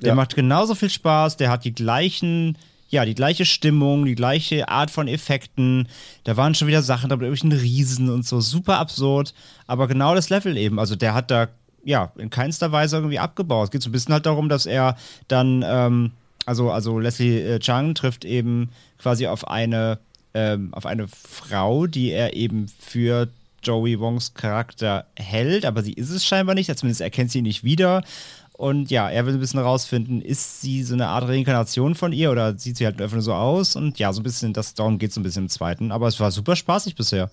Der ja. macht genauso viel Spaß, der hat die gleichen, ja, die gleiche Stimmung, die gleiche Art von Effekten. Da waren schon wieder Sachen da mit irgendwelchen Riesen und so, super absurd, aber genau das Level eben. Also der hat da, ja, in keinster Weise irgendwie abgebaut. Es geht so ein bisschen halt darum, dass er dann, ähm, also, also Leslie äh, Chang trifft eben quasi auf eine ähm, auf eine Frau, die er eben für Joey Wongs Charakter hält, aber sie ist es scheinbar nicht, zumindest erkennt sie ihn nicht wieder. Und ja, er will ein bisschen rausfinden, ist sie so eine Art Reinkarnation von ihr oder sieht sie halt einfach nur so aus? Und ja, so ein bisschen, das darum geht es so ein bisschen im zweiten. Aber es war super spaßig bisher.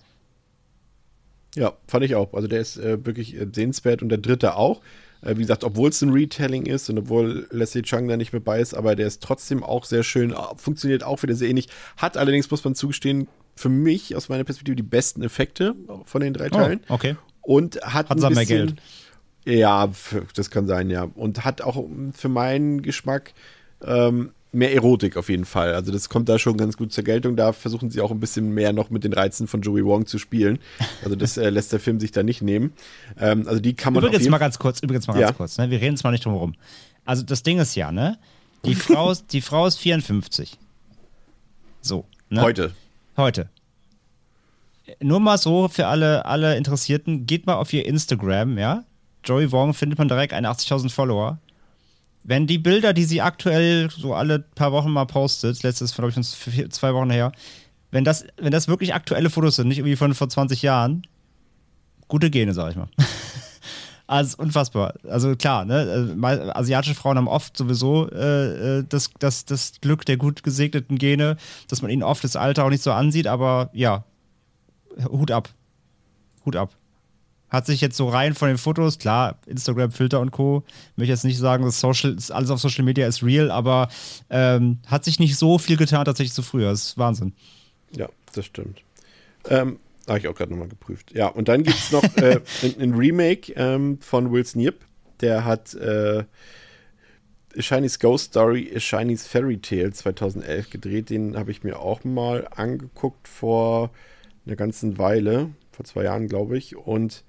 Ja, fand ich auch. Also der ist äh, wirklich äh, sehenswert und der dritte auch. Äh, wie gesagt, obwohl es ein Retelling ist und obwohl Leslie Chung da nicht mit bei ist, aber der ist trotzdem auch sehr schön, äh, funktioniert auch wieder sehr ähnlich. Hat allerdings, muss man zugestehen, für mich aus meiner Perspektive die besten Effekte von den drei oh, Teilen. Oh, okay. Und hat, hat ein bisschen, mehr Geld. Ja, das kann sein, ja. Und hat auch für meinen Geschmack ähm, mehr Erotik auf jeden Fall. Also das kommt da schon ganz gut zur Geltung. Da versuchen sie auch ein bisschen mehr noch mit den Reizen von Joey Wong zu spielen. Also das äh, lässt der Film sich da nicht nehmen. Ähm, also die kann man übrigens mal ganz kurz, übrigens mal ganz ja. kurz. Ne? Wir reden jetzt mal nicht drum herum. Also das Ding ist ja, ne? Die Frau, die Frau ist 54. So. Ne? Heute. Heute. Nur mal so für alle, alle Interessierten, geht mal auf ihr Instagram, ja? Joey Wong findet man direkt 81.000 Follower wenn die Bilder, die sie aktuell so alle paar Wochen mal postet, letztes, glaube ich, zwei Wochen her, wenn das, wenn das wirklich aktuelle Fotos sind, nicht irgendwie von vor 20 Jahren, gute Gene, sag ich mal. also unfassbar. Also klar, ne? Also, asiatische Frauen haben oft sowieso äh, äh, das, das, das Glück der gut gesegneten Gene, dass man ihnen oft das Alter auch nicht so ansieht, aber ja, Hut ab. Hut ab hat sich jetzt so rein von den Fotos, klar, Instagram-Filter und Co. Möchte jetzt nicht sagen, dass Social, alles auf Social Media ist real, aber ähm, hat sich nicht so viel getan tatsächlich zu früher. Das ist Wahnsinn. Ja, das stimmt. Ähm, habe ich auch gerade nochmal geprüft. Ja, und dann gibt es noch äh, ein, Remake ähm, von Will Sneap. Der hat äh, A Shiny's Ghost Story, A Shiny's Fairy Tale 2011 gedreht. Den habe ich mir auch mal angeguckt vor einer ganzen Weile, vor zwei Jahren, glaube ich. Und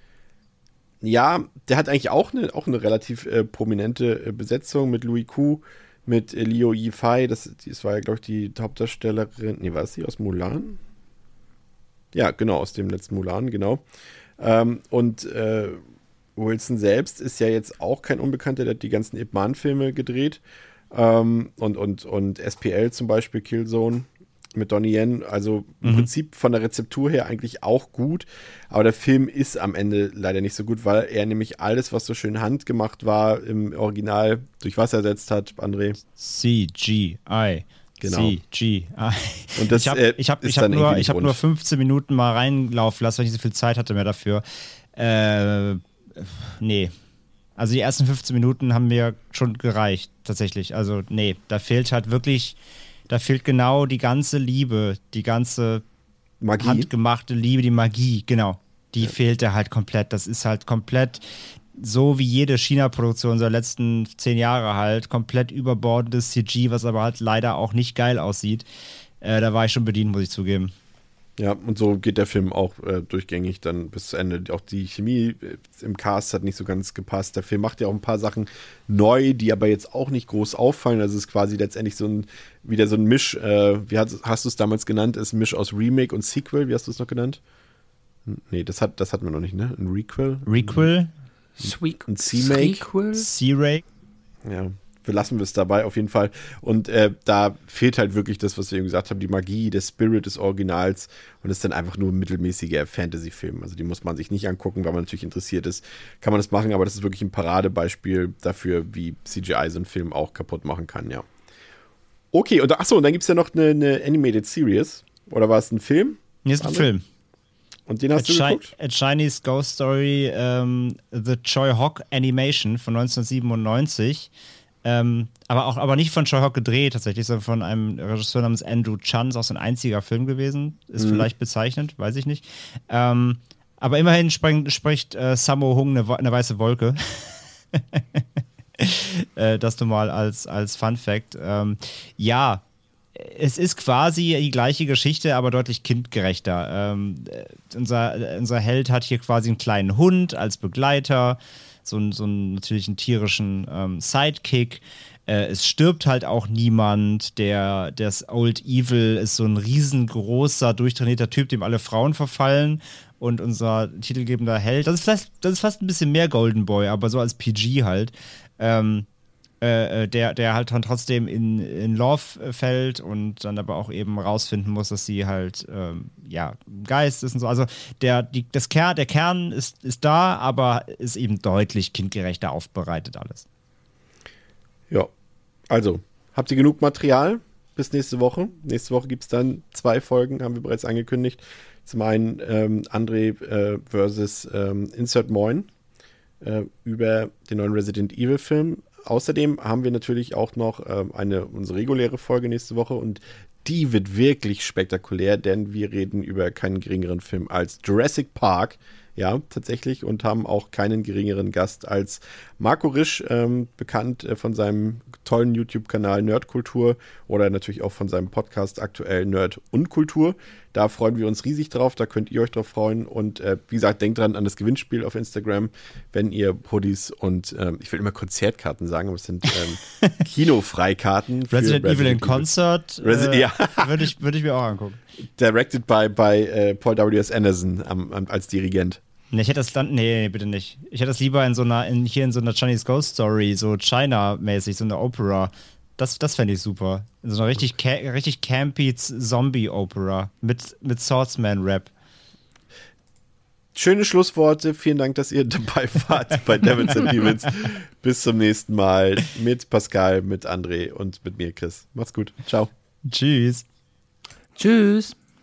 ja, der hat eigentlich auch eine, auch eine relativ äh, prominente äh, Besetzung mit Louis Ku, mit äh, Liu Yifei. Das, das war ja, glaube ich, die Hauptdarstellerin. Nee, war es die aus Mulan? Ja, genau, aus dem letzten Mulan, genau. Ähm, und äh, Wilson selbst ist ja jetzt auch kein Unbekannter, der hat die ganzen Ip Man-Filme gedreht. Ähm, und, und, und SPL zum Beispiel, Killzone mit Donnie Yen. Also im Mhm. Prinzip von der Rezeptur her eigentlich auch gut. Aber der Film ist am Ende leider nicht so gut, weil er nämlich alles, was so schön handgemacht war, im Original durch Wasser ersetzt hat, André. CGI. Genau. CGI. Und das, ich habe äh, ich hab, ich hab nur, ich hab nur rund. 15 Minuten mal reinlaufen lassen, weil ich nicht so viel Zeit hatte mehr dafür. Äh, nee. Also die ersten 15 Minuten haben mir schon gereicht, tatsächlich. Also nee, da fehlt halt wirklich, da fehlt genau die ganze Liebe, die ganze Magie. handgemachte Liebe, die Magie, genau. Die fehlt da halt komplett. Das ist halt komplett so wie jede China-Produktion der letzten zehn Jahre halt, komplett überbordendes CG, was aber halt leider auch nicht geil aussieht. Äh, da war ich schon bedient, muss ich zugeben. Ja, und so geht der Film auch äh, durchgängig dann bis zu Ende. Auch die Chemie äh, im Cast hat nicht so ganz gepasst. Der Film macht ja auch ein paar Sachen neu, die aber jetzt auch nicht groß auffallen. Also es ist quasi letztendlich so ein, wieder so ein Misch, äh, wie hast, hast du es damals genannt? Ist ein Misch aus Remake und Sequel, wie hast du es noch genannt? Nee, das, hat, das hatten wir noch nicht, ne? Ein Requel? Requel, Sweet. Ein C-Make? Sequel? C-Ray, Ja, belassen wir es dabei auf jeden Fall. Und äh, da fehlt halt wirklich das, was wir eben gesagt haben, die Magie, der Spirit des Originals und ist dann einfach nur ein mittelmäßiger Fantasy-Film. Also die muss man sich nicht angucken, weil man natürlich interessiert ist. Kann man das machen, aber das ist wirklich ein Paradebeispiel dafür, wie CGI so einen Film auch kaputt machen kann, ja. Okay, und achso, und dann gibt es ja noch eine, eine Animated Series. Oder war es ein Film? hier ist ein? Film. Und den A, hast du Chi geguckt? A Chinese Ghost Story, ähm, The Choi Hock Animation von 1997. Ähm, aber auch aber nicht von Choi Hock gedreht tatsächlich, sondern von einem Regisseur namens Andrew Chan. Ist auch sein einziger Film gewesen. Ist Mhm. vielleicht bezeichnend, weiß ich nicht. Ähm, aber immerhin spring, spricht äh, Sammo Hung eine, eine weiße Wolke. äh, das nur mal als, als Fun Fact. Ähm, ja, es ist quasi die gleiche Geschichte, aber deutlich kindgerechter. Ähm, äh, unser, äh, unser Held hat hier quasi einen kleinen Hund als Begleiter, so, so einen natürlichen tierischen ähm, Sidekick. Äh, es stirbt halt auch niemand. Der, das Old Evil ist so ein riesengroßer, durchtrainierter Typ, dem alle Frauen verfallen. Und unser titelgebender Held, das ist, vielleicht, das ist fast ein bisschen mehr Golden Boy, aber so als PG halt. Ähm, äh, äh, der, der halt dann trotzdem in, in Love fällt und dann aber auch eben rausfinden muss, dass sie halt, ähm, ja, Geist ist und so. Also der, die, das Ker der Kern ist, ist da, aber ist eben deutlich kindgerechter aufbereitet alles. Ja. Also, habt ihr genug Material bis nächste Woche? Nächste Woche gibt es dann zwei Folgen, haben wir bereits angekündigt. Zum einen ähm, André äh, versus ähm, Insert Moin äh, über den neuen Resident Evil Film. Außerdem haben wir natürlich auch noch ähm, eine unsere reguläre Folge nächste Woche und die wird wirklich spektakulär, denn wir reden über keinen geringeren Film als Jurassic Park. Ja, tatsächlich und haben auch keinen geringeren Gast als Marco Risch, ähm, bekannt äh, von seinem tollen YouTube-Kanal Nerdkultur oder natürlich auch von seinem Podcast aktuell Nerd und Kultur. Da freuen wir uns riesig drauf, da könnt ihr euch drauf freuen. Und äh, wie gesagt, denkt dran an das Gewinnspiel auf Instagram, wenn ihr Hoodies und ähm, ich will immer Konzertkarten sagen, aber es sind ähm, Kinofreikarten. für Resident, Evil in Concert Resi- äh, ja. würde ich, würd ich mir auch angucken. Directed by, by äh, Paul W.S. Anderson am, am, als Dirigent. Nee, ich hätte das dann, nee, nee, bitte nicht. Ich hätte das lieber in so einer, in, hier in so einer Chinese Ghost Story, so China-mäßig, so eine Opera. Das, das fände ich super. In so einer richtig, ca richtig campy Zombie-Opera mit, mit Swordsman-Rap. Schöne Schlussworte. Vielen Dank, dass ihr dabei wart bei Devils and Demons. Bis zum nächsten Mal mit Pascal, mit André und mit mir, Chris. Macht's gut. Ciao. Tschüss. Tschüss.